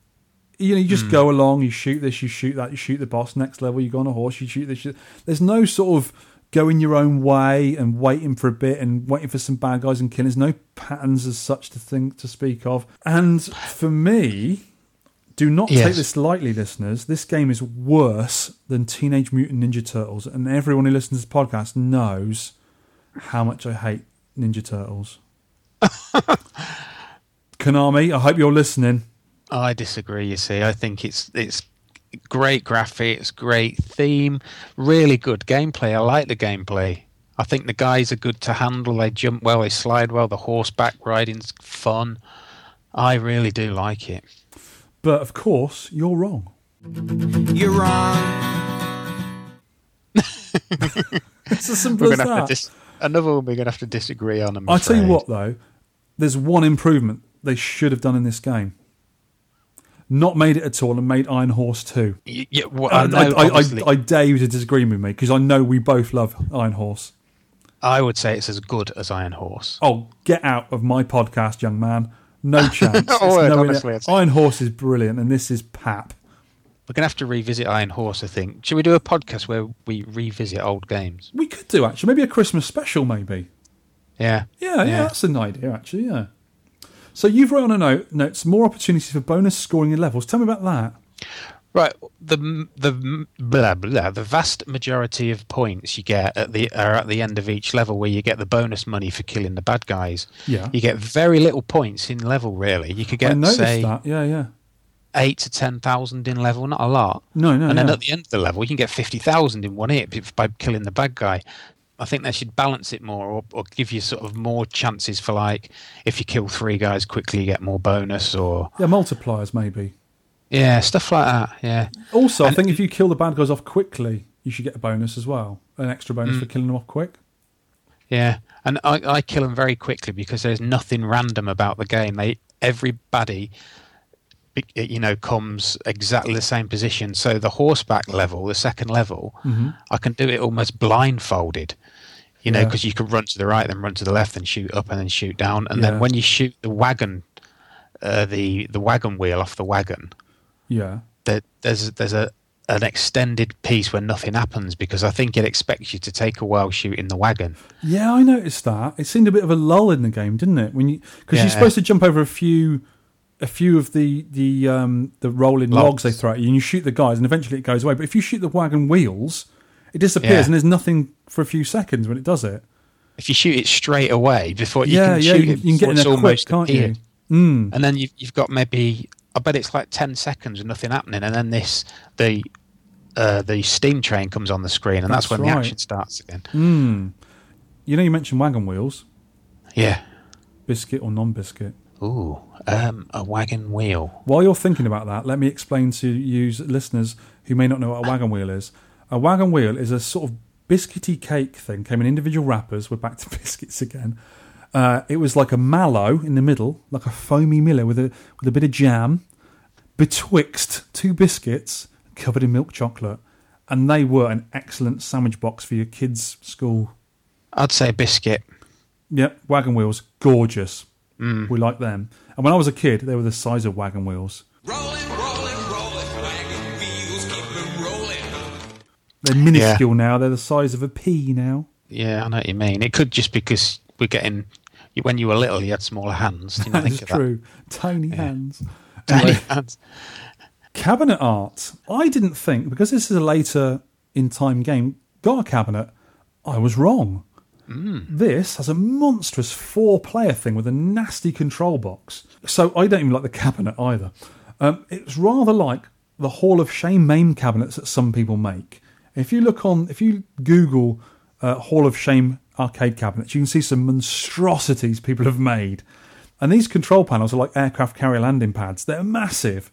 You know, you just hmm. go along, you shoot this, you shoot that, you shoot the boss. Next level, you go on a horse, you shoot this. You... There's no sort of going your own way and waiting for a bit and waiting for some bad guys and killing. There's no patterns as such to think to speak of. And for me, do not take this lightly, listeners. This game is worse than Teenage Mutant Ninja Turtles, and everyone who listens to this podcast knows how much I hate Ninja Turtles. Konami, I hope you're listening. I disagree. You see, I think it's it's great graphics, great theme, really good gameplay. I like the gameplay. I think the guys are good to handle. They jump well, they slide well. The horseback riding's fun. I really do like it. But of course, you're wrong. You're wrong. It's as simple We're as gonna have that. to dis- another one we're gonna have to disagree on. I'm I tell you what, though, there's one improvement they should have done in this game. Not made it at all and made Iron Horse 2. Yeah, well, I, know, I, I, I dare you to disagree with me because I know we both love Iron Horse. I would say it's as good as Iron Horse. Oh, get out of my podcast, young man. No chance. Oh, honestly, Iron Horse is brilliant, and this is pap. We're gonna have to revisit Iron Horse. I think. Should we do a podcast where we revisit old games? We could do actually, maybe a Christmas special, maybe. Yeah. Yeah, yeah, that's an idea actually. Yeah. So you've wrote on a note notes more opportunities for bonus scoring in levels. Tell me about that. Right. The the blah blah the vast majority of points you get at the are at the end of each level where you get the bonus money for killing the bad guys. Yeah. You get very little points in level really. You could get say that. Yeah, yeah. eight to ten thousand in level, not a lot. No, no, and then yeah. at the end of the level, you can get fifty thousand in one hit by killing the bad guy. I think they should balance it more, or, or give you sort of more chances for like if you kill three guys quickly, you get more bonus, or Yeah, multipliers maybe. yeah, stuff like that. Yeah. Also, I think if you kill the bad guys off quickly, you should get a bonus as well. An extra bonus Mm. for killing them off quick. Yeah, and I, I kill them very quickly because there's nothing random about the game. They everybody you know, comes exactly the same position. So the horseback level, the second level, Mhm. I can do it almost blindfolded. You know, Yeah. because you can run to the right, then run to the left, and shoot up, and then shoot down. And Yeah. then when you shoot the wagon, uh, the the wagon wheel off the wagon, Yeah. there, there's there's a an extended piece where nothing happens because I think it expects you to take a while shooting the wagon. Yeah, I noticed that. It seemed a bit of a lull in the game, didn't it? When you because Yeah. you're supposed to jump over a few, a few of the the um, the rolling logs. Logs. they throw at you, and you shoot the guys, and eventually it goes away. But if you shoot the wagon wheels, it disappears, Yeah. and there's nothing for a few seconds when it does it. If you shoot it straight away before you yeah, can yeah, shoot you, it, you can get in there quick, almost can't you? Mm. and then you've, you've got maybe I bet it's like ten seconds with nothing happening, and then this the uh, the steam train comes on the screen, and that's, That's when right. the action starts again. Mm. You know, you mentioned wagon wheels, Yeah. biscuit or non-biscuit. Ooh, um, a wagon wheel. While you're thinking about that, let me explain to you listeners who may not know what a wagon wheel is. A wagon wheel is a sort of biscuity cake thing. Came in individual wrappers. We're back to biscuits again. Uh, it was like a mallow in the middle, like a foamy miller with a with a bit of jam, betwixt two biscuits covered in milk chocolate, and they were an excellent sandwich box for your kids' school. I'd say biscuit. Yep, wagon wheels, gorgeous. Mm. We like them. And when I was a kid, they were the size of wagon wheels. They're minuscule now. They're the size of a pea now. Yeah, I know what you mean. It could just because we're getting. When you were little, you had smaller hands. Didn't you That is think of true. Tiny hands. Tiny Anyway, hands. cabinet art. I didn't think because this is a later in time game. Got a cabinet. I was wrong. Mm. This has a monstrous four-player thing with a nasty control box. So I don't even like the cabinet either. Um, it's rather like the Hall of Shame MAME cabinets that some people make. If you look on, if you Google uh, Hall of Shame arcade cabinets, you can see some monstrosities people have made. And these control panels are like aircraft carrier landing pads. They're massive.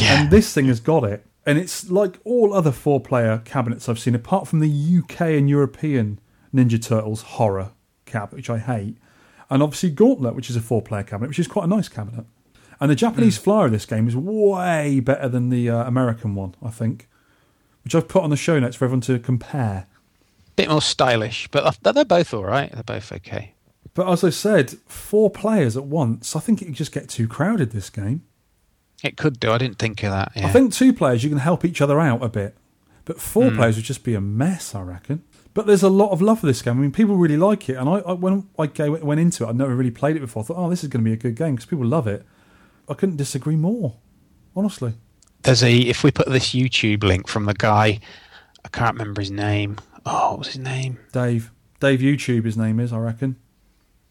And this thing has got it. And it's like all other four player cabinets I've seen, apart from the UK and European Ninja Turtles horror cabinet, which I hate. And obviously Gauntlet, which is a four player cabinet, which is quite a nice cabinet. And the Japanese flyer of this game is way better than the uh, American one, I think, which I've put on the show notes for everyone to compare. Bit more stylish, but they're both all right. They're both okay. But as I said, four players at once, I think it could just get too crowded this game. It could do. I didn't think of that. Yeah. I think two players you can help each other out a bit, but four Hmm. players would just be a mess, I reckon. But there's a lot of love for this game. I mean, people really like it, and I, I when I go, went into it, I'd never really played it before. I thought, oh, this is going to be a good game because people love it. I couldn't disagree more, honestly. There's a if we put this YouTube link from the guy, I can't remember his name. Oh, what was his name? Dave, Dave YouTube, his name is, I reckon.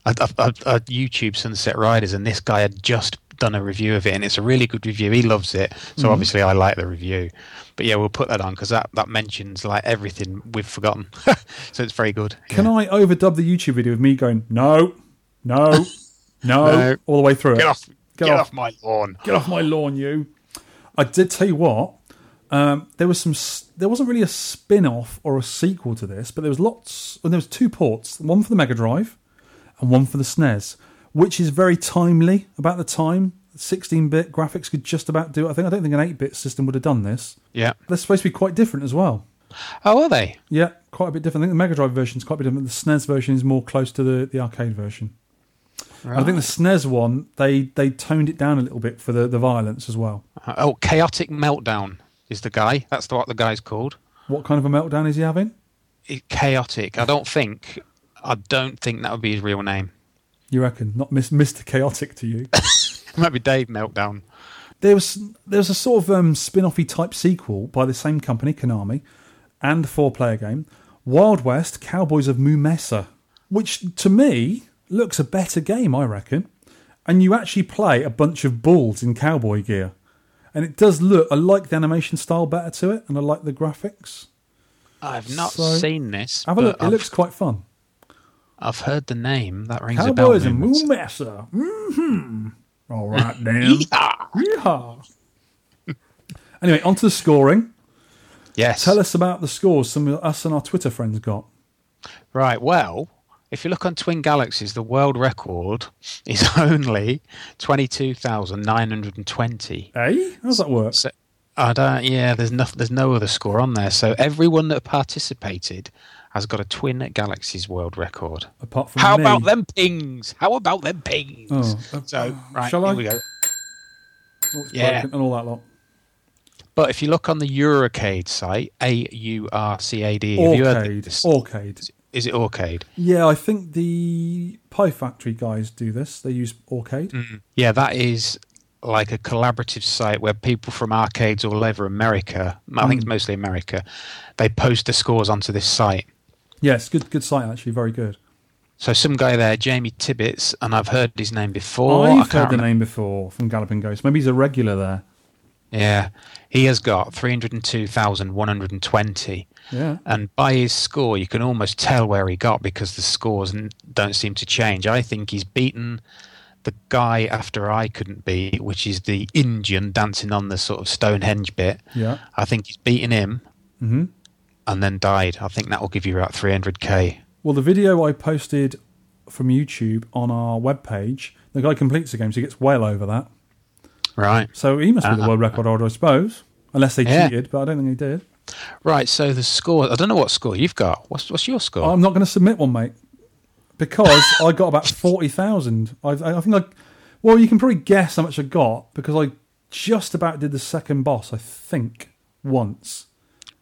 I, I, I, I YouTube Sunset Riders, and this guy had just done a review of it, and it's a really good review. He loves it, so Mhm. obviously I like the review. But yeah, we'll put that on because that, that mentions like everything we've forgotten, so it's very good. Can I overdub the YouTube video of me going no, no, no, No. all the way through Get it? off- get off my lawn. Get off my lawn, you! I did tell you what. Um, there was some. There wasn't really a spin-off or a sequel to this, but there was lots. Well, there was two ports. One for the Mega Drive, and one for the SNES, which is very timely. About the time, 16-bit graphics could just about do it. I think. I don't think an 8-bit system would have done this. Yeah. They're supposed to be quite different as well. Oh, are they? Yeah, quite a bit different. I think the Mega Drive version is quite a bit different. The SNES version is more close to the, the arcade version. And I think the SNES one, they, they toned it down a little bit for the, the violence as well. Uh, Oh, Chaotic Meltdown is the guy. That's the, what the guy's called. What kind of a meltdown is he having? It- chaotic. I don't think. I don't think that would be his real name. You reckon? Not Mr. Chaotic to you? It might be Dave Meltdown. there was there was a sort of um, spin-offy type sequel by the same company, Konami, and four-player game, Wild West Cowboys of Moo Mesa, which to me looks a better game, I reckon. And you actually play a bunch of bulls in cowboy gear, and it does look. I like the animation style better to it, and I like the graphics. I've not So, seen this. Have a look. It I've- looks quite fun. I've heard the name. That rings a bell. Cowboys Moomins. Moo Mesa. Mm-hmm. All right, Dan. Yeehaw. anyway, on to the scoring. Yes. Tell us about the scores some of us and our Twitter friends got. Right. Well, If you look on Twin Galaxies, the world record is only twenty two thousand nine hundred and twenty. Hey, how's that work? So, I don't. Yeah, there's no there's no other score on there. So everyone that participated has got a Twin Galaxies world record. Apart from How me. about them pings? How about them pings? Oh, uh, so right, shall here I? we go. Oh, Yeah. and all that lot. But if you look on the Aurcade site, A U R C A D, have you heard Aurcade. Aurcade. Is it Aurcade? Yeah, I think the Pie Factory guys do this. They use Aurcade. Yeah, that is like a collaborative site where people from arcades all over America, I think it's Mm. mostly America, they post the scores onto this site. Yes, good good site actually, very good. So some guy there, Jamie Tibbets, and I've heard his name before. I've heard the remember- name before from Galloping Ghost. Maybe he's a regular there. Yeah, he has got 302,120. Yeah. And by his score, you can almost tell where he got because the scores don't seem to change. I think he's beaten the guy after I couldn't beat, which is the Indian dancing on the sort of Stonehenge bit. Yeah. I think he's beaten him hmm and then died. I think that will give you about 300k. Well, the video I posted from YouTube on our webpage, the guy completes the game, so he gets well over that. Right. So he must be the Uh, world record holder, I suppose. Unless they Yeah. cheated, but I don't think they did. Right, so the score, I don't know what score you've got. What's, what's your score? I'm not going to submit one, mate, because I got about 40,000. I, I think I. Well, you can probably guess how much I got because I just about did the second boss, I think, once.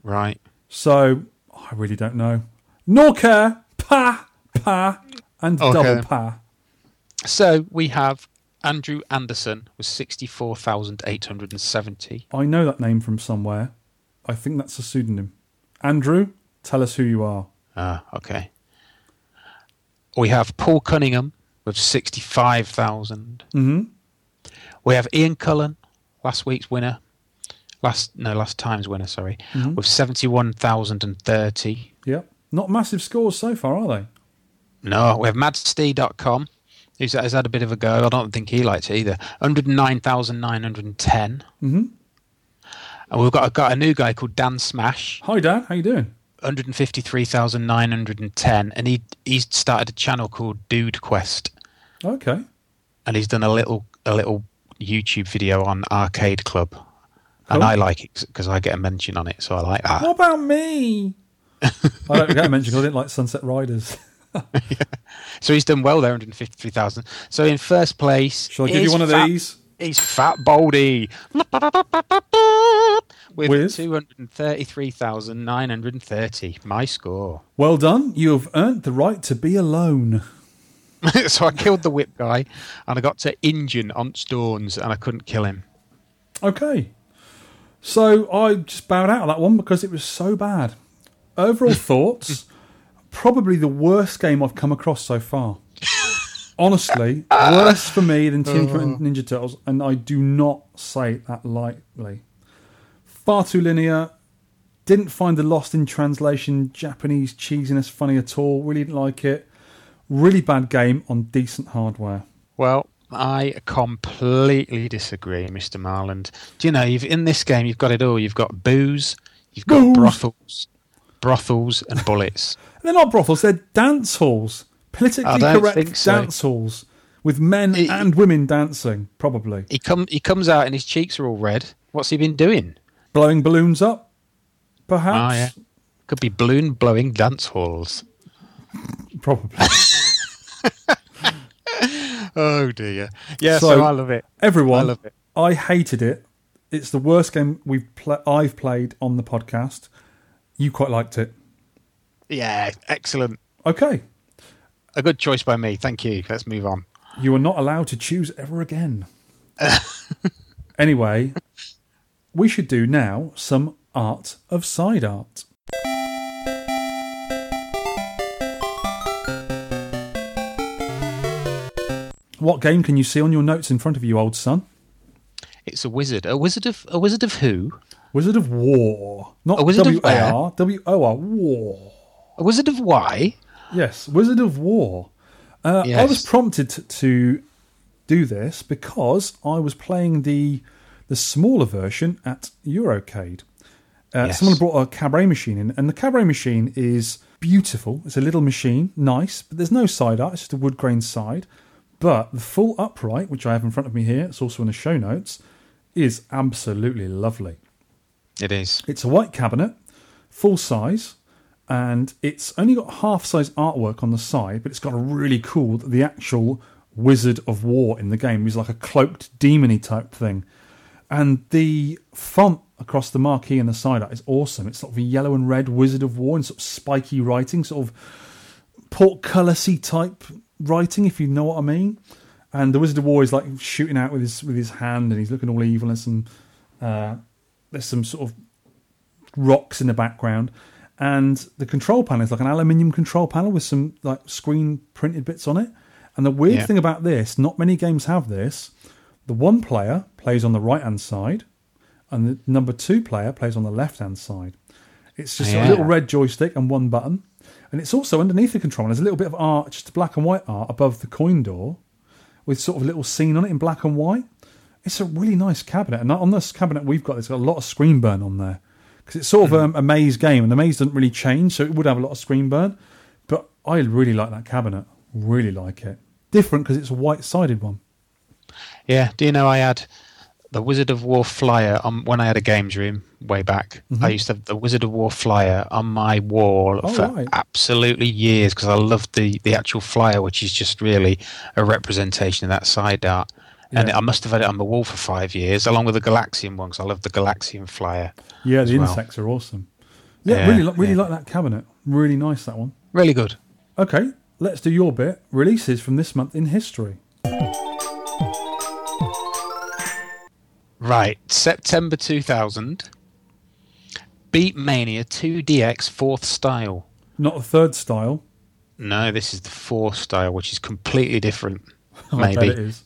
right. So I really don't know. Nor care. Pa, pa, and Okay. double pa. So we have Andrew Anderson with 64,870. I know that name from somewhere. I think that's a pseudonym. Andrew, tell us who you are. Ah, okay. We have Paul Cunningham with 65,000. hmm We have Ian Cullen, last week's winner. Last no, last time's winner, sorry, Mhm. with 71,030. Yep. Not massive scores so far, are they? No, we have madstee.com, who's has had a bit of a go. I don't think he likes it either. 109,910. hmm And we've got, got a new guy called Dan Smash. Hi, Dan. How you doing? 153,910. And he he's started a channel called Dude Quest. Okay. and he's done a little a little YouTube video on Arcade Club, and I like it because I get a mention on it, so I like that. What about me? I don't get a mention because I didn't like Sunset Riders. So he's done well there, 153,000. So in first place, Shall I give you one of Fat- these? He's Fat Baldy with, With? 233,930. My score. Well done. You have earned the right to be alone. so I killed the whip guy, and I got to Injun on Stones, and I couldn't kill him. Okay. So I just bowed out of that one because it was so bad. Overall thoughts, probably the worst game I've come across so far. Honestly, worse for me than Teenage Mutant uh. Ninja Turtles, and I do not say that lightly. Far too linear. Didn't find the lost in translation Japanese cheesiness funny at all. Really didn't like it. Really bad game on decent hardware. Well, I completely disagree, Mr. Marland. Do you know, you've in this game you've got it all. You've got booze, you've got Booze. brothels, brothels and bullets. They're not brothels, they're dance halls. Politically don't correct think so. dance halls with men and women dancing, probably. He come he comes out and his cheeks are all red. What's he been doing? Blowing balloons up, perhaps? Oh yeah, could be balloon blowing dance halls. Probably. Oh dear. Yeah, so, I love it. Everyone, I love it. I hated it. It's the worst game we've pla I've played on the podcast. You quite liked it. Yeah, excellent. Okay. A good choice by me. Thank you. Let's move on. You are not allowed to choose ever again. anyway, we should do now some art of side art. What game can you see on your notes in front of you, old son? It's a wizard. A wizard of a wizard of who? Wizard of War. Not A Wizard of W A R. W O R. War. A wizard of why? Yes, Wizard of War. Uh, I was prompted t- to do this because I was playing the the smaller version at Eurocade. Uh, Yes. Someone brought a cabaret machine in, and the cabaret machine is beautiful. It's a little machine, nice, but there's no side art. It's just a wood grain side. But the full upright, which I have in front of me here, it's also in the show notes, is absolutely lovely. It is. It's a white cabinet, full size, and it's only got half size artwork on the side, but it's got a really cool the actual Wizard of War in the game. He's like a cloaked demony type thing. And the font across the marquee and the side art is awesome. It's sort of a yellow and red Wizard of War and sort of spiky writing, sort of portcullis type writing, if you know what I mean. And the Wizard of War is like shooting out with his with his hand, and he's looking all evil. And some uh, there's some sort of rocks in the background, and the control panel is like an aluminium control panel with some like screen printed bits on it. And the weird Yeah. thing about this, not many games have this. The one player plays on the right hand side, and the number two player plays on the left hand side. It's just Yeah. a little red joystick and one button. And it's also underneath the controller. There's a little bit of art, just black and white art above the coin door with sort of a little scene on it in black and white. It's a really nice cabinet. And on this cabinet we've got, there's got a lot of screen burn on there. Because it's sort of um, a maze game, and the maze doesn't really change, so it would have a lot of screen burn. But I really like that cabinet. Really like it. Different because it's a white sided one. Yeah. Do you know I had the Wizard of Wor flyer on when I had a games room way back? Mhm. I used to have the Wizard of Wor flyer on my wall Oh, for right. absolutely years because I loved the the actual flyer, which is just really a representation of that side art. And I must have had it on the wall for five years, along with the Galaxian one, because I love the Galaxian flyer. Yeah, the well. insects are awesome. Yeah, Yeah, really, really yeah. like that cabinet. Really nice that one. Really good. Okay, let's do your bit. Releases from this month in history. Right, September 2000. Beatmania 2DX fourth style. Not the third style. No, this is the fourth style, which is completely different. Maybe it is.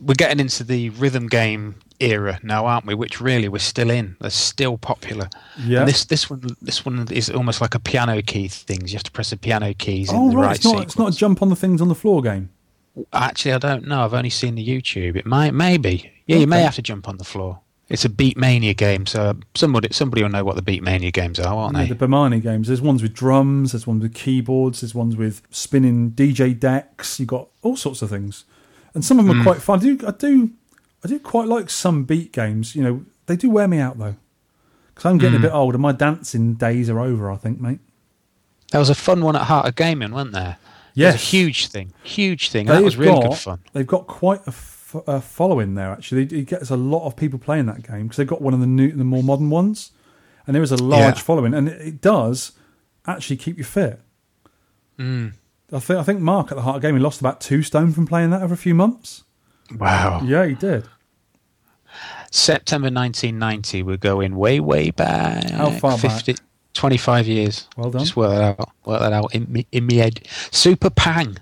We're getting into the rhythm game era now, aren't we? Which really we're still in. They're still popular. Yeah. And this this one this one is almost like a piano key things. You have to press the piano keys Oh in the right, right it's not. sequence. It's not a jump on the things on the floor game. Actually, I don't know. I've only seen the YouTube. It might, maybe. Yeah, you may have to jump on the floor. It's a Beatmania game, so somebody somebody will know what the Beatmania games are, aren't Yeah, they? the Bemani games. There's ones with drums. There's ones with keyboards. There's ones with spinning DJ decks. You have got all sorts of things, and some of them are Mm. quite fun. I do, I do, I do quite like some beat games. You know, they do wear me out though, because I'm getting Mm. a bit old and my dancing days are over. I think, mate. There was a fun one at Heart of Gaming, wasn't there? It was a huge thing, huge thing. and That was really got- good fun. They've got quite a, f- a following there. Actually, it gets a lot of people playing that game because they've got one of the new, the more modern ones, and there is a large Yeah. following, and it, it does actually keep you fit. Mm. I think I think Mark at the Heart of Gaming lost about two stone from playing that over a few months. Wow. Yeah, he did. September 1990, we're going way, way back. How far back? 25 years. Well done. Just work that out. Work that out in me, in me head. Super Pang,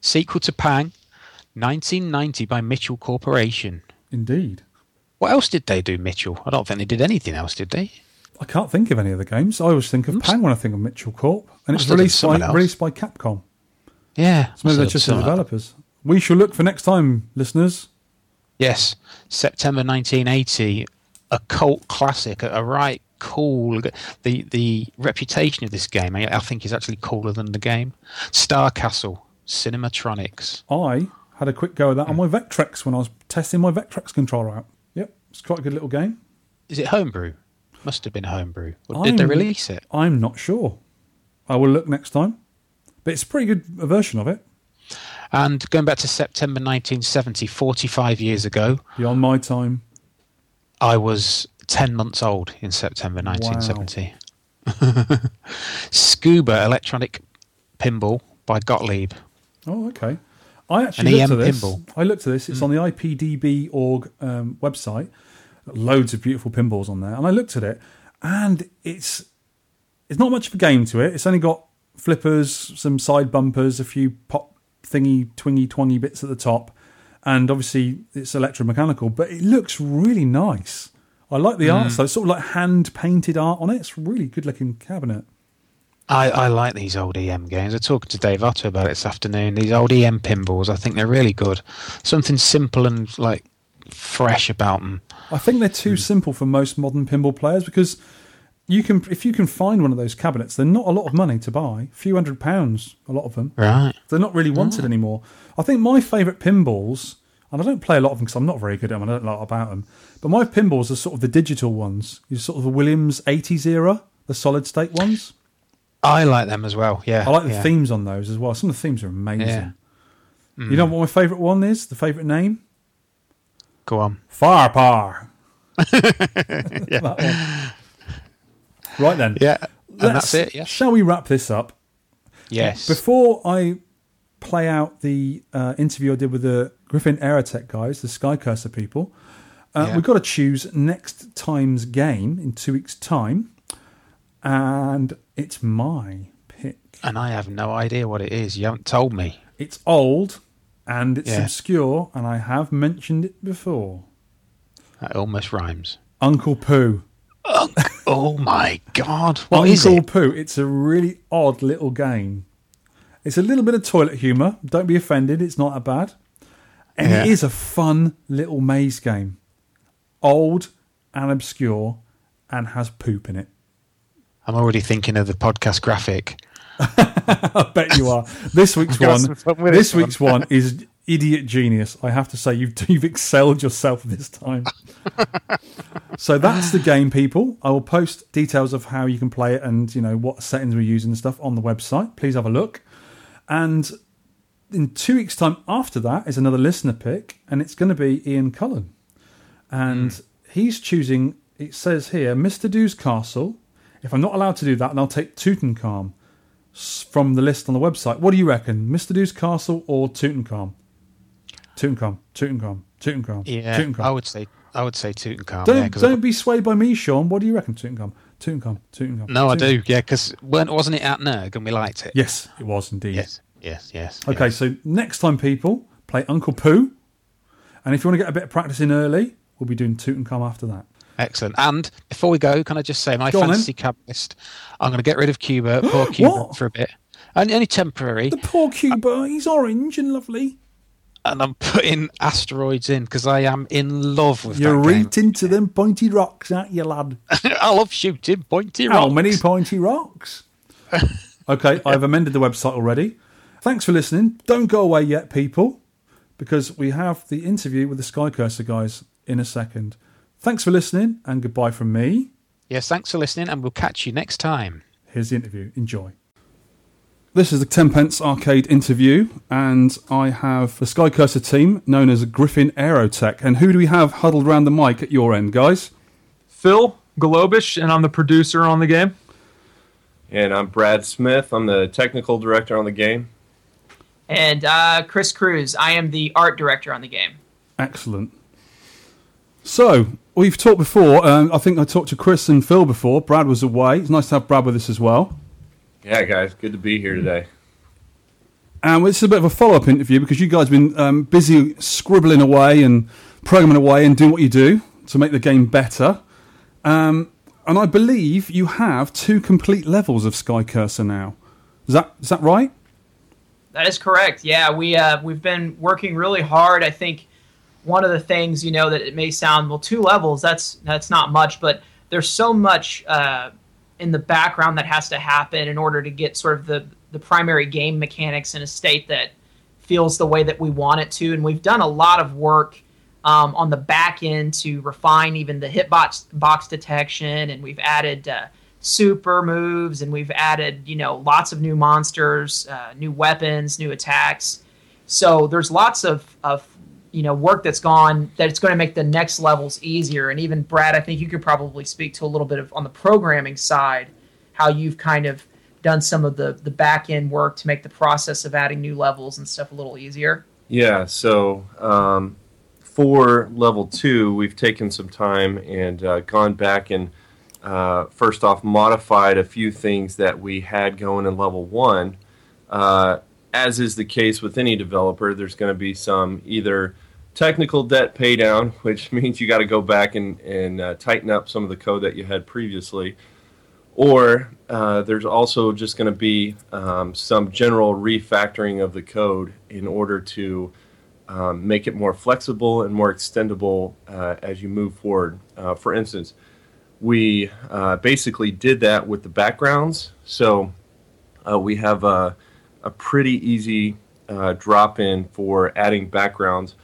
sequel to Pang, 1990 by Mitchell Corporation. Indeed. What else did they do, Mitchell? I don't think they did anything else, did they? I can't think of any other games. I always think of Pang when I think of Mitchell Corp, and it's released by else. released by Capcom. Yeah. So maybe they're just the developers. We shall look for next time, listeners. Yes, September 1980, a cult classic, a right cool. The the reputation of this game, I, I think, is actually cooler than the game. Star Castle, Cinematronics. I had a quick go at that on my Vectrex when I was testing my Vectrex controller out. Yep, it's quite a good little game. Is it homebrew? Must have been homebrew. Or did they release it? I'm not sure. I will look next time. But it's a pretty good version of it. And going back to September 1970, 45 years ago, Beyond my time. I was 10 months old in September 1970. Scuba Electronic Pinball by Gottlieb. Oh, okay. I actually An looked EM at this. pinball. I looked at this. It's on the IPDB.org um, website. Loads of beautiful pinballs on there, and I looked at it, and it's it's not much of a game to it. It's only got flippers, some side bumpers, a few pop thingy, twingy, twangy bits at the top, and obviously it's electromechanical. But it looks really nice. I like the art. Mm. So it's sort of like hand painted art on it. It's a really good looking cabinet. I, I like these old EM games. I talking to Dave Otto about it this afternoon. These old EM pinballs, I think they're really good. Something simple and like fresh about them. I think they're too simple for most modern pinball players because you can if you can find one of those cabinets, they're not a lot of money to buy. A few hundred pounds, a lot of them. Right. They're not really wanted anymore. I think my favourite pinballs, and I don't play a lot of them because I'm not very good at them. I don't know a lot about them. But my pinballs are sort of the digital ones. You sort of the Williams 80s era, the solid state ones. I like them as well. Yeah. I like the yeah. themes on those as well. Some of the themes are amazing. Yeah. You know what my favourite one is? The favourite name? Go on. Firepower. Yeah. Right then. Yeah. And Let's- that's it. Yeah. Shall we wrap this up? Yes. Before I play out the uh, interview I did with the Griffin Aerotech guys, the SkyCurser people, uh, Yeah. we've got to choose next time's game in two weeks' time. And it's my pick. And I have no idea what it is. You haven't told me. It's old and it's Yeah. obscure, and I have mentioned it before. That almost rhymes. Uncle Poo. Oh my God! What Uncle is it? Poo. It's a really odd little game. It's a little bit of toilet humour. Don't be offended. It's not that bad. And it Yeah. is a fun little maze game. Old and obscure and has poop in it. I'm already thinking of the podcast graphic. I bet you are. This week's one. some fun with This this one. week's one is idiot genius. I have to say you've you've excelled yourself this time. so that's the game, people. I will post details of how you can play it and you know what settings we're using and stuff on the website. Please have a look. And in two weeks' time after that is another listener pick, and it's going to be Ian Cullen, and hmm. he's choosing. It says here, Mr. Do's Castle. If I'm not allowed to do that, then I'll take Tutankhamun from the list on the website. What do you reckon, Mr. Do's Castle or Tutankhamun? Tutankhamun, Tutankhamun, Tutankhamun, Yeah, Tutankhamun. I would say I would say Tutankhamun. Don't yeah, don't be swayed by me, Sean. What do you reckon, Tutankhamun? Tutankhamun, Tutankhamun. No, I do. Yeah, because wasn't it at Nerg and we liked it? Yes, it was indeed. Yes. Yes. Yes. Okay, so next time, people play Uncle Poo, and if you want to get a bit of practice in early, we'll be doing Tutankhamun after that. Excellent. And before we go, can I just say my Go fantasy cab list? I'm going to get rid of Cuba, poor Cuba, for a bit, and only temporary. The poor uh, Cuba, he's orange and lovely. And I'm putting asteroids in because I am in love with You're right into them pointy rocks, aren't you, lad? I love shooting pointy rocks. How many pointy rocks? okay, I've amended the website already. Thanks for listening. Don't go away yet, people, because we have the interview with the SkyCurser guys in a second. Thanks for listening, and goodbye from me. Yes, thanks for listening, and we'll catch you next time. Here's the interview. Enjoy. This is the Tenpence Arcade interview, and I have the SkyCurser team known as Griffin Aerotech. And who do we have huddled around the mic at your end, guys? Phil Galobish, and I'm the producer on the game. And I'm Brad Smith. I'm the technical director on the game. And uh, Chris Cruz, I am the art director on the game. Excellent. So, we've talked before. Um, I think I talked to Chris and Phil before. Brad was away. It's nice to have Brad with us as well. Yeah, guys, good to be here today. And this is a bit of a follow up interview because you guys have been um, busy scribbling away and programming away and doing what you do to make the game better. Um, and I believe you have two complete levels of SkyCurser now. Is that is that right? That is correct. Yeah, we uh, we've been working really hard. I think one of the things you know that it may sound well, two levels. That's that's not much, but there's so much uh, in the background that has to happen in order to get sort of the the primary game mechanics in a state that feels the way that we want it to. And we've done a lot of work um, on the back end to refine even the hitbox box detection, and we've added. Uh, super moves and we've added you know lots of new monsters uh, new weapons new attacks so there's lots of, of you know work that's gone that it's going to make the next levels easier and even brad i think you could probably speak to a little bit of on the programming side how you've kind of done some of the the back end work to make the process of adding new levels and stuff a little easier Yeah, so um, for level two, we've taken some time and uh, gone back and uh, first off modified a few things that we had going in level one. Uh, as is the case with any developer, there's going to be some either technical debt pay down, which means you got to go back and, and uh, tighten up some of the code that you had previously, or uh, there's also just going to be um, some general refactoring of the code in order to um, make it more flexible and more extendable uh, as you move forward. Uh, for instance, we uh, basically did that with the backgrounds. So uh, we have a, a pretty easy drop in for adding backgrounds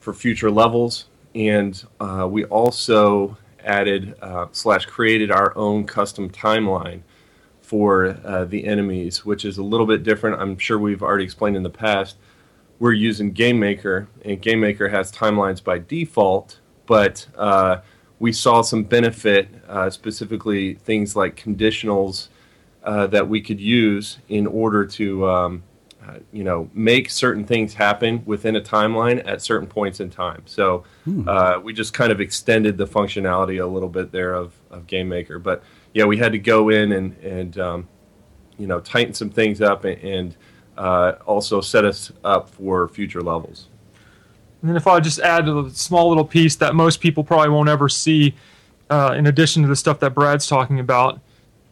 for future levels. And uh, we also added uh, slash created our own custom timeline for uh, the enemies, which is a little bit different. I'm sure we've already explained in the past. We're using GameMaker, and GameMaker has timelines by default, but uh, we saw some benefit, uh, specifically things like conditionals uh, that we could use in order to, um, you know, make certain things happen within a timeline at certain points in time. So Hmm. uh, we just kind of extended the functionality a little bit there of, of GameMaker. But yeah, we had to go in and and um, you know tighten some things up and, and uh, also set us up for future levels. And then if I just add a small little piece that most people probably won't ever see, uh, in addition to the stuff that Brad's talking about,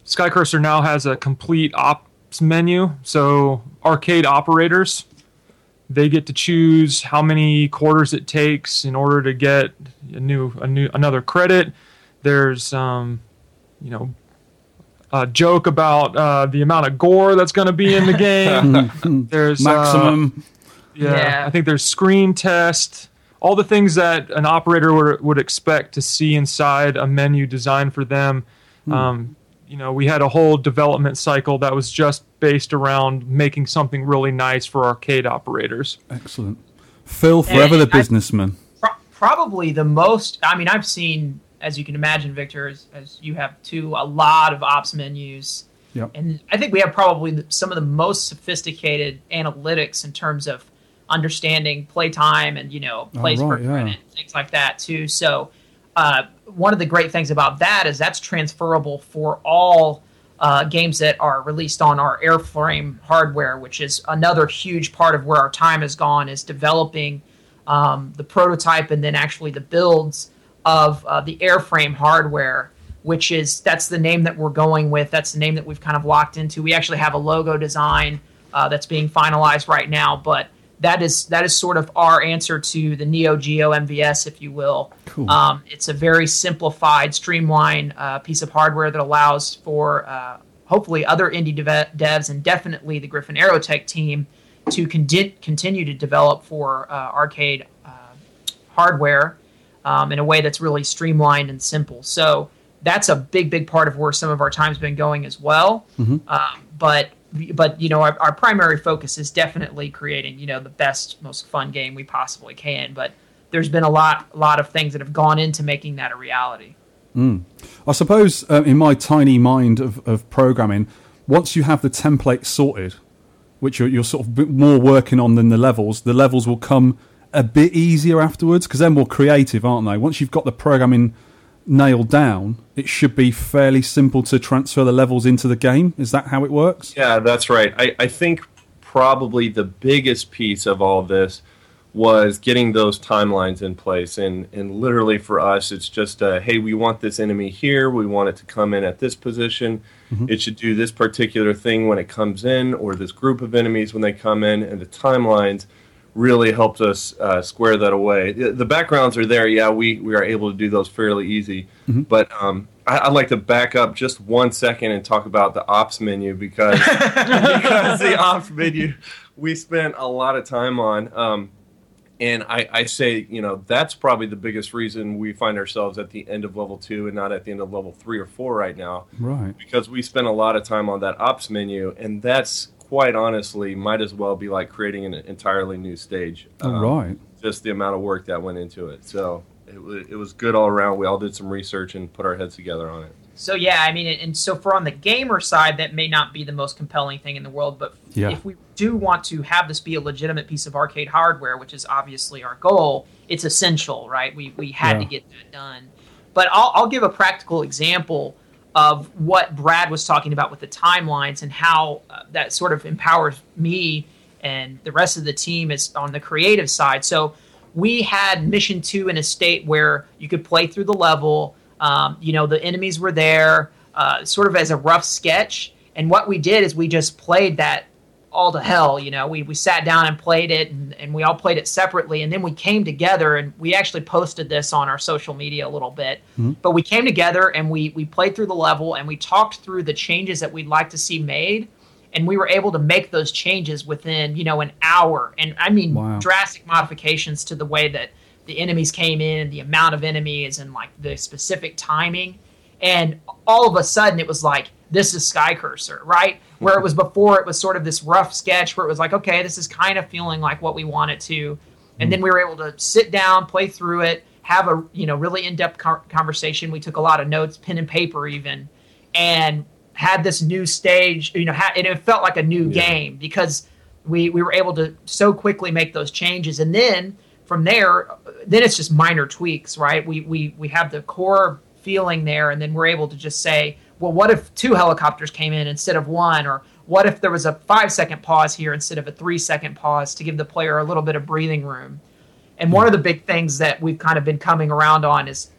SkyCurser now has a complete ops menu. So arcade operators, they get to choose how many quarters it takes in order to get a new a new another credit. There's um, you know a joke about uh, the amount of gore that's going to be in the game. There's uh, Maximum. yeah, Yeah. I think there's screen test, all the things that an operator would, would expect to see inside a menu designed for them. Um, you know, we had a whole development cycle that was just based around making something really nice for arcade operators. Excellent. Phil, forever And the I- businessman. Pro- probably the most. I mean, I've seen, as you can imagine, Victor, as, as you have too, a lot of ops menus. Yep. And I think we have probably some of the most sophisticated analytics in terms of understanding playtime and you know Oh, plays per right, yeah. credit, things like that too. So uh, one of the great things about that is that's transferable for all uh, games that are released on our airframe hardware, which is another huge part of where our time has gone is developing um, the prototype and then actually the builds of uh, the airframe hardware which is that's the name that we're going with. That's the name that we've kind of locked into. We actually have a logo design uh, that's being finalized right now but that is that is sort of our answer to the neo geo mvs if you will Cool. um, it's a very simplified streamlined uh, piece of hardware that allows for uh, hopefully other indie deve- devs and definitely the griffin aerotech team to condi- continue to develop for uh, arcade uh, hardware um, in a way that's really streamlined and simple. So that's a big, big part of where some of our time's been going as well. Mhm. Um, but but you know our, our primary focus is definitely creating you know the best, most fun game we possibly can. But there's been a lot, a lot of things that have gone into making that a reality. Mm. I suppose uh, in my tiny mind of, of programming, once you have the template sorted, which you're, you're sort of more working on than the levels, the levels will come a bit easier afterwards because they're more creative, aren't they? Once you've got the programming nailed down, it should be fairly simple to transfer the levels into the game. Is that how it works? Yeah, that's right. I, I think probably the biggest piece of all this was getting those timelines in place. And, and literally for us, it's just, uh, hey, we want this enemy here. We want it to come in at this position. Mhm. It should do this particular thing when it comes in, or this group of enemies when they come in. And the timelines really helped us uh, square that away. The backgrounds are there. Yeah, we, we are able to do those fairly easy. Mhm. But um, I, I'd like to back up just one second and talk about the ops menu because because the ops menu we spent a lot of time on. Um, and I, I say, you know, that's probably the biggest reason we find ourselves at the end of level two and not at the end of level three or four right now Right. because we spent a lot of time on that ops menu, and that's quite honestly might as well be like creating an entirely new stage. Oh, Um, right. Just the amount of work that went into it. So it, it was good all around. We all did some research and put our heads together on it. So yeah, I mean, and so for on the gamer side, that may not be the most compelling thing in the world, but Yeah. if we do want to have this be a legitimate piece of arcade hardware, which is obviously our goal, it's essential, right? We we had to get that done. But I'll, I'll give a practical example of what Brad was talking about with the timelines and how uh, that sort of empowers me and the rest of the team is on the creative side. So we had mission two in a state where you could play through the level. Um, you know, the enemies were there, uh, sort of as a rough sketch. And what we did is we just played that all to hell. You know, we, we sat down and played it, and, and we all played it separately, and then we came together, and we actually posted this on our social media a little bit. Mhm. But we came together and we we played through the level, and we talked through the changes that we'd like to see made, and we were able to make those changes within you know an hour, and I mean Wow. drastic modifications to the way that the enemies came in, the amount of enemies, and like the specific timing. And all of a sudden, it was like, this is SkyCurser, right? Where it was before, it was sort of this rough sketch where it was like, okay, this is kind of feeling like what we want it to. And then we were able to sit down, play through it, have a you know really in-depth co- conversation. We took a lot of notes, pen and paper, even, and had this new stage. You know, ha- and it felt like a new game because we we were able to so quickly make those changes, and then from there, then it's just minor tweaks, right? We we we have the core feeling there, and then we're able to just say, well, what if two helicopters came in instead of one, or what if there was a five second pause here instead of a three second pause to give the player a little bit of breathing room? And one of the big things that we've kind of been coming around on is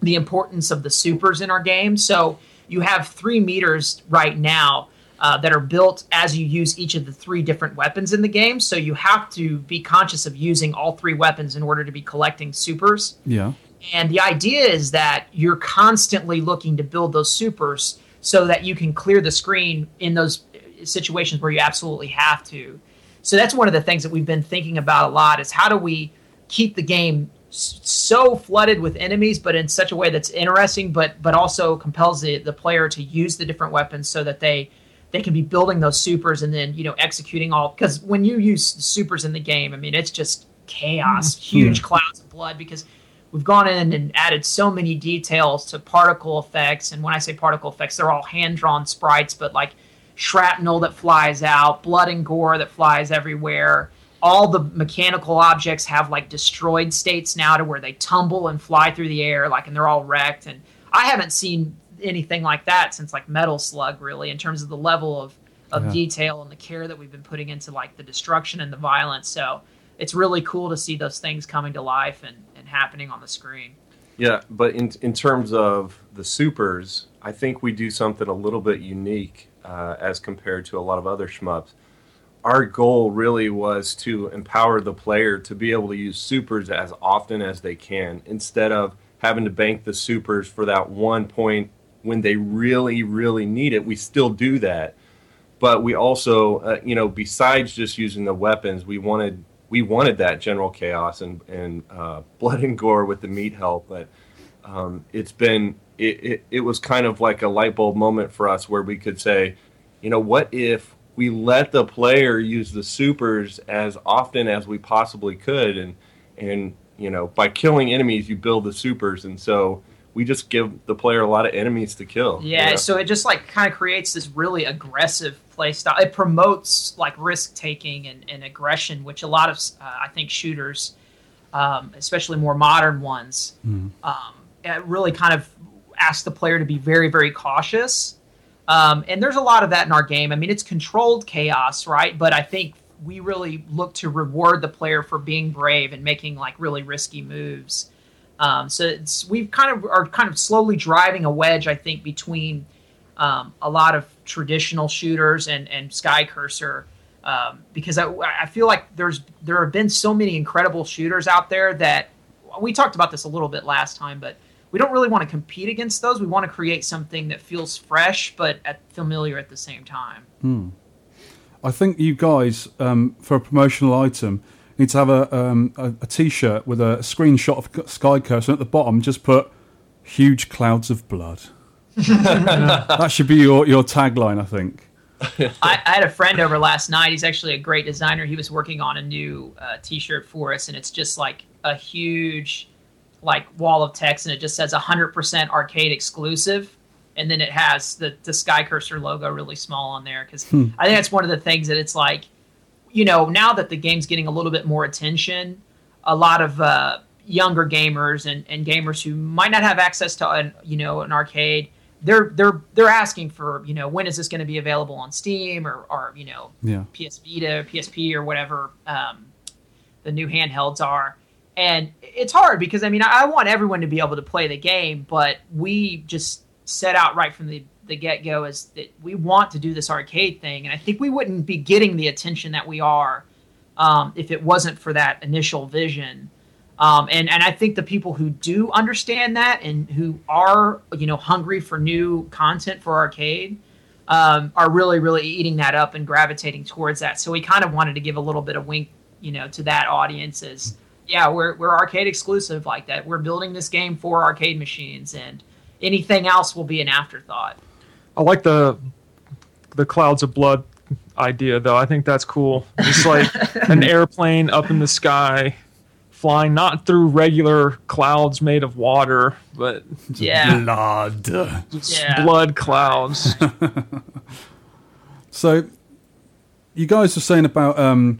the importance of the supers in our game. So you have three meters right now uh, that are built as you use each of the three different weapons in the game. So you have to be conscious of using all three weapons in order to be collecting supers. Yeah. And the idea is that you're constantly looking to build those supers so that you can clear the screen in those situations where you absolutely have to. So that's one of the things that we've been thinking about a lot is how do we keep the game so flooded with enemies but in such a way that's interesting but but also compels the, the player to use the different weapons so that they they can be building those supers and then you know executing all because when you use supers in the game i mean it's just chaos mm-hmm. huge hmm. clouds of blood because we've gone in and added so many details to particle effects. And when i say particle effects they're all hand drawn sprites but like shrapnel that flies out blood and gore that flies everywhere. All the mechanical objects have like destroyed states now to where they tumble and fly through the air like and they're all wrecked. And i haven't seen anything like that since like metal slug really in terms of the level of of Yeah. detail and the care that we've been putting into like the destruction and the violence. So it's really cool to see those things coming to life and, and happening on the screen Yeah, but in in terms of the supers, I think we do something a little bit unique uh, as compared to a lot of other shmups. Our goal really was to empower the player to be able to use supers as often as they can, instead of having to bank the supers for that one point when they really, really need it. We still do that, but we also, uh, you know, besides just using the weapons, we wanted we wanted that general chaos and and uh, blood and gore with the meat help, but um, it's been it, it, it was kind of like a light bulb moment for us where we could say, you know, what if we let the player use the supers as often as we possibly could, and and you know, by killing enemies, you build the supers, and so we just give the player a lot of enemies to kill. you Yeah, know? so it just like kind of creates this really aggressive play style. It promotes like risk taking and, and aggression, which a lot of uh, I think shooters, um, especially more modern ones, um, really kind of ask the player to be very very cautious. Um, and there's a lot of that in our game. I mean, it's controlled chaos, right? But I think we really look to reward the player for being brave and making like really risky moves. Um, so it's, we've kind of are kind of slowly driving a wedge, I think, between um, a lot of traditional shooters and and SkyCurser, um, because I, I feel like there's there have been so many incredible shooters out there that we talked about this a little bit last time, but we don't really want to compete against those. We want to create something that feels fresh but at, familiar at the same time. Hmm. I think you guys, um, for a promotional item, need to have a, um, a, a T-shirt with a screenshot of SkyCurser at the bottom. Just put "huge clouds of blood." That should be your, your tagline, I think. I, I had a friend over last night. He's actually a great designer. He was working on a new uh, T-shirt for us, and it's just like a huge, like wall of text, and it just says 100% arcade exclusive, and then it has the the SkyCurser logo really small on there. Because Hmm. I think that's one of the things that it's like, you know, now that the game's getting a little bit more attention, a lot of uh, younger gamers and, and gamers who might not have access to an you know an arcade they're they're they're asking for you know when is this going to be available on Steam or or you know Yeah. PS Vita, PSP, or whatever um, the new handhelds are. And it's hard because I mean I, I want everyone to be able to play the game, but we just set out right from the the get go is that we want to do this arcade thing, and I think we wouldn't be getting the attention that we are um, if it wasn't for that initial vision. Um, and and I think the people who do understand that and who are you know hungry for new content for arcade um, are really really eating that up and gravitating towards that. So we kind of wanted to give a little bit of wink you know to that audience as yeah we're we're arcade exclusive like that. We're building this game for arcade machines and anything else will be an afterthought. I like the the clouds of blood idea though. I think that's cool. Just like an airplane up in the sky flying not through regular clouds made of water, but Yeah. blood. Yeah. blood clouds. So, you guys were saying about um,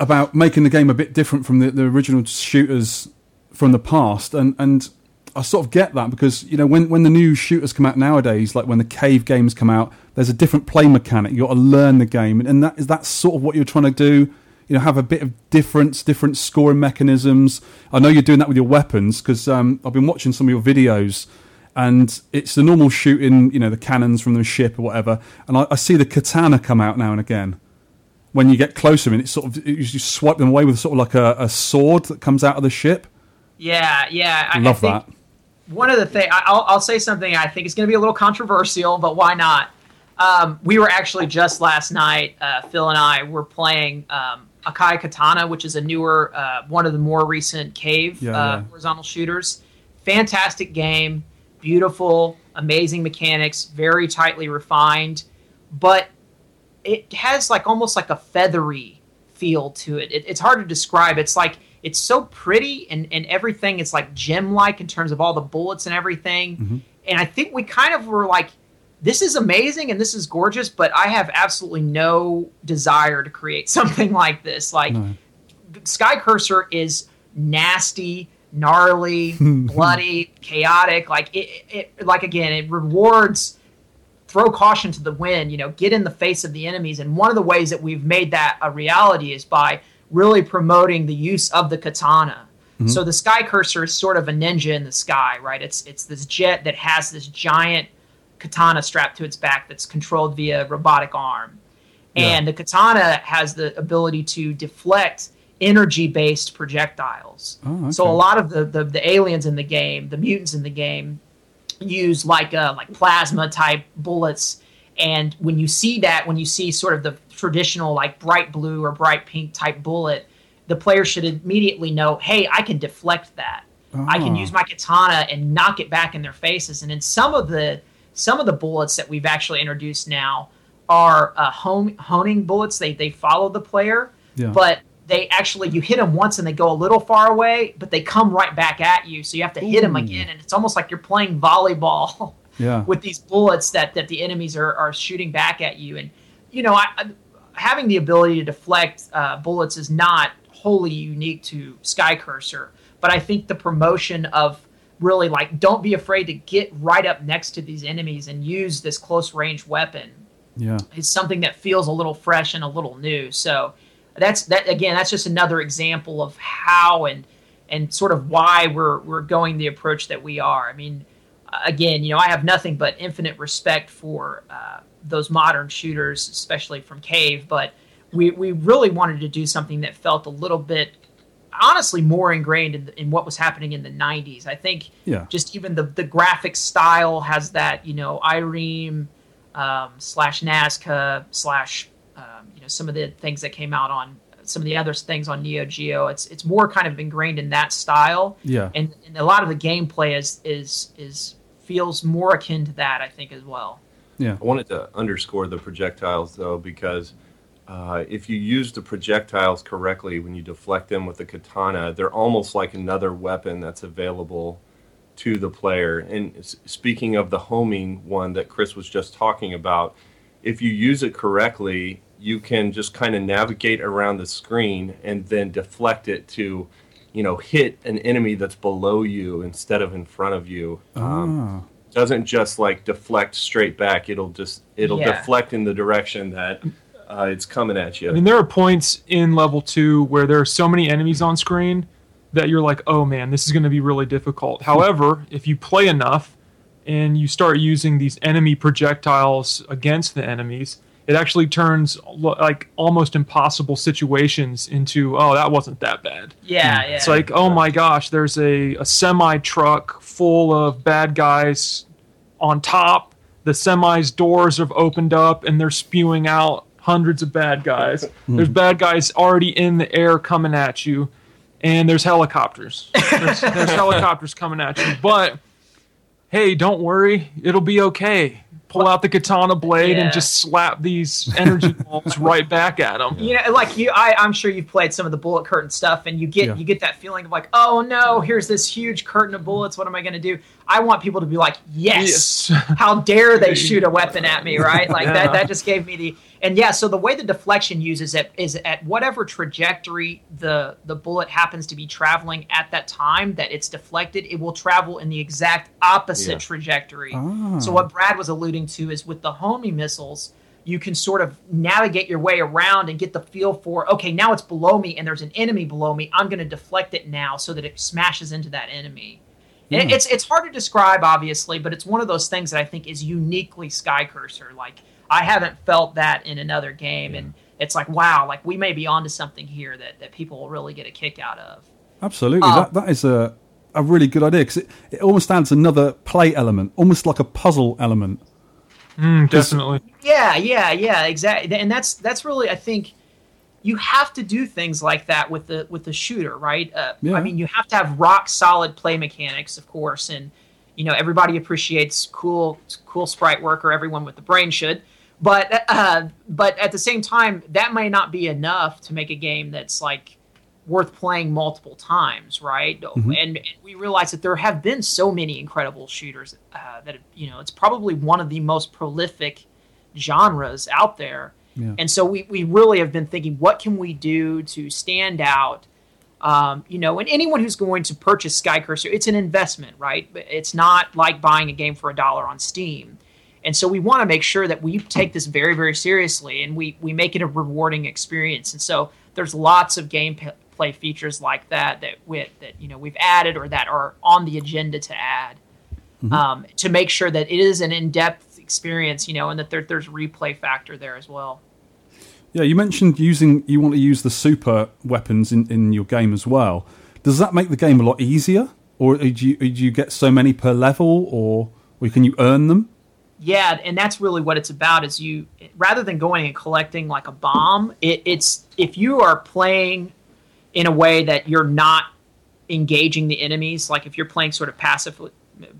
about making the game a bit different from the, the original shooters from the past, and and I sort of get that because you know when when the new shooters come out nowadays, like when the cave games come out, there's a different play mechanic. You got to learn the game, and that is that sort of what you're trying to do. You know, have a bit of difference, different scoring mechanisms. I know you're doing that with your weapons because um, I've been watching some of your videos and it's the normal shooting, you know, the cannons from the ship or whatever. And I, I see the katana come out now and again. When you get closer, and it's sort of you just swipe them away with sort of like a, a sword that comes out of the ship. Yeah, yeah. I, Love I think that. One of the things I'll, I'll say something I think is going to be a little controversial, but why not? Um, we were actually just last night. Uh, Phil and I were playing um, Akai Katana, which is a newer, uh, one of the more recent cave Yeah, uh, yeah. horizontal shooters. Fantastic game, beautiful, amazing mechanics, very tightly refined, but it has like almost like a feathery feel to it. it it's hard to describe. It's like it's so pretty and, and everything is like gem like in terms of all the bullets and everything. And I think we kind of were like, this is amazing and this is gorgeous, but I have absolutely no desire to create something like this. Like SkyCurser is nasty, gnarly, bloody, chaotic. Like it, it, like again, it rewards throw caution to the wind. You know, get in the face of the enemies. And one of the ways that we've made that a reality is by really promoting the use of the katana. Mhm. So the SkyCurser is sort of a ninja in the sky, right? It's it's this jet that has this giant katana strapped to its back that's controlled via robotic arm. And the katana has the ability to deflect energy based projectiles. Oh, So a lot of the, the, the aliens in the game, the mutants in the game, use like uh, like plasma type bullets. And when you see that, when you see sort of the traditional like bright blue or bright pink type bullet, the player should immediately know, hey, I can deflect that. I can Ah. use my katana and knock it back in their faces. And in some of the some of the bullets that we've actually introduced now are uh, home, honing bullets. They they follow the player, Yeah. but they actually you hit them once and they go a little far away, but they come right back at you. So you have to hit them again, and it's almost like you're playing volleyball Yeah. with these bullets that that the enemies are are shooting back at you. And you know, I, I, having the ability to deflect uh, bullets is not wholly unique to SkyCurser, but I think the promotion of really like don't be afraid to get right up next to these enemies and use this close range weapon Yeah. is something that feels a little fresh and a little new. So that's that again. That's just another example of how and and sort of why we're we're going the approach that we are. I mean, again, you know, I have nothing but infinite respect for uh, those modern shooters, especially from Cave, but we we really wanted to do something that felt a little bit honestly more ingrained in, in what was happening in the 90s. I think Yeah. just even the the graphic style has that, you know, Irem um, slash Nazca slash um, you know some of the things that came out on some of the other things on Neo Geo. It's it's more kind of ingrained in that style. Yeah. And, and a lot of the gameplay is is is feels more akin to that, I think, as well. Yeah. I wanted to underscore the projectiles though, because uh, if you use the projectiles correctly when you deflect them with the katana, they're almost like another weapon that's available to the player. And s- speaking of the homing one that Chris was just talking about, if you use it correctly, you can just kind of navigate around the screen and then deflect it to, you know, hit an enemy that's below you instead of in front of you. Um, Ah. doesn't just like deflect straight back. It'll just it'll Yeah. deflect in the direction that uh, it's coming at you. I mean, there are points in level two where there are so many enemies on screen that you're like, oh man, this is going to be really difficult. However, if you play enough and you start using these enemy projectiles against the enemies, it actually turns like almost impossible situations into oh that wasn't that bad. Yeah, yeah. It's like oh my gosh, there's a, a semi truck full of bad guys on top. The semi's doors have opened up and they're spewing out hundreds of bad guys. Hmm. There's bad guys already in the air coming at you, and there's helicopters. There's, there's helicopters coming at you. But hey, don't worry, it'll be okay. Pull out the katana blade Yeah. and just slap these energy balls right back at them. You know, like you, I, I'm sure you've played some of the bullet curtain stuff, and you get Yeah. you get that feeling of like, oh no, here's this huge curtain of bullets. What am I going to do? I want people to be like, yes, how dare they shoot a weapon at me, right? Like Yeah. that. That just gave me the and yeah. So the way the deflection uses it is at whatever trajectory the the bullet happens to be traveling at that time that it's deflected, it will travel in the exact opposite Yeah. trajectory. Ah. So what Brad was alluding to is with the homing missiles you can sort of navigate your way around and get the feel for okay now it's below me and there's an enemy below me i'm going to deflect it now so that it smashes into that enemy And Hmm. it's it's hard to describe obviously but it's one of those things that i think is uniquely SkyCurser like i haven't felt that in another game and it's like wow like we may be onto something here that, that people will really get a kick out of Absolutely, Uh, that that is a a really good idea because it, it almost adds another play element, almost like a puzzle element. Mm, 'Cause- definitely. Yeah, yeah, yeah, exactly. And that's that's really I think you have to do things like that with the with the shooter, right? Uh, Yeah. I mean, you have to have rock solid play mechanics, of course, and you know everybody appreciates cool cool sprite work, or everyone with the brain should. But uh, but at the same time, that may not be enough to make a game that's like worth playing multiple times, right? Mhm. And, and we realize that there have been so many incredible shooters uh, that you know it's probably one of the most prolific genres out there. Yeah. And so we, we really have been thinking, what can we do to stand out? Um, you know, and anyone who's going to purchase SkyCurser, it's an investment, right? It's not like buying a game for a dollar on Steam. And so we want to make sure that we take this very, very seriously and we, we make it a rewarding experience. And so there's lots of gameplay features like that that we, that you know we've added or that are on the agenda to add um, to make sure that it is an in-depth experience, you know, and that there, there's replay factor there as well. Yeah, you mentioned using you want to use the super weapons in, in your game as well. Does that make the game a lot easier, or do you, do you get so many per level, or or can you earn them? Yeah, and that's really what it's about. Is you rather than going and collecting like a bomb, it, it's if you are playing in a way that you're not engaging the enemies, like if you're playing sort of passive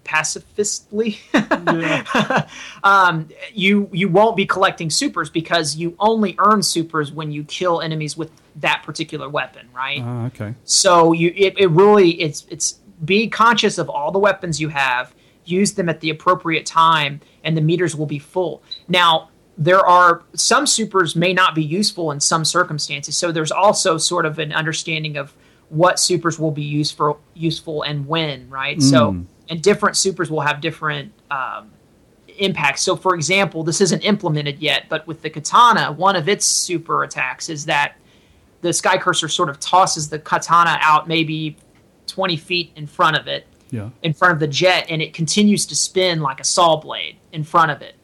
pacifistly um, you you won't be collecting supers because you only earn supers when you kill enemies with that particular weapon right Ah, okay. so you it, it really it's it's be conscious of all the weapons you have use them at the appropriate time and the meters will be full now there are some supers may not be useful in some circumstances so there's also sort of an understanding of what supers will be useful useful and when right so Mm. and different supers will have different um, impacts. So, for example, this isn't implemented yet, but with the katana, one of its super attacks is that the SkyCurser sort of tosses the katana out maybe 20 feet in front of it, Yeah. in front of the jet, and it continues to spin like a saw blade in front of it.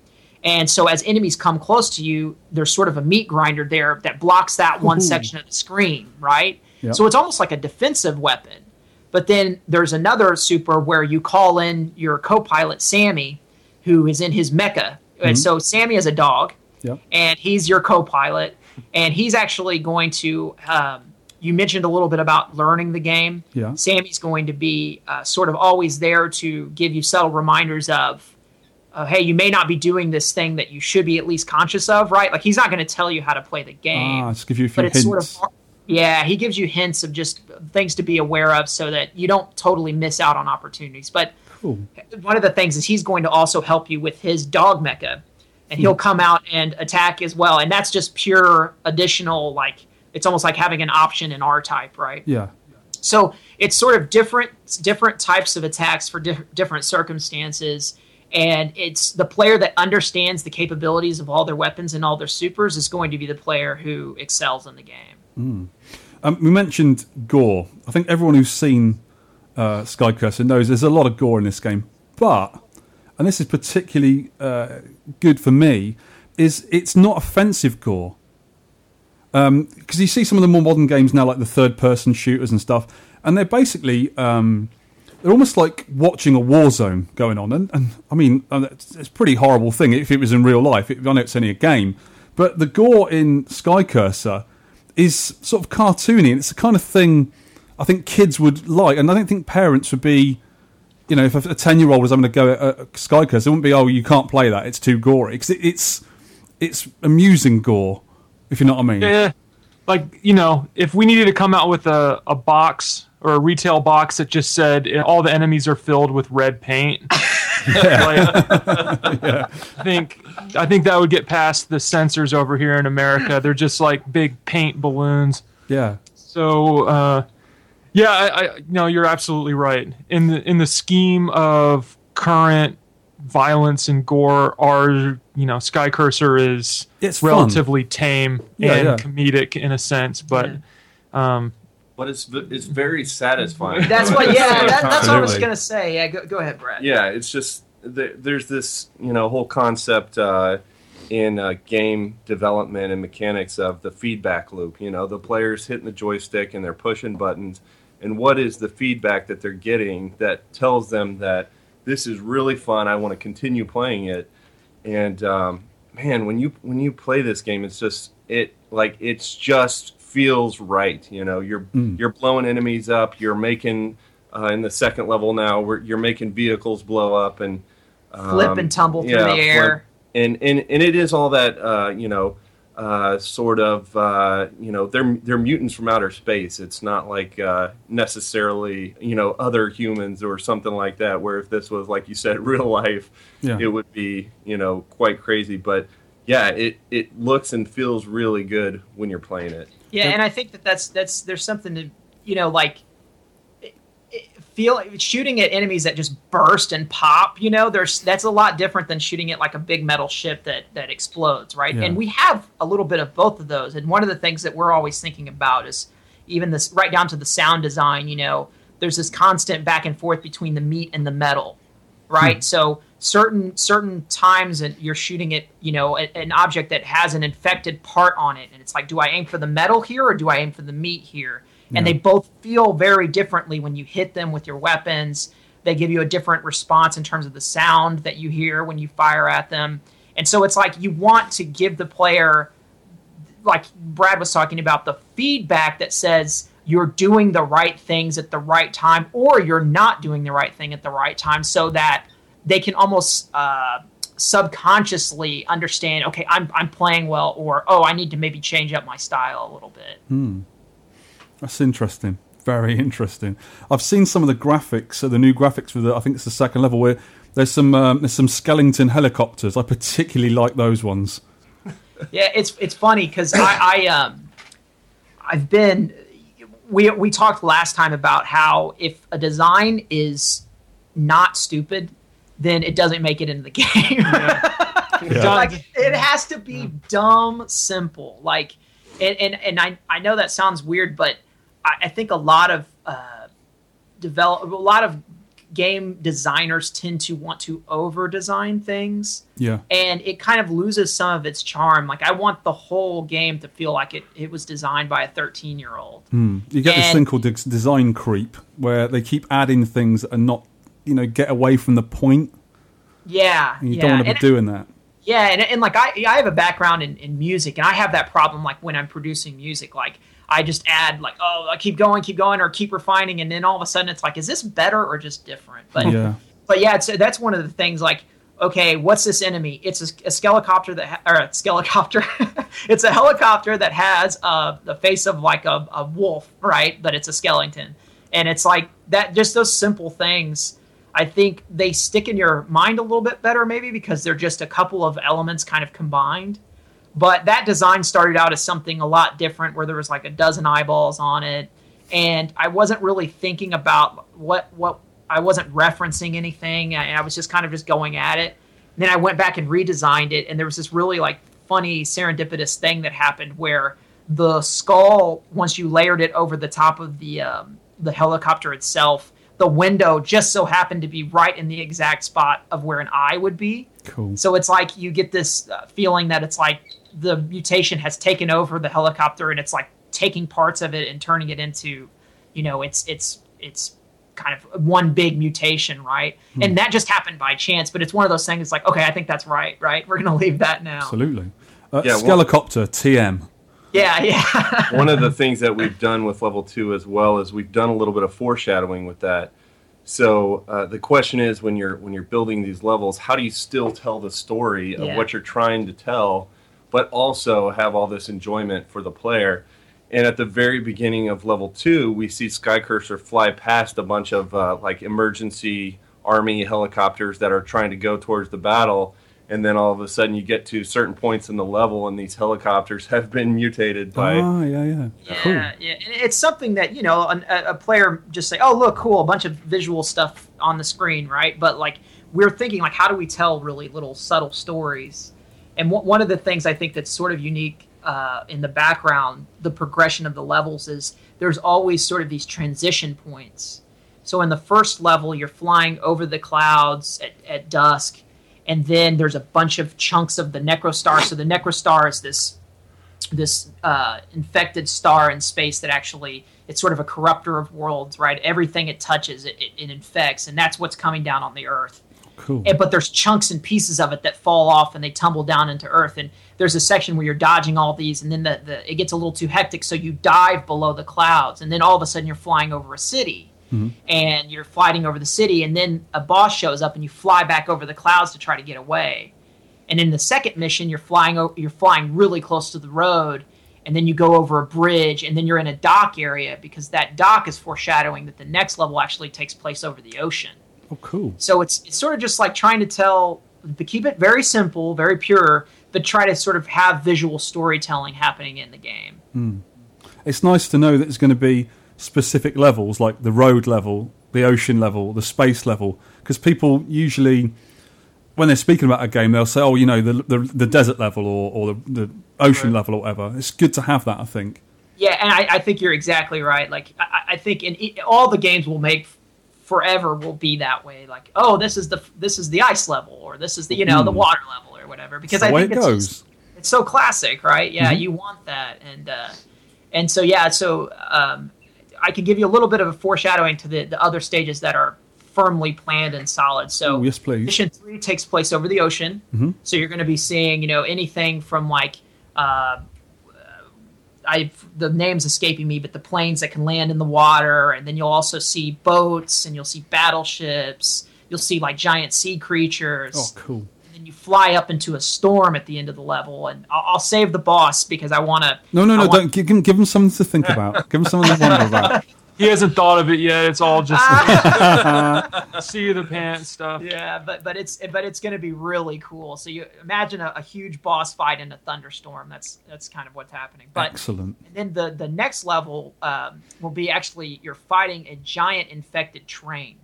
And so, as enemies come close to you, there's sort of a meat grinder there that blocks that one Ooh. section of the screen, right? So, it's almost like a defensive weapon. But then there's another super where you call in your co pilot, Sammy, who is in his mecha. And Mhm. so, Sammy is a dog, Yep. and he's your co pilot. And he's actually going to, um, you mentioned a little bit about learning the game. Yeah. Sammy's going to be uh, sort of always there to give you subtle reminders of, uh, hey, you may not be doing this thing that you should be at least conscious of, right? Like he's not going to tell you how to play the game, Ah, just give you a few but it's hints. sort of yeah, he gives you hints of just things to be aware of so that you don't totally miss out on opportunities. But Cool. one of the things is he's going to also help you with his dog mecha, and he'll Hmm. come out and attack as well. And that's just pure additional, like it's almost like having an option in R type, right? Yeah. So it's sort of different different types of attacks for diff- different circumstances, and it's the player that understands the capabilities of all their weapons and all their supers is going to be the player who excels in the game. Mm. Um, we mentioned gore. I think everyone who's seen uh, SkyCurser knows there's a lot of gore in this game. But and this is particularly uh, good for me, is it's not offensive gore. Because you see some of the more modern games now, like the third-person shooters and stuff, and they're basically um, they're almost like watching a war zone going on. And, and I mean, it's, it's a pretty horrible thing if it was in real life. It, I know it's only a game, but the gore in SkyCurser is sort of cartoony, and it's the kind of thing I think kids would like, and I don't think parents would be. You know, if a ten-year-old was having to go at SkyCurser, it wouldn't be, "Oh, you can't play that; it's too gory." Because it, it's it's amusing gore, if you know what I mean. Yeah, like you know, if we needed to come out with a, a box or a retail box that just said all the enemies are filled with red paint. like, I think I think that would get past the censors over here in America. They're just like big paint balloons. Yeah. So uh, yeah, I, I no, you're absolutely right. In the in the scheme of current violence and gore, our you know SkyCurser is It's fun. relatively tame Yeah, and yeah. comedic in a sense, but. Um, But it's it's very satisfying. That's what. Yeah, that, that's what I was gonna say. Yeah, go, go ahead, Brad. Yeah, it's just there, there's this you know whole concept uh, in uh, game development and mechanics of the feedback loop. You know, the players hitting the joystick and they're pushing buttons, and what is the feedback that they're getting that tells them that this is really fun. I want to continue playing it. And um, man, when you when you play this game, it's just it like it's just feels right. You know, you're Mm. you're blowing enemies up. You're making uh, in the second level now where you're making vehicles blow up and Flip and tumble through the air. And and and it is all that uh, you know. Uh, sort of, uh, you know, they're they're mutants from outer space. It's not like uh, necessarily, you know, other humans or something like that. Where if this was, like you said, real life, Yeah. it would be, you know, quite crazy. But yeah, it it looks and feels really good when you're playing it. Yeah, and I think that that's that's there's something to you know like it- it- feel shooting at enemies that just burst and pop. You know, there's that's a lot different than shooting at like a big metal ship that that explodes, right? Yeah. And we have a little bit of both of those. And one of the things that we're always thinking about is even this right down to the sound design. You know, there's this constant back and forth between the meat and the metal right? Hmm. So certain certain times and you're shooting at you know a- an object that has an infected part on it, and it's like, do I aim for the metal here or do I aim for the meat here? And Yeah. they both feel very differently when you hit them with your weapons. They give you a different response in terms of the sound that you hear when you fire at them. And so it's like you want to give the player like Brad was talking about the feedback that says you're doing the right things at the right time or you're not doing the right thing at the right time so that they can almost uh, subconsciously understand okay I'm, I'm playing well or oh i need to maybe change up my style a little bit Hmm. That's interesting. Very interesting. I've seen some of the graphics, so the new graphics for the. I think it's the second level where there's some um, there's some Skellington helicopters. I particularly like those ones. yeah it's it's funny because I, I um i've been we we talked last time about how if a design is not stupid then it doesn't make it into the game like it has to be dumb simple like and and, and I, I know that sounds weird but i, I think a lot of uh, develop a lot of game designers tend to want to over design things Yeah. and it kind of loses some of its charm like i want the whole game to feel like it, it was designed by a 13 year old Hmm. You get this thing called des- design creep, where they keep adding things and not, you know, get away from the point. yeah And you yeah don't want to and- be doing that. Yeah, and, and like I, I have a background in, in music, and I have that problem like when I'm producing music, like I just add like, oh, I keep going, keep going, or keep refining, and then all of a sudden it's like, is this better or just different? But yeah. but yeah, it's, that's one of the things. Like, okay, what's this enemy? It's a, a skelecopter that ha- or a skelecopter. it's a helicopter that has uh, the face of like a, a wolf, right? But it's a skeleton, and it's like that. Just those simple things. I think they stick in your mind a little bit better, maybe because they're just a couple of elements kind of combined. But that design started out as something a lot different, where there was like a dozen eyeballs on it, and I wasn't really thinking about what what I wasn't referencing anything. and I was just kind of just going at it. And then I went back and redesigned it, and there was this really like funny serendipitous thing that happened where the skull, once you layered it over the top of the um, the helicopter itself, the window just so happened to be right in the exact spot of where an eye would be. Cool. So it's like you get this uh, feeling that it's like the mutation has taken over the helicopter and it's like taking parts of it and turning it into, you know, it's it's it's kind of one big mutation, right? Hmm. And that just happened by chance, but it's one of those things. It's like, okay, I think that's right, right? We're gonna leave that now. Absolutely. Uh, Yeah, well- TM. Yeah, yeah. One of the things that we've done with level two as well is we've done a little bit of foreshadowing with that. So uh, the question is, when you're when you're building these levels, how do you still tell the story of Yeah. what you're trying to tell, but also have all this enjoyment for the player? And at the very beginning of level two, we see SkyCurser fly past a bunch of uh, like emergency army helicopters that are trying to go towards the battle. And then all of a sudden, you get to certain points in the level, and these helicopters have been mutated by Ah, yeah, yeah. Cool. Yeah, yeah. And it's something that you know a, a player just say, "Oh, look, cool, a bunch of visual stuff on the screen, right?" But like we're thinking, like, how do we tell really little subtle stories? And one one of the things I think that's sort of unique uh, in the background, the progression of the levels is there's always sort of these transition points. So in the first level, you're flying over the clouds at, at dusk, and then there's a bunch of chunks of the Necrostar. So the Necrostar is this this uh, infected star in space that actually it's sort of a corruptor of worlds, right? Everything it touches, it, it, it infects, and that's what's coming down on the Earth. Cool. And, but there's chunks and pieces of it that fall off and they tumble down into Earth. And there's a section where you're dodging all these, and then the, the it gets a little too hectic, so you dive below the clouds, and then all of a sudden you're flying over a city mm-hmm. and you're flying over the city, and then a boss shows up, and you fly back over the clouds to try to get away. And in the second mission, you're flying you're flying really close to the road, and then you go over a bridge, and then you're in a dock area because that dock is foreshadowing that the next level actually takes place over the ocean. Oh, cool. So it's it's sort of just like trying to tell, to keep it very simple, very pure, but try to sort of have visual storytelling happening in the game. Hmm. It's nice to know that there's going to be specific levels, like the road level, the ocean level, the space level, because people usually, when they're speaking about a game, they'll say, "Oh, you know, the the, the desert level or, or the, the ocean level or whatever." It's good to have that, I think. Yeah, and I, I think you're exactly right. Like I, I think in all the games we'll make forever will be that way. Like, oh, this is the this is the ice level, or this is the you know the Hmm. water level, or whatever. Because I think it it's goes. just- it's so classic, right? Yeah, Mhm. you want that, and uh, and so yeah, so um, I can give you a little bit of a foreshadowing to the the other stages that are firmly planned and solid. So Oh, yes, please. Mission three takes place over the ocean, Mhm. so you're going to be seeing you know anything from like. Uh, I the name's escaping me, but the planes that can land in the water, and then you'll also see boats, and you'll see battleships. You'll see like giant sea creatures. Oh, cool. And then you fly up into a storm at the end of the level, and I'll, I'll save the boss because I want to. No, no, I no! want- Don't give them, give them something to think about. give him something to wonder about. He hasn't thought of it yet. It's all just see the pants stuff. Yeah, but but it's but it's going to be really cool. So you imagine a, a huge boss fight in a thunderstorm. That's that's kind of what's happening. But Excellent. And then the the next level um, will be actually you're fighting a giant infected train.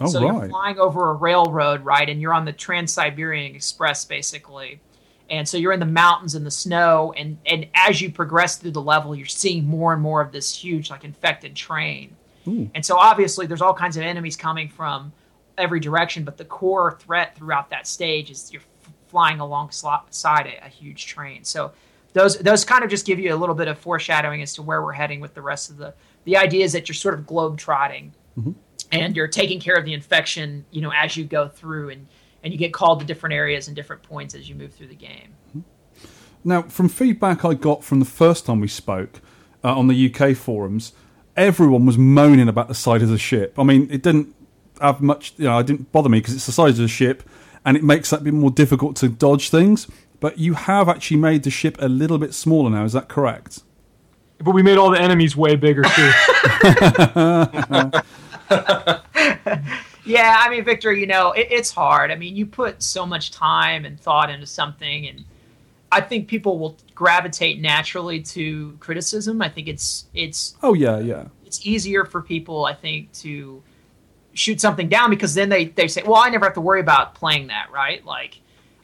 Oh, so you're flying over a railroad, right? And you're on the Trans Siberian Express, basically. And so you're in the mountains and the snow, and and as you progress through the level, you're seeing more and more of this huge, like infected train. Ooh. And so obviously, there's all kinds of enemies coming from every direction, but the core threat throughout that stage is you're f- flying alongside a, a huge train. So those those kind of just give you a little bit of foreshadowing as to where we're heading with the rest of the. The idea is that you're sort of globe trotting, Mhm. and you're taking care of the infection, you know, as you go through, and and you get called to different areas and different points as you move through the game. Now, from feedback I got from the first time we spoke uh, on the UK forums, everyone was moaning about the size of the ship. I mean, it didn't have much, you know, it didn't bother me because it's the size of the ship and it makes that a bit more difficult to dodge things. But you have actually made the ship a little bit smaller now, is that correct? But we made all the enemies way bigger too. Yeah, I mean, Victor, you know, it, it's hard. I mean, you put so much time and thought into something, and I think people will gravitate naturally to criticism. I think it's it's Oh, yeah, yeah. it's easier for people, I think, to shoot something down because then they, they say, well, I never have to worry about playing that, right? Like,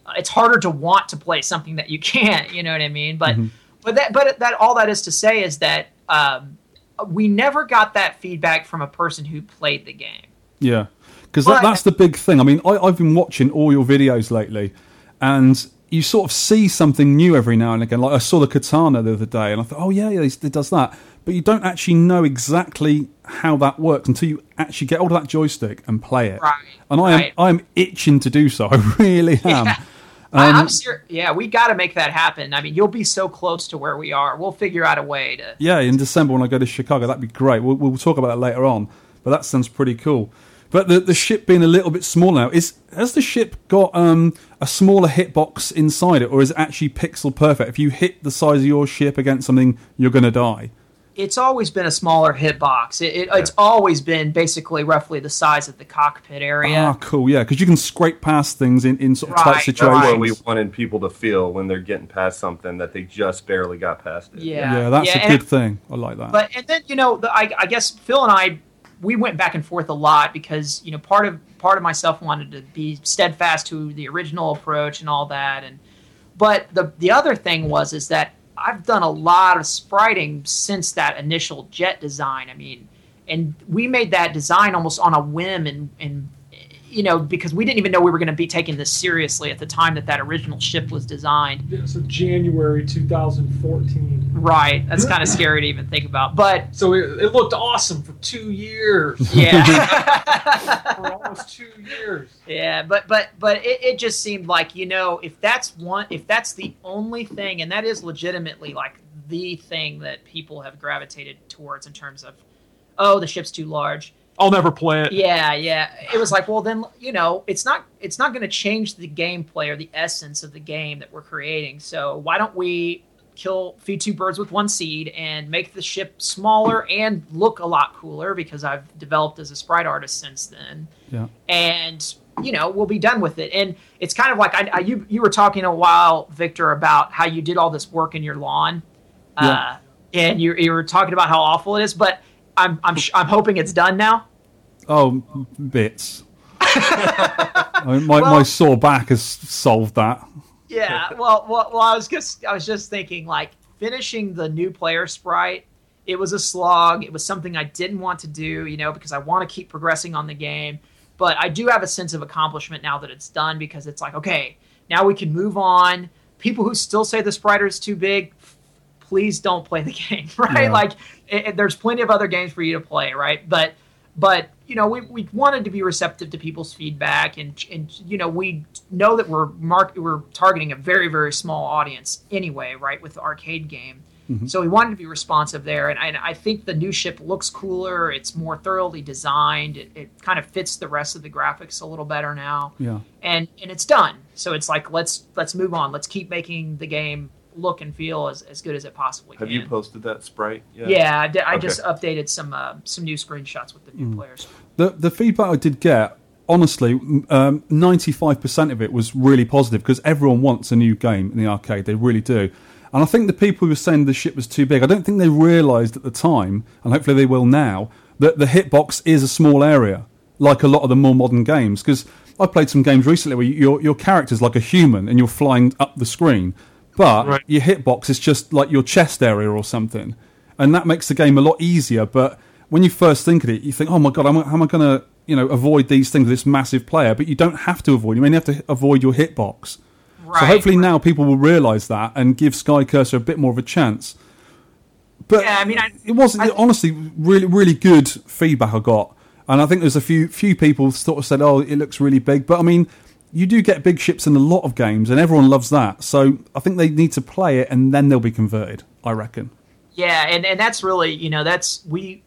uh, it's harder to want to play something that you can't, you know what I mean? But, but that, but that, all that is to say is that, um, we never got that feedback from a person who played the game. Yeah, because that, that's the big thing. I mean, I, I've been watching all your videos lately, and you sort of see something new every now and again. Like I saw the katana the other day, and I thought, oh yeah, yeah, it does that. But you don't actually know exactly how that works until you actually get hold of that joystick and play it. Right, And I am right. I am itching to do so. I really am. I, Um, I'm ser- yeah, we got to make that happen. I mean, you'll be so close to where we are. We'll figure out a way to. Yeah, in December when I go to Chicago, that'd be great. We'll, we'll talk about that later on, but that sounds pretty cool. But the the ship being a little bit smaller now is has the ship got um, a smaller hitbox inside it, or is it actually pixel perfect? If you hit the size of your ship against something, you're going to die. It's always been a smaller hitbox. It, it, It's always been basically roughly the size of the cockpit area. Ah, cool, yeah, because you can scrape past things in, in sort of tight Right, That's what we wanted people to feel when they're getting past something that they just barely got past it. Yeah, yeah, that's yeah, a and- good thing. I like that. But and then you know, the, I, I guess Phil and I, we went back and forth a lot because you know part of part of myself wanted to be steadfast to the original approach and all that, and but the the other thing was is that I've done a lot of spriting since that initial jet design. I mean, and we made that design almost on a whim and you know because we didn't even know we were going to be taking this seriously at the time that that original ship was designed. Yeah, so January 2014. Right, that's kind of scary to even think about, but So it, it looked awesome for two years. yeah. for almost two years. Yeah, but but but it, it just seemed like you know if that's one if that's the only thing and that is legitimately like the thing that people have gravitated towards in terms of oh the ship's too large. I'll never play it. Yeah, yeah. It was like well then you know it's not it's not going to change the gameplay or the essence of the game that we're creating. So why don't we kill feed two birds with one seed and make the ship smaller and look a lot cooler because I've developed as a sprite artist since then yeah. and you know we'll be done with it and it's kind of like I, I you you were talking a while victor about how you did all this work in your lawn Yeah. uh, and you, you were talking about how awful it is but i'm i'm sh- i'm hoping it's done now Oh, bits. I mean, my, my sore back has solved that. yeah well, well well i was just i was just thinking like finishing the new player sprite it was a slog it was something i didn't want to do you know because i want to keep progressing on the game but i do have a sense of accomplishment now that it's done because it's like okay now we can move on people who still say the sprite is too big please don't play the game right? Yeah. like it, it- there's plenty of other games for you to play right? But but you know we, we wanted to be receptive to people's feedback and and you know we know that we're mark we're targeting a very very small audience anyway right with the arcade game. Mhm. so we wanted to be responsive there. And, and i think the new ship looks cooler. It's more thoroughly designed. It, it kind of fits the rest of the graphics a little better now. Yeah. and and it's done. So it's like let's let's move on. Let's keep making the game look and feel as, as good as it possibly can. Have can you posted that sprite yet? yeah, I, did, I Okay. just updated some uh, some new screenshots with the new Mm. players. The the feedback I did get, honestly, ninety five percent of it was really positive because everyone wants a new game in the arcade. They really do. And I think the people who were saying the ship was too big, I don't think they realised at the time, and hopefully they will now, that the hitbox is a small area, like a lot of the more modern games. Because I played some games recently where your your character's like a human and you're flying up the screen, but your hitbox is just like your chest area or something, and that makes the game a lot easier. But when you first think of it, you think, "Oh my god, how am I- I going to you know avoid these things with this massive player?" But you don't have to avoid. You only have to avoid your hitbox. so hopefully now people will realise that and give SkyCurser a bit more of a chance. But yeah, I mean, I, it was honestly really really good feedback I got, and I think there's a few few people sort of said, "Oh, it looks really big," but I mean. You do get big ships in a lot of games, and everyone loves that. So I think they need to play it, and then they'll be converted. I reckon. Yeah, and, and that's really you know that's we.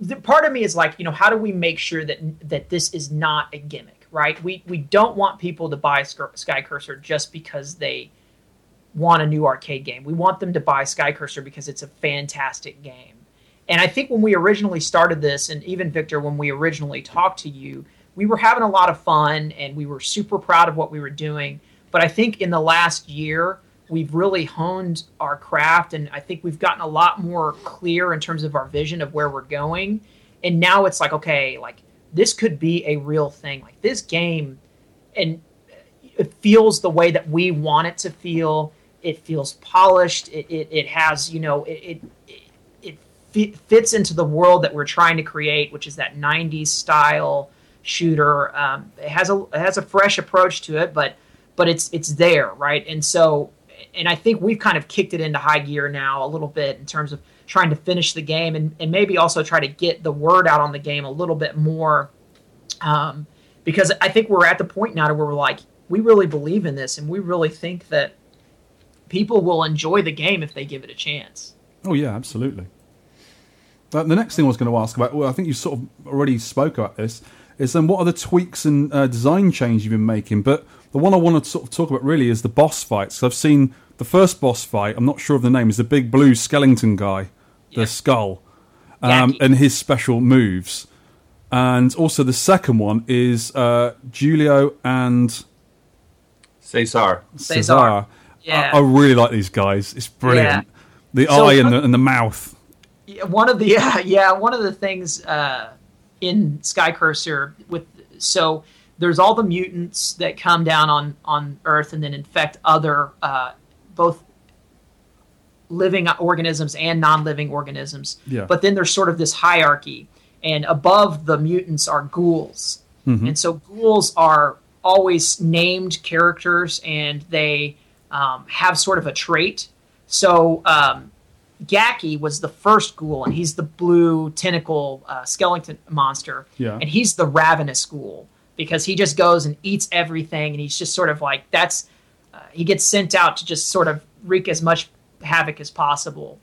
The part of me is like you know how do we make sure that that this is not a gimmick, right? We we don't want people to buy SkyCurser just because they want a new arcade game. We want them to buy SkyCurser because it's a fantastic game. And I think when we originally started this, and even Victor, when we originally talked to you, we were having a lot of fun and we were super proud of what we were doing. But I think in the last year, we've really honed our craft and I think we've gotten a lot more clear in terms of our vision of where we're going. And now it's like, okay, like this could be a real thing. Like this game, and it feels the way that we want it to feel. it feels polished. It, it, it has you know it it, it fits into the world that we're trying to create, which is that '90s style shooter. Um, it has a it has a fresh approach to it, but but it's it's there, right? And so and I think we've kind of kicked it into high gear now a little bit in terms of trying to finish the game and, and maybe also try to get the word out on the game a little bit more. Um, because I think we're at the point now to where we're like, we really believe in this and we really think that people will enjoy the game if they give it a chance. Oh yeah, absolutely. But the next thing I was going to ask about, well, I think you sort of already spoke about this, is then what are the tweaks and uh, design changes you've been making? But the one I want to sort of talk about really is the boss fights. I've seen the first boss fight. I'm not sure of the name. Is the big blue skeleton guy, the skull, um, and his special moves. And also the second one is uh, Julio and Cesar. Cesar. Yeah. I, I really like these guys. It's brilliant. The So- eye and the, and the mouth. Yeah, one of the yeah, yeah one of the things uh, in SkyCurser with so there's all the mutants that come down on on Earth and then infect other uh, both living organisms and non-living organisms. Yeah. But then there's sort of this hierarchy, and above the mutants are ghouls, Mhm. and so ghouls are always named characters, and they um, have sort of a trait. So um, Gaki was the first ghoul, and he's the blue tentacle uh, skeleton monster. Yeah. And he's the ravenous ghoul because he just goes and eats everything, and he's just sort of like that's. Uh, he gets sent out to just sort of wreak as much havoc as possible.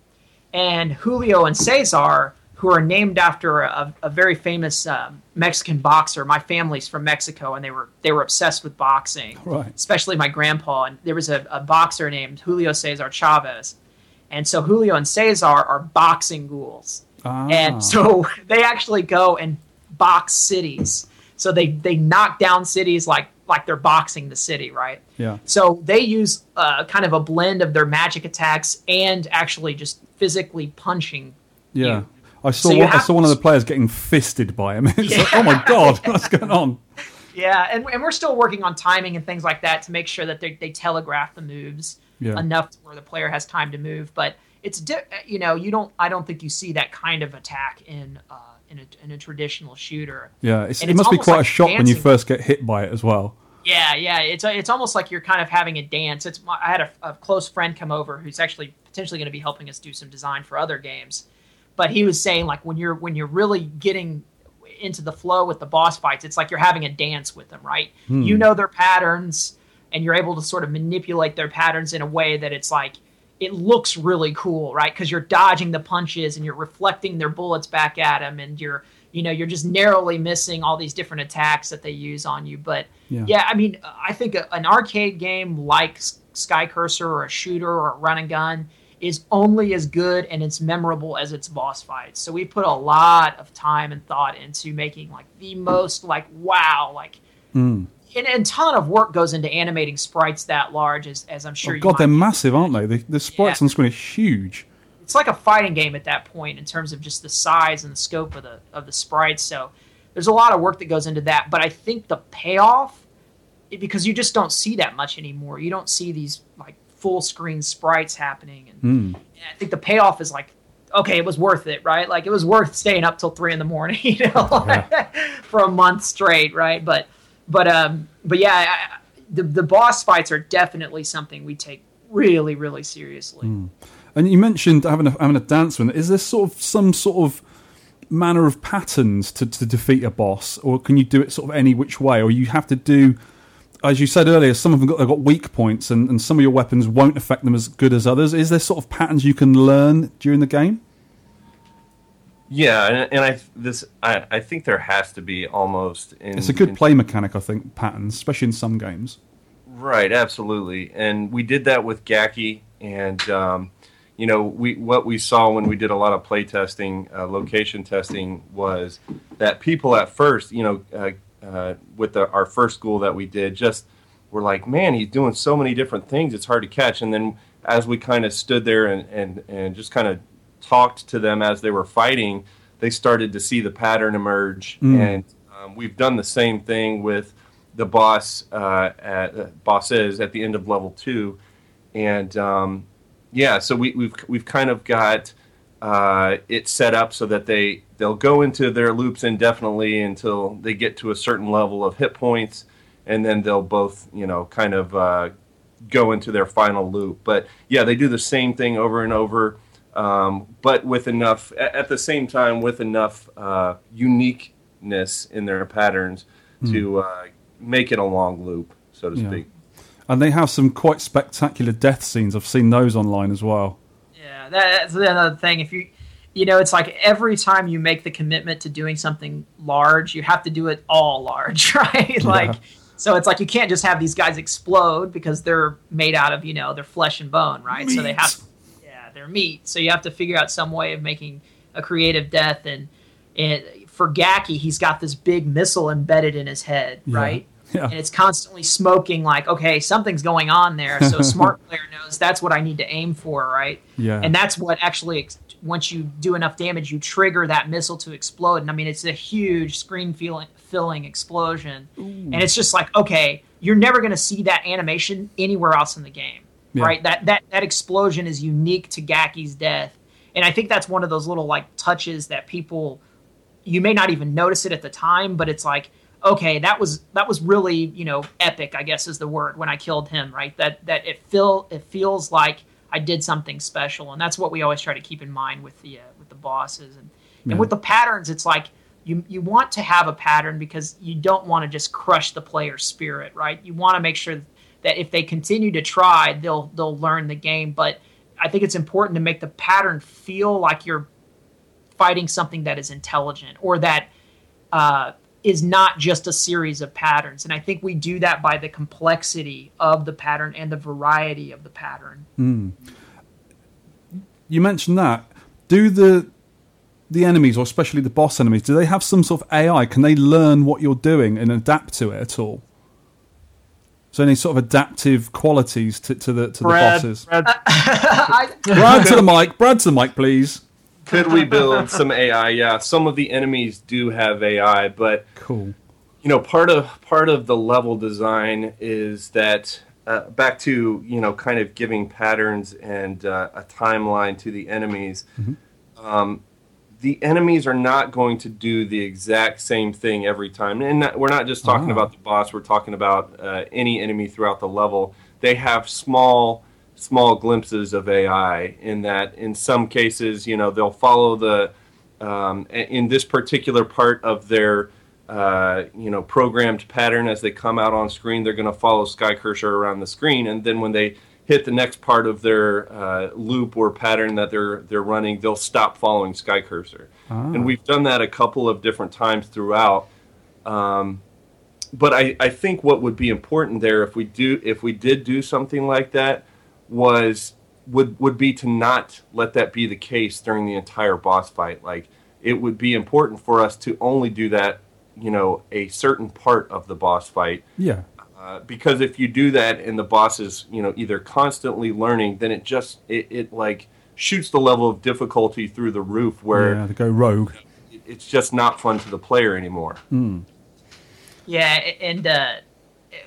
And Julio and Cesar, who are named after a, a very famous um, Mexican boxer. My family's from Mexico, and they were they were obsessed with boxing Right. especially my grandpa. And there was a, a boxer named Julio Cesar Chavez. And so Julio and Cesar are boxing ghouls. Ah. And so they actually go and box cities. So they, they knock down cities like like they're boxing the city, right? Yeah. So they use uh, kind of a blend of their magic attacks and actually just physically punching. Yeah. I saw So one, I saw one of the players getting fisted by him. It's like, oh my god, what's going on? Yeah, and, and we're still working on timing and things like that to make sure that they, they telegraph the moves Yeah. enough where the player has time to move. But it's di- you know you don't I don't think you see that kind of attack in uh, in, a, in a traditional shooter. Yeah, it must be quite like a shock when you first get hit by it as well. Yeah, yeah, it's it's almost like you're kind of having a dance. It's my- I had a, a close friend come over who's actually potentially going to be helping us do some design for other games, but he was saying like when you're when you're really getting into the flow with the boss fights, it's like you're having a dance with them, right? Hmm. You know their patterns, and you're able to sort of manipulate their patterns in a way that it's like it looks really cool, right? Because you're dodging the punches and you're reflecting their bullets back at them, and you're you know you're just narrowly missing all these different attacks that they use on you. But Yeah. yeah, I mean, I think a, an arcade game like SkyCurser or a shooter or a run and gun is only as good and it's memorable as its boss fights. So we put a lot of time and thought into making like the most like wow like Mm. And a ton of work goes into animating sprites that large as, as I'm sure Oh, God, they're massive, aren't they? The, the sprites on screen are huge. it's like a fighting game at that point in terms of just the size and the scope of the of the sprites. So there's a lot of work that goes into that. But I think the payoff, it- because you just don't see that much anymore. You don't see these like full screen sprites happening, and, Mm. and I think the payoff is like, okay, it was worth it, right? Like it was worth staying up till three in the morning, you know, for a month straight, right? But but um but yeah, I, the the boss fights are definitely something we take really really seriously. Mm. And you mentioned having a, having a dance with it. Is there sort of some sort of manner of patterns to, to defeat a boss, or can you do it sort of any which way, or you have to do, as you said earlier, some of them got, they've got weak points, and, and some of your weapons won't affect them as good as others. Is there sort of patterns you can learn during the game? Yeah, and, and I this I, I think there has to be almost in It's a good in- play mechanic, I think. Patterns, especially in some games. Right, absolutely, and we did that with Gaki, and um, you know, we what we saw when we did a lot of play testing, uh, location testing, was that people at first, you know, uh, uh, with the, our first school that we did, just were like, "Man, he's doing so many different things; it's hard to catch." And then as we kind of stood there and and and just kind of talked to them as they were fighting, they started to see the pattern emerge, Mm. and um, we've done the same thing with the boss uh, at uh, bosses at the end of level two, and um, yeah, so we, we've we've kind of got uh, it set up so that they they'll go into their loops indefinitely until they get to a certain level of hit points, and then they'll both you know kind of uh, go into their final loop. But yeah, they do the same thing over and over, um, but with enough at, at the same time with enough uh, uniqueness in their patterns Hmm. to uh, make it a long loop, so to Yeah. speak. And they have some quite spectacular death scenes. I've seen those online as well. Yeah, that's another thing. If you, you know, it's like every time you make the commitment to doing something large, you have to do it all large, right? like, so it's like you can't just have these guys explode because they're made out of, you know, they're flesh and bone, right? So they have, they're meat. So you have to figure out some way of making a creative death. And, and for Gaki, he's got this big missile embedded in his head, Yeah. right? Yeah. and it's constantly smoking like okay something's going on there so a smart player knows that's what i need to aim for right Yeah. and that's what actually once you do enough damage you trigger that missile to explode and i mean it's a huge screen filling, filling explosion and it's just like okay you're never going to see that animation anywhere else in the game Yeah. right that that that explosion is unique to gaki's death and i think that's one of those little like touches that people you may not even notice it at the time, but it's like, okay, that was that was really you know epic. I guess is the word when I killed him. Right, that that it feel it feels like I did something special, and that's what we always try to keep in mind with the uh, with the bosses and Yeah. and with the patterns. It's like you you want to have a pattern because you don't want to just crush the player's spirit. Right, you want to make sure that if they continue to try, they'll they'll learn the game, but I think it's important to make the pattern feel like you're fighting something that is intelligent or that uh, is not just a series of patterns. And I think we do that by the complexity of the pattern and the variety of the pattern. Mm. You mentioned that. Do the the enemies, or especially the boss enemies, do they have some sort of AI? Can they learn what you're doing and adapt to it at all? So any sort of adaptive qualities to, to the to Brad, the bosses? Brad, Brad to the mic. Brad to the mic, please. Could we build some AI? Yeah, some of the enemies do have AI, but Cool. you know, part of part of the level design is that uh, back to you know, kind of giving patterns and uh, a timeline to the enemies. Um, the enemies are not going to do the exact same thing every time, and not, we're not just talking Ah. about the boss. We're talking about uh, any enemy throughout the level. They have small small glimpses of AI in that in some cases, you know, they'll follow the um, in this particular part of their uh, you know programmed pattern as they come out on screen, they're going to follow SkyCurser around the screen, and then when they hit the next part of their uh, loop or pattern that they're they're running, they'll stop following SkyCurser. Ah. And we've done that a couple of different times throughout. Um, but I, I think what would be important there if we do if we did do something like that was would would be to not let that be the case during the entire boss fight. Like it would be important for us to only do that, you know, a certain part of the boss fight. Yeah. Uh, because if you do that and the boss is, you know, either constantly learning, then it just it, it like shoots the level of difficulty through the roof where yeah, they go rogue. it's just not fun to the player anymore. Mm. Yeah, and uh,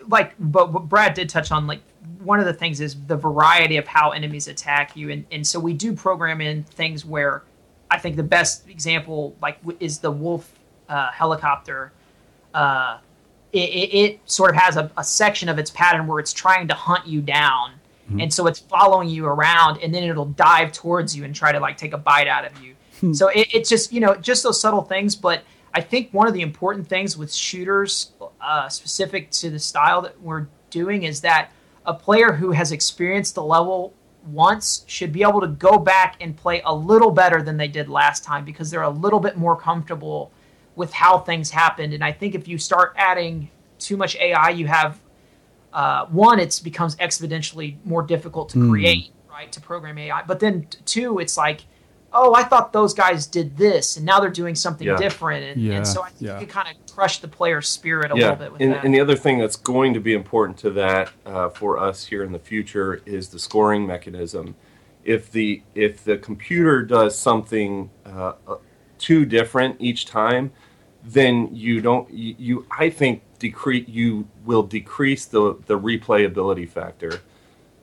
like, but what Brad did touch on, like, one of the things is the variety of how enemies attack you, and and so we do program in things where I think the best example, like, is the wolf uh, helicopter. Uh, it, it, it sort of has a, a section of its pattern where it's trying to hunt you down, and so it's following you around, and then it'll dive towards you and try to like take a bite out of you. So it, it's just you know just those subtle things, but I think one of the important things with shooters, uh, specific to the style that we're doing, is that a player who has experienced the level once should be able to go back and play a little better than they did last time because they're a little bit more comfortable with how things happened. And I think if you start adding too much AI, you have uh, one, it becomes exponentially more difficult to Hmm. create, right, to program AI. But then two, it's like, oh, I thought those guys did this, and now they're doing something Yeah. different, and, Yeah, and so I think yeah. you can kind of crush the player's spirit a yeah, little bit with and, that. and the other thing that's going to be important to that uh, for us here in the future is the scoring mechanism. If the if the computer does something uh, uh, too different each time, then you don't you, you I think decrease you will decrease the the replayability factor.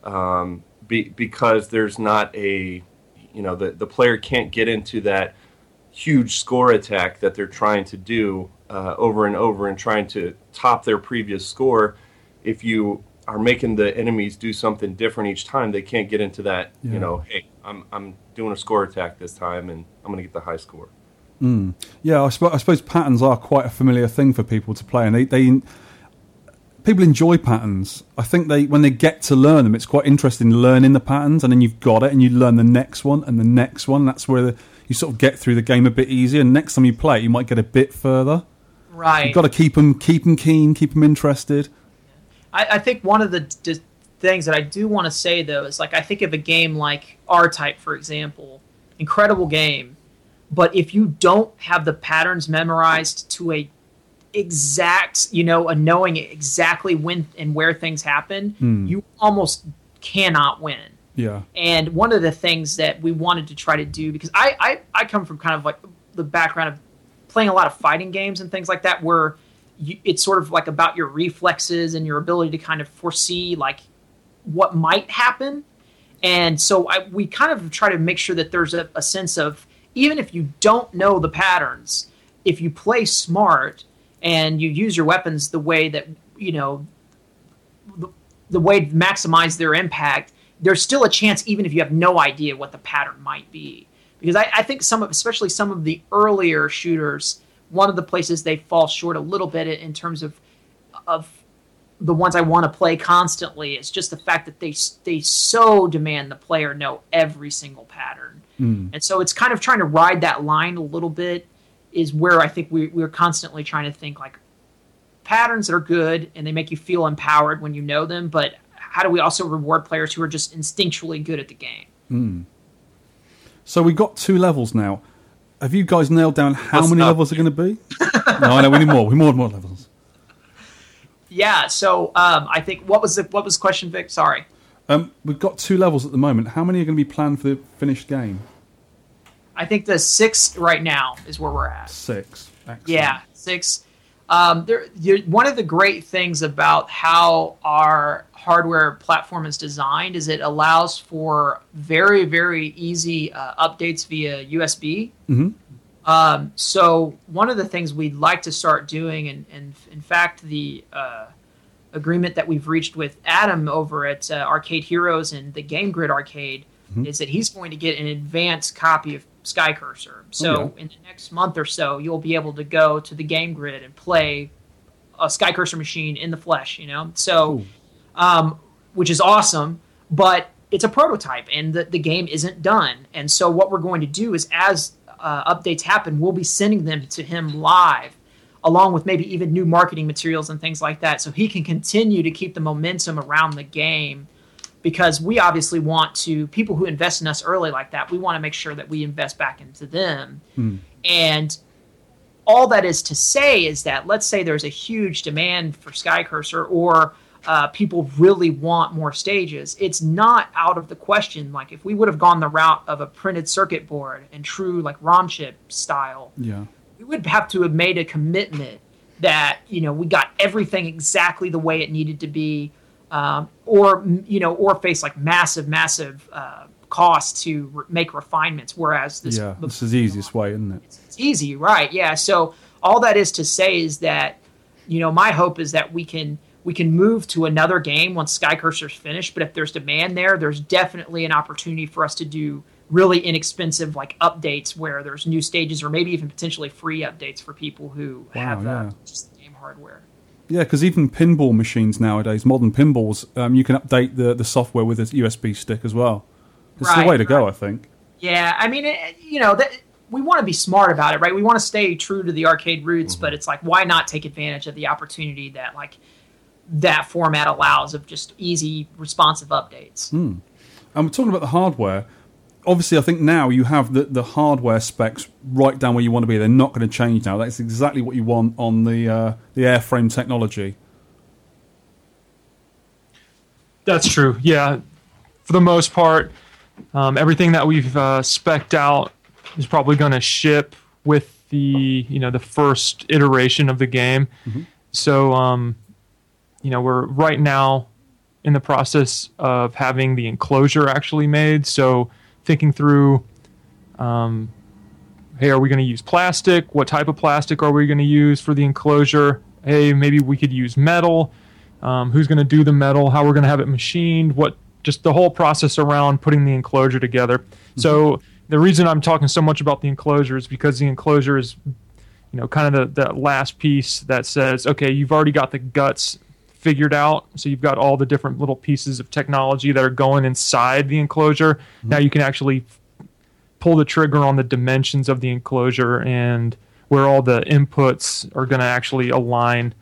Um, be, because there's not a, you know, the, the player can't get into that huge score attack that they're trying to do uh, over and over and trying to top their previous score. If you are making the enemies do something different each time, they can't get into that, Yeah. you know, hey, I'm, I'm doing a score attack this time and I'm going to get the high score. Mm. Yeah, I, sp- I suppose patterns are quite a familiar thing for people to play, and they, they people enjoy patterns. I think they when they get to learn them, it's quite interesting learning the patterns, and then you've got it, and you learn the next one and the next one. That's where the, you sort of get through the game a bit easier. And next time you play, it, you might get a bit further. Right. You've got to keep them keep them keen, keep them interested. I, I think one of the d- things that I do want to say though is like I think of a game like R Type, for example, incredible game, but if you don't have the patterns memorized to a exact, you know, a knowing exactly when and where things happen, Hmm. you almost cannot win. Yeah. And one of the things that we wanted to try to do, because I, I, I come from kind of like the background of playing a lot of fighting games and things like that, where you, it's sort of like about your reflexes and your ability to kind of foresee like what might happen. And so I, we kind of try to make sure that there's a, a sense of even if you don't know the patterns, if you play smart and you use your weapons the way that you know the, the way to maximize their impact, there's still a chance even if you have no idea what the pattern might be. Because I, I think some of, especially some of the earlier shooters, one of the places they fall short a little bit in terms of of the ones I want to play constantly is just the fact that they they so demand the player know every single pattern, Mm. and so it's kind of trying to ride that line a little bit. Is where I think we we're constantly trying to think like patterns that are good and they make you feel empowered when you know them, but how do we also reward players who are just instinctually good at the game? Mm. So we've got two levels now. Have you guys nailed down how What's many up? levels are going to be? no, I know we need more. We need more, more levels. Yeah. So um, I think what was the what was the question, Vic? Sorry. Um, we've got two levels at the moment. How many are going to be planned for the finished game? I think the six right now is where we're at. Six. Excellent. Yeah, six. Um, there, one of the great things about how our hardware platform is designed is it allows for very, very easy uh, updates via USB. hmm Um, so one of the things we'd like to start doing, and, and in fact, the uh, agreement that we've reached with Adam over at uh, Arcade Heroes and the Game Grid Arcade Mhm. is that he's going to get an advanced copy of SkyCurser. So Oh, in the next month or so, you'll be able to go to the Game Grid and play a SkyCurser machine in the flesh. You know, so um, which is awesome, but it's a prototype and the, the game isn't done. And so what we're going to do is as uh, updates happen, we'll be sending them to him live along with maybe even new marketing materials and things like that so he can continue to keep the momentum around the game because we obviously want to people who invest in us early like that we want to make sure that we invest back into them Hmm. and all that is to say is that let's say there's a huge demand for SkyCurser or uh, people really want more stages. It's not out of the question. Like if we would have gone the route of a printed circuit board and true like ROM chip style, Yeah. we would have to have made a commitment that you know we got everything exactly the way it needed to be, um, or you know, or face like massive, massive uh, costs to re- make refinements. Whereas this yeah. This is the easiest way, isn't it? it's easy, right? Yeah. So all that is to say is that, you know, my hope is that we can we can move to another game once SkyCurser's finished. But if there's demand there, there's definitely an opportunity for us to do really inexpensive like updates where there's new stages or maybe even potentially free updates for people who Wow, have uh, yeah. just game hardware. Yeah, because even pinball machines nowadays, modern pinballs, um, you can update the, the software with a USB stick as well. It's Right, the way to go, I think. Yeah, I mean, it, you know, that, we want to be smart about it, right? We want to stay true to the arcade roots, but it's like, why not take advantage of the opportunity that like that format allows of just easy, responsive updates? Hmm. And we're talking about the hardware. Obviously, I think now you have the, the hardware specs right down where you want to be. They're not going to change now. That's exactly what you want on the uh, the airframe technology. That's true. Yeah, for the most part, um, everything that we've uh, specced out is probably going to ship with the you know the first iteration of the game. Mhm. So um, you know we're right now in the process of having the enclosure actually made. So thinking through, um, hey, are we going to use plastic? What type of plastic are we going to use for the enclosure? Hey, maybe we could use metal. Um, who's going to do the metal? How we're going to have it machined? What just the whole process around putting the enclosure together. Mm-hmm. So the reason I'm talking so much about the enclosure is because the enclosure is, you know, kind of the, the last piece that says, okay, you've already got the guts figured out. So you've got all the different little pieces of technology that are going inside the enclosure. Mm-hmm. Now you can actually pull the trigger on the dimensions of the enclosure and where all the inputs are going to actually align.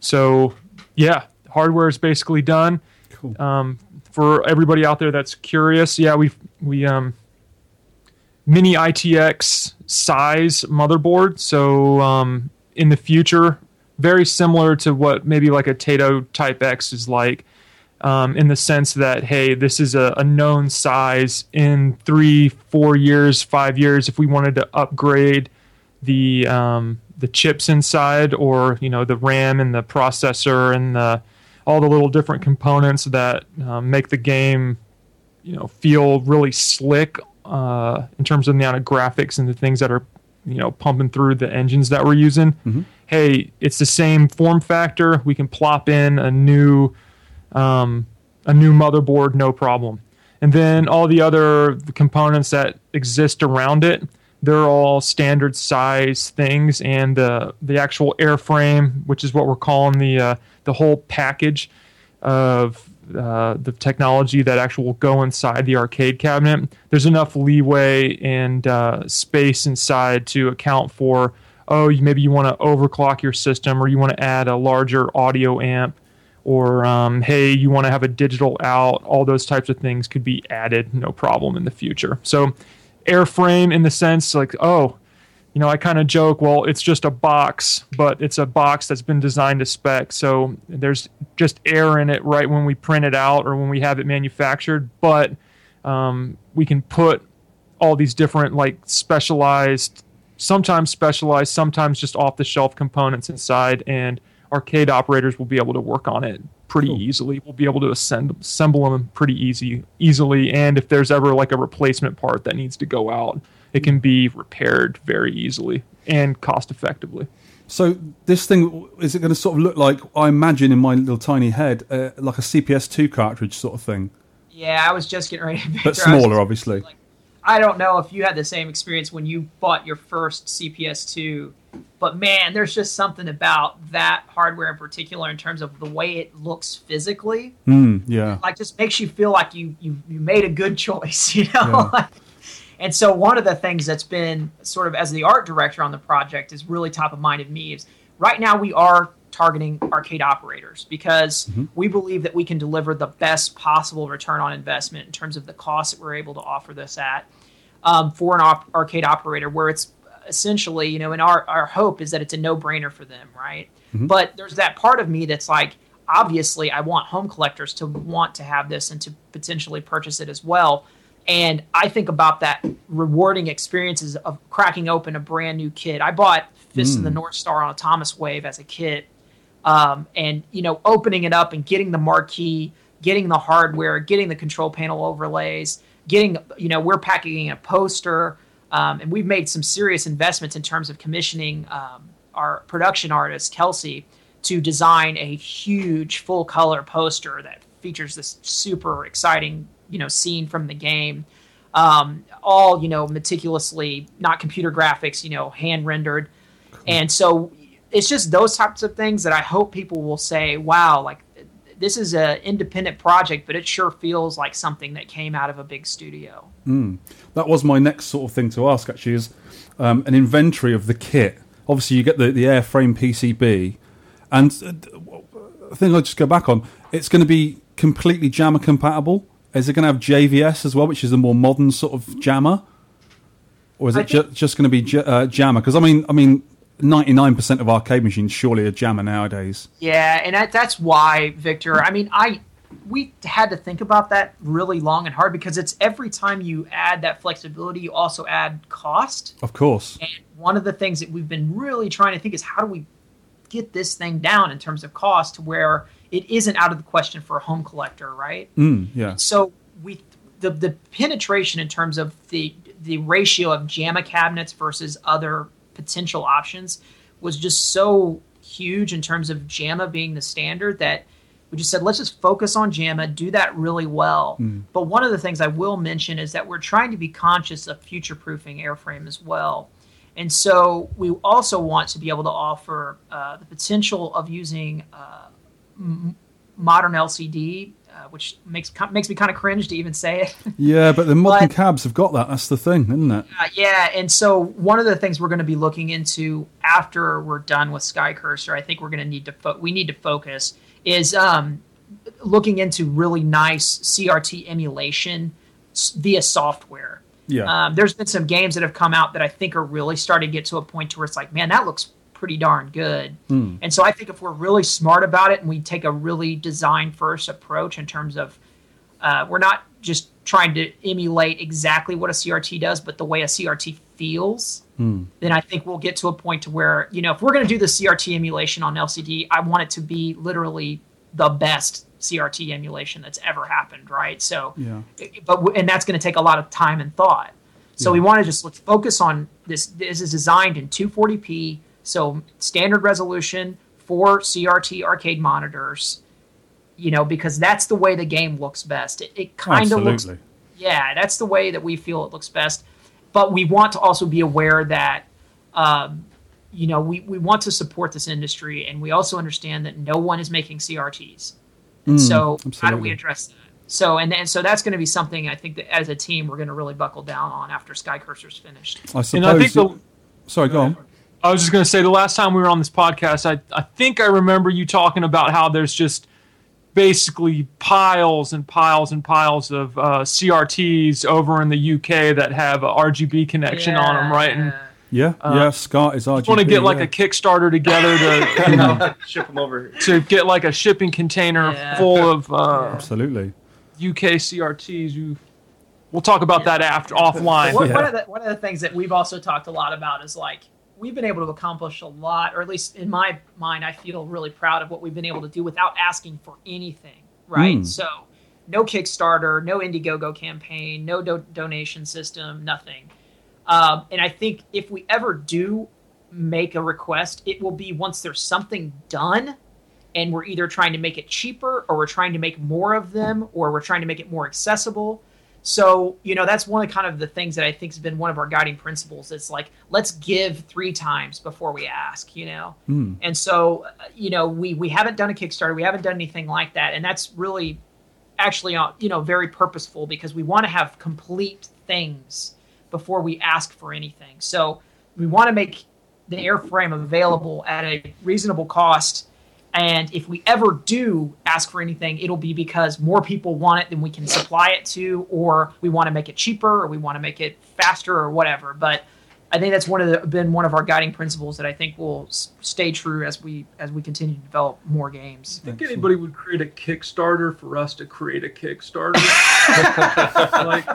So, yeah, hardware is basically done. Cool. Um, for everybody out there that's curious, yeah, we we um, mini ITX size motherboard. So um, in the future, very similar to what maybe like a Taito Type X is like, um, in the sense that hey, this is a, a, known size. In three, four years, five years, if we wanted to upgrade the um, the chips inside, or you know the RAM and the processor and the all the little different components that um, make the game, you know, feel really slick uh, in terms of the amount of graphics and the things that are you know pumping through the engines that we're using. Mm-hmm. Hey, it's the same form factor. We can plop in a new um, a new motherboard, no problem. And then all the other components that exist around it, they're all standard size things, and the the actual airframe, which is what we're calling the uh, the whole package of uh, the technology that actually will go inside the arcade cabinet, there's enough leeway and uh, space inside to account for. Oh, maybe you want to overclock your system, or you want to add a larger audio amp, or um, hey, you want to have a digital out. All those types of things could be added, no problem in the future. So, airframe in the sense like, oh, you know, I kind of joke, well, it's just a box, but it's a box that's been designed to spec. So there's just air in it right when we print it out or when we have it manufactured. But um, we can put all these different, like, specialized, sometimes specialized, sometimes just off the shelf components inside. And arcade operators will be able to work on it pretty cool. easily. We'll be able to assemble, assemble them pretty easy, easily. And if there's ever like a replacement part that needs to go out, it can be repaired very easily and cost effectively. So this thing is it going to sort of look like I imagine in my little tiny head uh, like a CPS2 cartridge sort of thing? Yeah, I was just getting ready. To but smaller, obviously. Like, I don't know if you had the same experience when you bought your first CPS2, but man, there's just something about that hardware in particular in terms of the way it looks physically. Mm, yeah, like just makes you feel like you you you made a good choice. You know. Yeah. And so one of the things that's been sort of as the art director on the project is really top of mind of me is right now we are targeting arcade operators because mm-hmm. we believe that we can deliver the best possible return on investment in terms of the cost that we're able to offer this at um, for an op- arcade operator where it's essentially you know and our, our hope is that it's a no-brainer for them right mm-hmm. but there's that part of me that's like obviously i want home collectors to want to have this and to potentially purchase it as well and I think about that rewarding experiences of cracking open a brand new kit. I bought Fist mm. of the North Star on a Atomiswave as a kit. Um, and, you know, opening it up and getting the marquee, getting the hardware, getting the control panel overlays, getting, you know, we're packaging a poster. Um, and we've made some serious investments in terms of commissioning um, our production artist, Kelsey, to design a huge full color poster that features this super exciting you know scene from the game um, all you know meticulously not computer graphics you know hand rendered cool. and so it's just those types of things that i hope people will say wow like this is an independent project but it sure feels like something that came out of a big studio mm. that was my next sort of thing to ask actually is um, an inventory of the kit obviously you get the, the airframe pcb and uh, i think i'll just go back on it's going to be completely JAMMA compatible is it going to have JVS as well, which is a more modern sort of JAMMA, or is it ju- just going to be j- uh, JAMMA? Because I mean, I mean, ninety nine percent of arcade machines surely are JAMMA nowadays. Yeah, and that, that's why, Victor. I mean, I we had to think about that really long and hard because it's every time you add that flexibility, you also add cost. Of course. And one of the things that we've been really trying to think is how do we get this thing down in terms of cost to where it isn't out of the question for a home collector, right? Mm, yeah. So we the the penetration in terms of the the ratio of JAMMA cabinets versus other potential options was just so huge in terms of JAMMA being the standard that we just said let's just focus on JAMMA, do that really well. Mm. But one of the things I will mention is that we're trying to be conscious of future proofing airframe as well. And so we also want to be able to offer uh, the potential of using uh, m- modern LCD, which makes makes me kind of cringe to even say it. Yeah, but the modern cabs have got that. That's the thing, isn't it? Uh, yeah, and so one of the things we're going to be looking into after we're done with SkyCurser, I think we're going to need to fo- we need to focus is um, looking into really nice CRT emulation s- via software. Yeah. Um, there's been some games that have come out that I think are really starting to get to a point to where it's like, man, that looks pretty darn good. Hmm. And so I think if we're really smart about it and we take a really design first approach in terms of uh, we're not just trying to emulate exactly what a CRT does, but the way a CRT feels, Hmm. then I think we'll get to a point to where, you know, if we're going to do the CRT emulation on LCD, I want it to be literally the best CRT emulation that's ever happened, right? So, Yeah. but and that's going to take a lot of time and thought. So we want to just let's focus on this. This is designed in 240p, so standard resolution for CRT arcade monitors. You know, because that's the way the game looks best. It, it kind of looks, yeah, that's the way that we feel it looks best. But we want to also be aware that, um, you know, we, we want to support this industry, and we also understand that no one is making CRTs. And Mm, so, how do we address that? So, and and so that's going to be something I think that as a team we're going to really buckle down on after SkyCurser's finished. I suppose. And I think the, it- Sorry, go on. I was just going to say the last time we were on this podcast, I, I think I remember you talking about how there's just basically piles and piles and piles of uh, CRTs over in the UK that have a RGB connection on them, right? And Yeah, Uh, yeah. SCART is RGB. want to get like yeah. a Kickstarter together to you know Ship them over. to get like a shipping container full of uh, Absolutely. UK CRTs. You, we'll talk about that after offline. One, one of the, one of the things that we've also talked a lot about is like we've been able to accomplish a lot, or at least in my mind, I feel really proud of what we've been able to do without asking for anything, right? Mm. So, no Kickstarter, no Indiegogo campaign, no do- donation system, nothing. Um, and I think if we ever do make a request, it will be once there's something done and we're either trying to make it cheaper or we're trying to make more of them or we're trying to make it more accessible. So, you know, that's one of kind of the things that I think has been one of our guiding principles. It's like, let's give three times before we ask, you know? Hmm. And so, uh, you know, we, we haven't done a Kickstarter, we haven't done anything like that. And that's really actually, uh, you know, very purposeful because we want to have complete things before we ask for anything. So we want to make the airframe available at a reasonable cost. And if we ever do ask for anything, it'll be because more people want it than we can supply it to, or we want to make it cheaper, or we want to make it faster, or whatever. But I think that's one of the been one of our guiding principles that I think will s- stay true as we as we continue to develop more games. I think anybody would create a Kickstarter for us to create a Kickstarter. like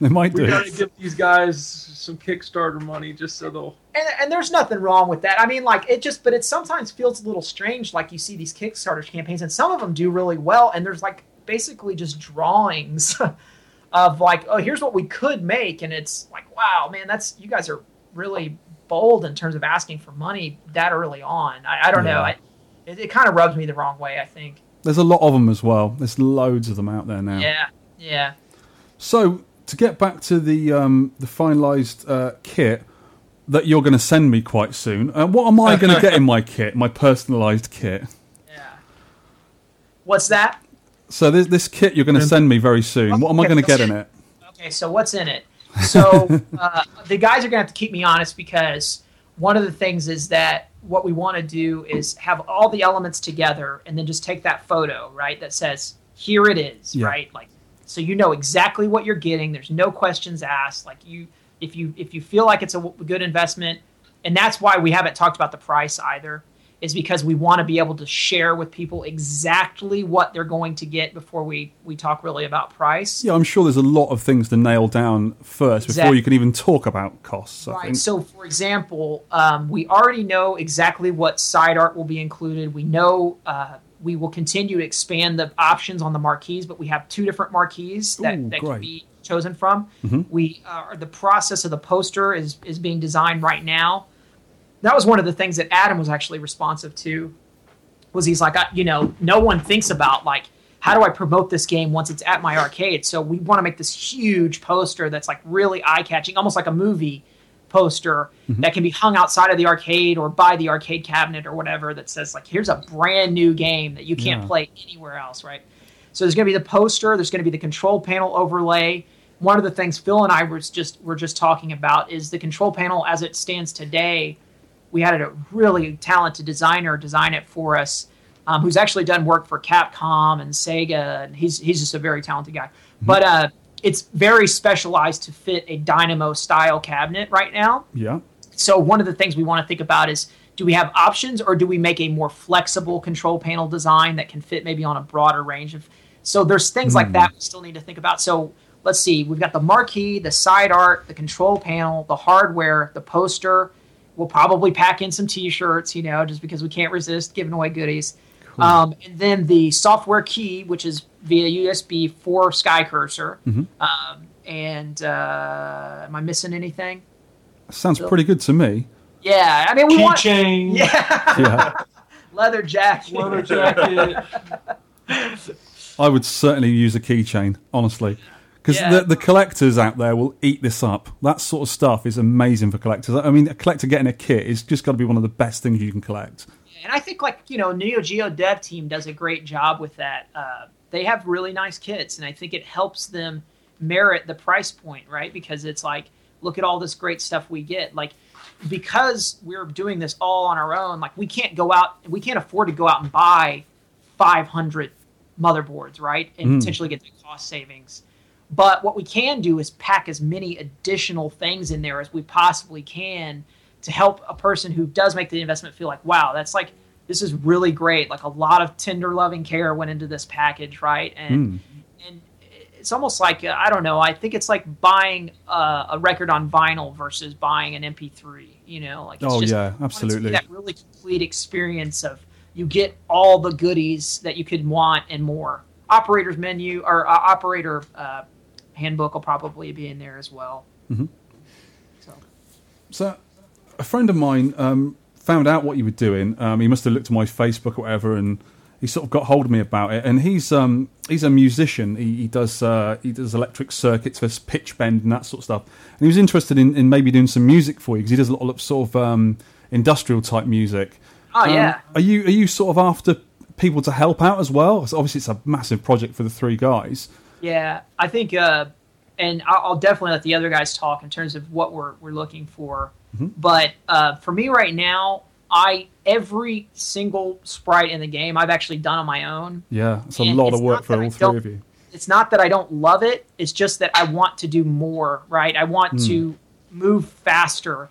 They might we do. gotta give these guys some Kickstarter money just so they'll. And, and there's nothing wrong with that. I mean, like it just, but it sometimes feels a little strange. Like you see these Kickstarter campaigns, and some of them do really well, and there's like basically just drawings of like, oh, here's what we could make, and it's like, wow, man, that's you guys are really bold in terms of asking for money that early on. I, I don't know. I, it, it kind of rubs me the wrong way. I think. There's a lot of them as well. There's loads of them out there now. Yeah. Yeah. So to get back to the um, the finalised uh, kit that you're going to send me quite soon, uh, what am I going to get in my kit, my personalised kit? Yeah. What's that? So this this kit you're going to send me very soon. What am I going to get in it? Okay, so what's in it? So uh, the guys are gonna have to keep me honest because one of the things is that what we want to do is have all the elements together and then just take that photo, right? That says here it is, Yeah. right? Like so you know exactly what you're getting. There's no questions asked. Like you, if you if you feel like it's a good investment, and that's why we haven't talked about the price either, is because we want to be able to share with people exactly what they're going to get before we we talk really about price. Yeah, I'm sure there's a lot of things to nail down first before you can even talk about costs. I Right. think. So, for example, um, we already know exactly what side art will be included. We know uh, we will continue to expand the options on the marquees, but we have two different marquees that, Ooh, that great. can be chosen from. Mhm. We uh, the process of the poster is is being designed right now. That was one of the things that Adam was actually responsive to. Was he's like, I, you know, no one thinks about like how do I promote this game once it's at my arcade? So we want to make this huge poster that's like really eye catching, almost like a movie poster mm-hmm. that can be hung outside of the arcade or by the arcade cabinet or whatever that says like here's a brand new game that you can't Yeah. play anywhere else, right? So there's going to be the poster, there's going to be the control panel overlay. One of the things Phil and I was just were just talking about is the control panel as it stands today. We had a really talented designer design it for us, um, who's actually done work for Capcom and Sega, and he's he's just a very talented guy. But uh, it's very specialized to fit a Dynamo style cabinet right now. Yeah. So one of the things we want to think about is do we have options or do we make a more flexible control panel design that can fit maybe on a broader range of so there's things like Hmm. that we still need to think about. So let's see, we've got the marquee, the side art, the control panel, the hardware, the poster. We'll probably pack in some t-shirts, you know, just because we can't resist giving away goodies. Um, and then the software key, which is via USB for SkyCurser. Mhm. Um, and uh, am I missing anything? Sounds pretty good to me. Yeah, I mean we want Keychain. Yeah, Yeah. leather jacket. Leather jacket. I would certainly use a keychain, honestly. Because Yeah. the, the collectors out there will eat this up. That sort of stuff is amazing for collectors. I mean, a collector getting a kit is just got to be one of the best things you can collect. And I think like you know Neo Geo Dev Team does a great job with that. Uh, they have really nice kits, and I think it helps them merit the price point, right? Because it's like, look at all this great stuff we get. Like, because we're doing this all on our own, like we can't go out, we can't afford to go out and buy 500 motherboards, right? And Mm. potentially get the cost savings. But what we can do is pack as many additional things in there as we possibly can to help a person who does make the investment feel like, wow, that's like this is really great. Like a lot of tender loving care went into this package, right? And Hmm. it's almost like uh, I don't know. I think it's like buying uh, a record on vinyl versus buying an MP3. You know, like it's Oh, just, yeah, I want it to be absolutely. That really complete experience of you get all the goodies that you could want and more. Operator's menu or uh, operator uh, handbook will probably be in there as well. hmm So, a friend of mine um, found out what you were doing. Um, he must have looked at my Facebook or whatever, and he sort of got hold of me about it. And he's um, he's a musician. He, he does uh, he does electric circuits for pitch bend and that sort of stuff. And he was interested in, in maybe doing some music for you because he does a lot of sort of um, industrial type music. Oh, Um, yeah. Are you are you sort of after people to help out as well? 'Cause obviously, it's a massive project for the three guys. Yeah, I think, uh, and I'll, definitely let the other guys talk in terms of what we're we're looking for. Mhm. But uh, for me right now, I every single sprite in the game I've actually done on my own. Yeah, it's a And lot it's of work for I all three of you. It's not that I don't love it; it's just that I want to do more. Right? I want Hmm. to move faster.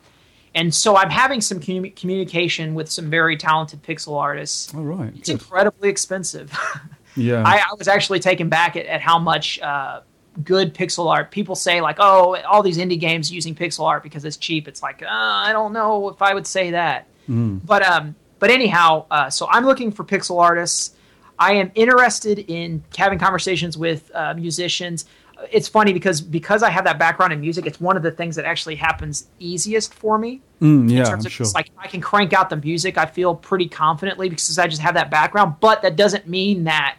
And so I'm having some commu- communication with some very talented pixel artists. All right, It's incredibly expensive. Yeah. I, I was actually taken back at, at how much uh, good pixel art people say, like, oh, all these indie games using pixel art because it's cheap. It's like, uh, I don't know if I would say that. Mm. But um, but anyhow, uh, so I'm looking for pixel artists. I am interested in having conversations with uh, musicians. It's funny because because I have that background in music, it's one of the things that actually happens easiest for me Mm, in yeah, of sure. like I can crank out the music. I feel pretty confidently because I just have that background. But that doesn't mean that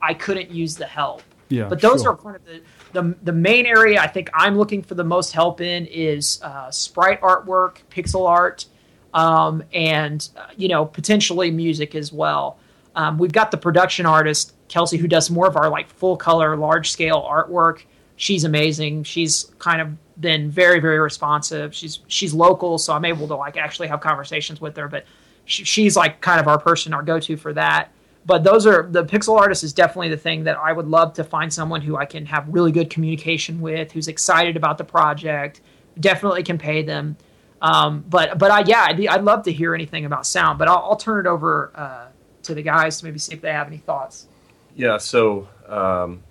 I couldn't use the help. Yeah, But those sure. are kind of the, the the main area I think I'm looking for the most help in is uh, sprite artwork, pixel art, um, and uh, you know potentially music as well. Um, we've got the production artist Kelsey who does more of our like full color, large scale artwork. She's amazing. She's kind of been very very responsive. She's she's local, so I'm able to like actually have conversations with her. But she, she's like kind of our person, our go to for that but those are the pixel artist is definitely the thing that I would love to find someone who I can have really good communication with, who's excited about the project, definitely can pay them. Um, but but I yeah, I'd, be, I'd love to hear anything about sound. But I'll, I'll turn it over uh, to the guys to maybe see if they have any thoughts. Yeah, so um,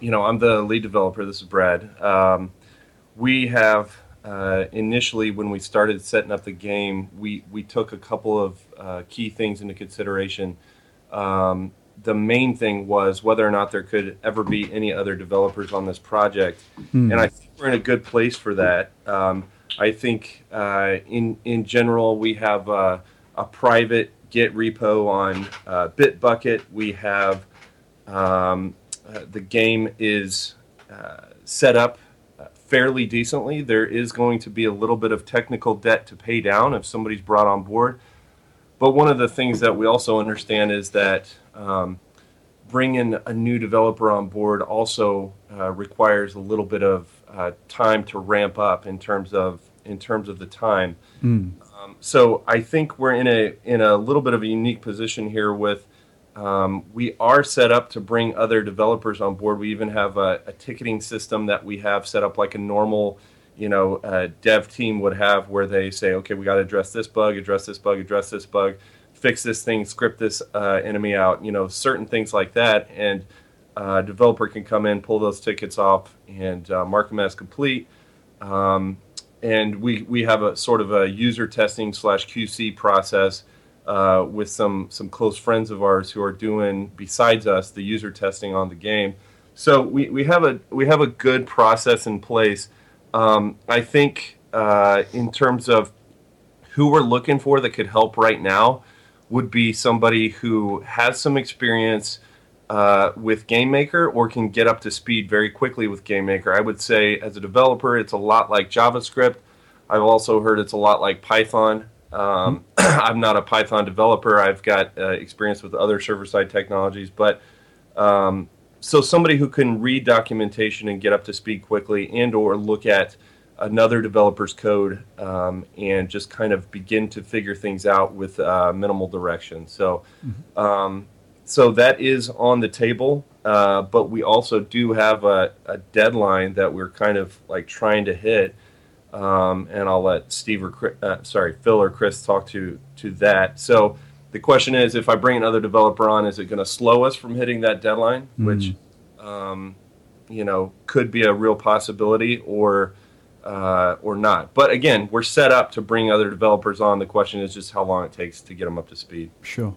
you know, I'm the lead developer. This is Brad. Um, we have uh, initially, when we started setting up the game, we we took a couple of uh, key things into consideration. um, the main thing was whether or not there could ever be any other developers on this project, Hmm. and I think we're in a good place for that. Um, I think uh, in in general we have uh, a private Git repo on uh, Bitbucket. We have um, uh, the game is uh, set up uh, fairly decently. There is going to be a little bit of technical debt to pay down if somebody's brought on board. But one of the things that we also understand is that um, bringing a new developer on board also uh, requires a little bit of uh, time to ramp up in terms of in terms of the time. Hmm. Um, so I think we're in a in a little bit of a unique position here with um, we are set up to bring other developers on board. We even have a, a ticketing system that we have set up like a normal, you know, uh, dev team would have, where they say, okay, we got to address this bug, address this bug, address this bug, fix this thing, script this uh, enemy out, you know, certain things like that, and uh, developer can come in, pull those tickets off, and uh, mark them as complete. Um, and we we have a sort of a user testing slash QC process uh, with some some close friends of ours who are doing besides us the user testing on the game. So we, we have a we have a good process in place. Um, I think uh, in terms of who we're looking for that could help right now would be somebody who has some experience uh, with GameMaker or can get up to speed very quickly with GameMaker. I would say as a developer, it's a lot like JavaScript. I've also heard it's a lot like Python. Um, I'm not a Python developer. I've got uh, experience with other server-side technologies, but um, so somebody who can read documentation and get up to speed quickly, and or look at another developer's code um, and just kind of begin to figure things out with uh, minimal direction. So, um, so that is on the table. Uh, but we also do have a, a deadline that we're kind of like trying to hit. Um, and I'll let Steve or Chris, uh, sorry Phil or Chris talk to to that. So the question is, if I bring another developer on, is it going to slow us from hitting that deadline, which um, you know could be a real possibility, or uh, or not? But again, we're set up to bring other developers on. The question is just how long it takes to get them up to speed. Sure.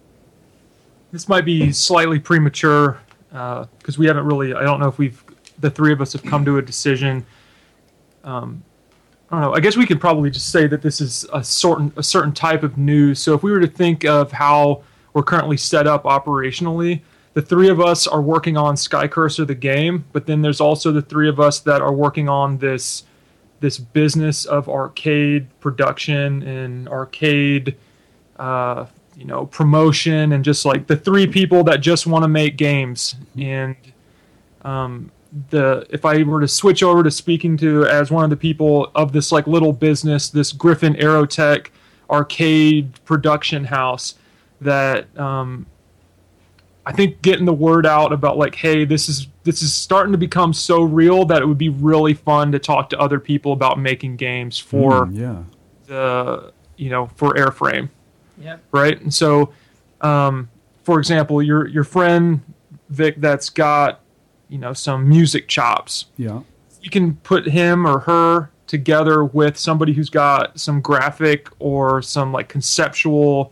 This might be slightly premature because we haven't really. I don't know if we've the three of us have come to a decision. Um, I don't know. I guess we could probably just say that this is a certain a certain type of news. So if we were to think of how we're currently set up operationally, the three of us are working on SkyCurser the game, but then there's also the three of us that are working on this this business of arcade production and arcade uh, you know promotion and just like the three people that just want to make games and um, the if I were to switch over to speaking to as one of the people of this like little business, this Griffin Aerotech arcade production house, that um, I think getting the word out about like, hey, this is this is starting to become so real that it would be really fun to talk to other people about making games for Mm, yeah. the you know for Airframe Yep. right? And so, um, for example, your your friend Vic that's got you know some music chops. Yeah. You can put him or her together with somebody who's got some graphic or some like conceptual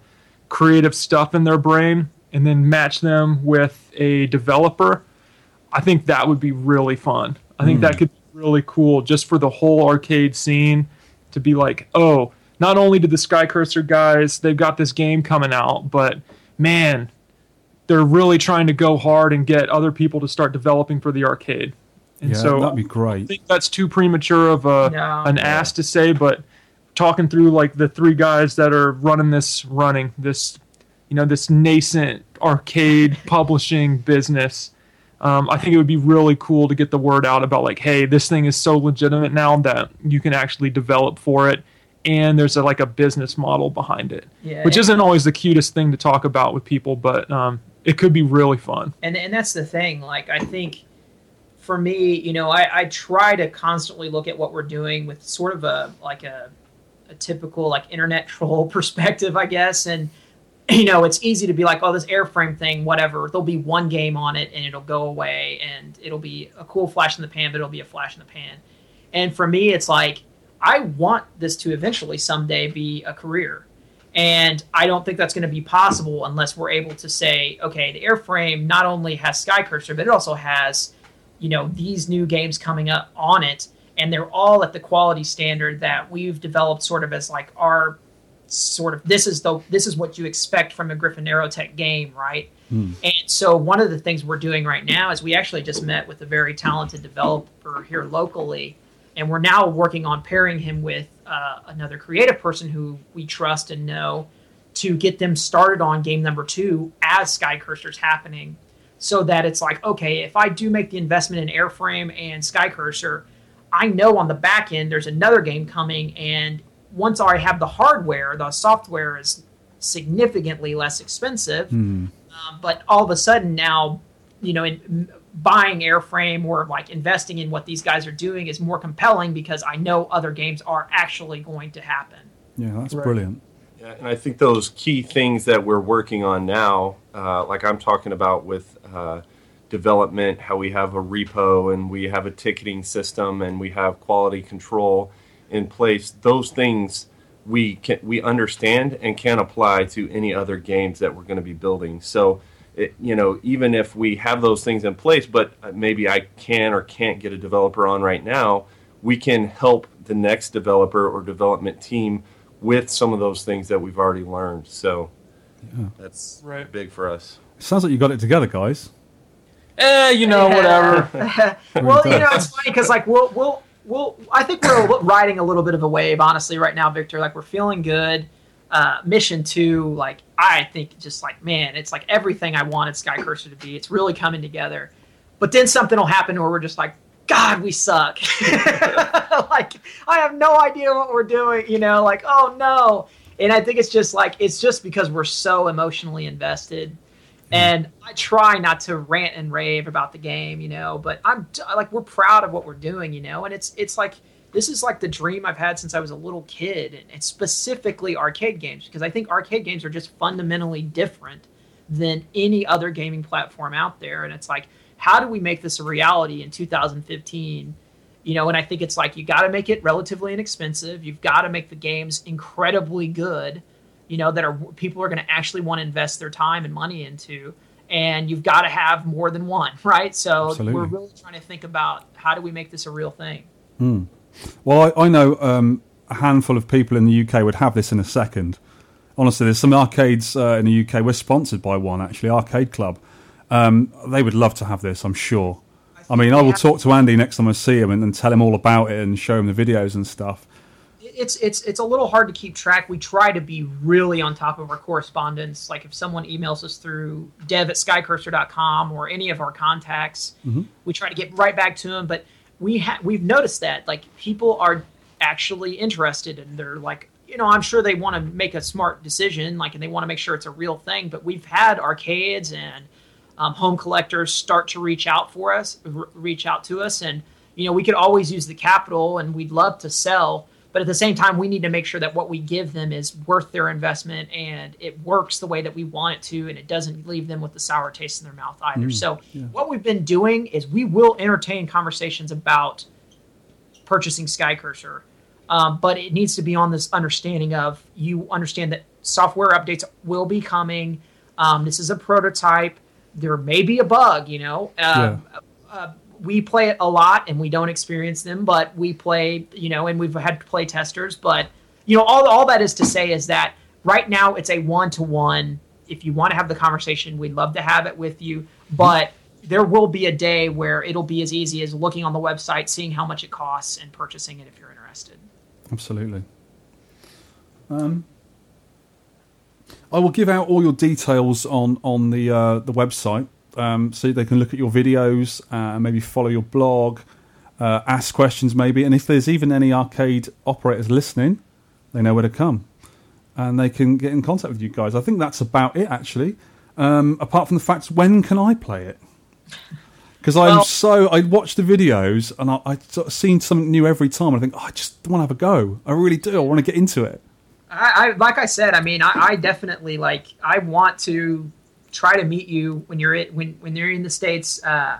creative stuff in their brain and then match them with a developer i think that would be really fun i think Hmm. that could be really cool just for the whole arcade scene to be like oh not only did the SkyCurser guys they've got this game coming out but man they're really trying to go hard and get other people to start developing for the arcade and yeah, so that'd be great. I think that's too premature of a No. an ass to say, but talking through like the three guys that are running this running this you know this nascent arcade publishing business um, i think it would be really cool to get the word out about like hey this thing is so legitimate now that you can actually develop for it and there's a, like a business model behind it Yeah. which isn't always the cutest thing to talk about with people but um, it could be really fun. And and that's the thing like i think for me you know I, I try to constantly look at what we're doing with sort of a like a, a typical like internet troll perspective i guess. And you know it's easy to be like oh this airframe thing whatever. There'll be one game on it and it'll go away and it'll be a cool flash in the pan but it'll be a flash in the pan. And for me it's like i want this to eventually someday be a career. And I don't think that's going to be possible unless we're able to say, okay, the airframe not only has SkyCurser, but it also has, you know, these new games coming up on it, and they're all at the quality standard that we've developed sort of as like our sort of this is the this is what you expect from a Griffin Aerotech game, right? Hmm. And so one of the things we're doing right now is we actually just met with a very talented developer here locally, and we're now working on pairing him with uh, another creative person who we trust and know to get them started on game number two as SkyCurser's happening, so that it's like okay, if I do make the investment in Airframe and SkyCurser, I know on the back end there's another game coming, and once I have the hardware, the software is significantly less expensive. Um, but all of a sudden now, you know, in, buying Airframe or like investing in what these guys are doing is more compelling because I know other games are actually going to happen. Yeah, that's brilliant. Yeah, and I think those key things that we're working on now, uh, like I'm talking about with uh, development, how we have a repo and we have a ticketing system and we have quality control in place. Those things we can we understand and can apply to any other games that we're going to be building. So. It, you know, even if we have those things in place, but uh, maybe I can or can't get a developer on right now, we can help the next developer or development team with some of those things that we've already learned. So that's Right. big for us. Sounds like you got it together, guys. Eh, you know, whatever. well, you know, it's funny because like we'll we'll we'll I think we're riding a little bit of a wave, honestly, right now, Victor. Like we're feeling good. Uh, mission two, like I think, just like man, it's like everything I wanted SkyCurser to be. It's really coming together. But then something will happen where we're just like, God, we suck. like I have no idea what we're doing. You know, like oh no. And I think it's just like it's just because we're so emotionally invested and I try not to rant and rave about the game, you know, but I'm like we're proud of what we're doing, you know, and it's it's like this is like the dream I've had since I was a little kid, and it's specifically arcade games because I think arcade games are just fundamentally different than any other gaming platform out there, and it's like how do we make this a reality in 2015? You know, and I think it's like you got to make it relatively inexpensive. You've got to make the games incredibly good you know, that are people are going to actually want to invest their time and money into. And you've got to have more than one, right? So Absolutely. we're really trying to think about how do we make this a real thing. Hmm. Well, I, I know um, a handful of people in the UK would have this in a second. Honestly, there's some arcades uh, in the UK. We're sponsored by one, actually, Arcade Club. Um, they would love to have this, I'm sure. I mean, I will talk to Andy next time I see him and, and tell him all about it and show him the videos and stuff. It's it's it's a little hard to keep track. We try to be really on top of our correspondence. Like if someone emails us through dev at skycursor.com or any of our contacts, Mhm. we try to get right back to them. But we ha- we've noticed that like people are actually interested and they're like you know i'm sure they want to make a smart decision like and they want to make sure it's a real thing but we've had arcades and um, home collectors start to reach out for us r- reach out to us and you know we could always use the capital and we'd love to sell but at the same time we need to make sure that what we give them is worth their investment and it works the way that we want it to and it doesn't leave them with a sour taste in their mouth either Mm, so yeah. what we've been doing is we will entertain conversations about purchasing SkyCurser, um, but it needs to be on this understanding of you understand that software updates will be coming. Um, this is a prototype. There may be a bug, you know. Uh, uh, we play it a lot and we don't experience them, but we play, you know, and we've had play testers. But you know, all all that is to say is that right now it's a one to one. If you want to have the conversation, we'd love to have it with you, but there will be a day where it'll be as easy as looking on the website, seeing how much it costs, and purchasing it if you're interested. Absolutely. Um, I will give out all your details on on the uh, the website, um, so they can look at your videos, uh, maybe follow your blog, uh, ask questions, maybe, and if there's even any arcade operators listening, they know where to come, and they can get in contact with you guys. I think that's about it, actually. Um, apart from the fact, when can I play it? Because I'm Well- so I watch the videos and I, I sort of seen something new every time. I think oh, I just want to have a go. I really do. I want to get into it. I, I like I said, I mean, I, I definitely like. I want to try to meet you when you're it when when you're in the states. Uh,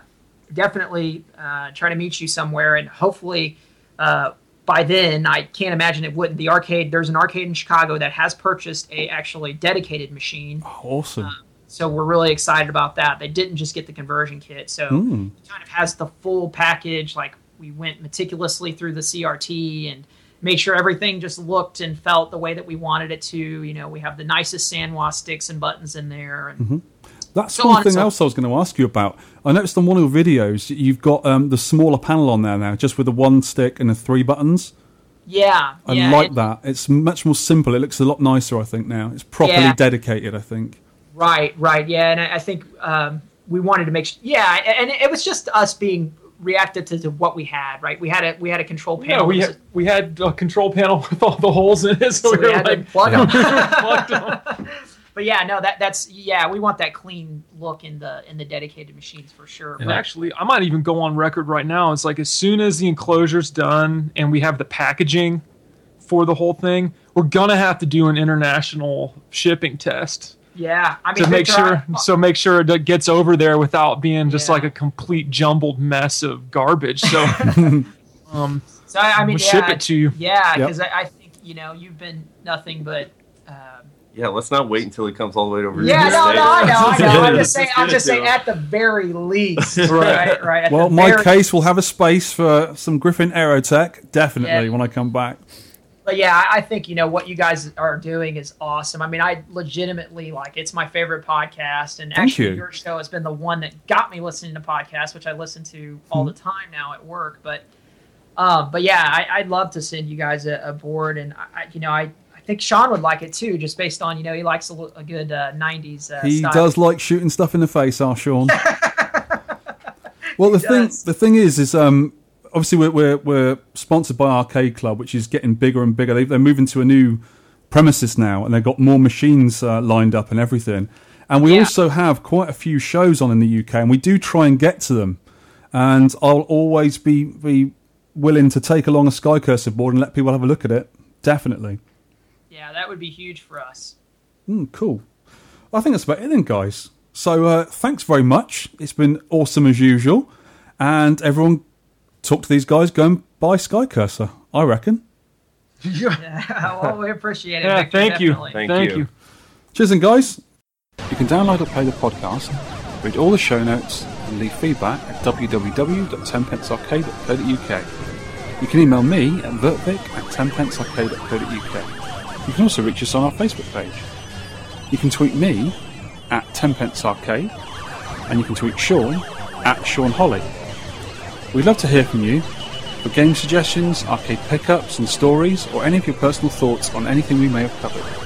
definitely uh, try to meet you somewhere, and hopefully, uh, by then, I can't imagine it wouldn't. The arcade, there's an arcade in Chicago that has purchased a actually dedicated machine. Awesome. So we're really excited about that. They didn't just get the conversion kit, so Hmm. it kind of has the full package. Like we went meticulously through the CRT and made sure everything just looked and felt the way that we wanted it to. You know, we have the nicest Sanwa sticks and buttons in there, and hmm That's So on one and thing so- else I was going to ask you about. I noticed on one of your videos you've got um, the smaller panel on there now, just with the one stick and the three buttons. yeah, I yeah, like it- that. It's much more simple. It looks a lot nicer, I think, now. It's properly Yeah. dedicated, I think. Right, right, yeah, and I, I think um, we wanted to make, sh- yeah, and it was just us being reacted to, to what we had. Right, we had a we had a control panel. Yeah, we had we had a control panel with all the holes in it, so, So we we were had to like plug 'em. plugged 'em. but yeah, no, that that's yeah, we want that clean look in the in the dedicated machines for sure. And But- actually, I might even go on record right now. It's like as soon as the enclosure's done and we have the packaging for the whole thing, we're gonna have to do an international shipping test yeah, I mean, to make sure. I- So make sure it gets over there without being just like a complete jumbled mess of garbage. So, um, So I, I mean, we'll yeah, ship it to you. Yeah, Yep. because I, I think you know you've been nothing but. Um, Yeah, let's not wait until he comes all the way over. to yeah, the no, States. no, I know, I know. I'm just saying, I'm just it to saying, at the very least, right, right. At Well, my very case will have a space for some Griffin Aerotech, definitely, Yeah. when I come back. But yeah, I think you know what you guys are doing is awesome. I mean, I legitimately like it's my favorite podcast, and Thank actually you. your show has been the one that got me listening to podcasts, which I listen to all Hmm. the time now at work. But, um, but yeah, I, I'd love to send you guys a, a board, and I, I- you know, I, I think Shaun would like it too, just based on you know he likes a, a good uh, '90s. Uh, He style. does like shooting stuff in the face, our Shaun. well, the thing the thing is, is um, obviously we're, we're we're sponsored by Arcade Club, which is getting bigger and bigger. They, they're moving to a new premises now, and they've got more machines uh, lined up and everything. And we also have quite a few shows on in the UK, and we do try and get to them. And I'll always be be willing to take along a SkyCurser board and let people have a look at it. Definitely. Yeah, that would be huge for us. Mm, cool. I think that's about it then, guys. So uh, thanks very much. It's been awesome as usual. And everyone talk to these guys, go and buy SkyCurser, I reckon. Yeah, well, we appreciate it. Yeah, Victor, thank you. Thank Thank you. you. Cheers, and guys. You can download or play the podcast, read all the show notes, and leave feedback at www.tenpencearcade.co.uk. You can email me at vertvic at tenpencearcade.co.uk. You can also reach us on our Facebook page. You can tweet me at tenpencearcade, and you can tweet Shaun at Shaun Holly. We'd love to hear from you for game suggestions, arcade pickups and stories, or any of your personal thoughts on anything we may have covered.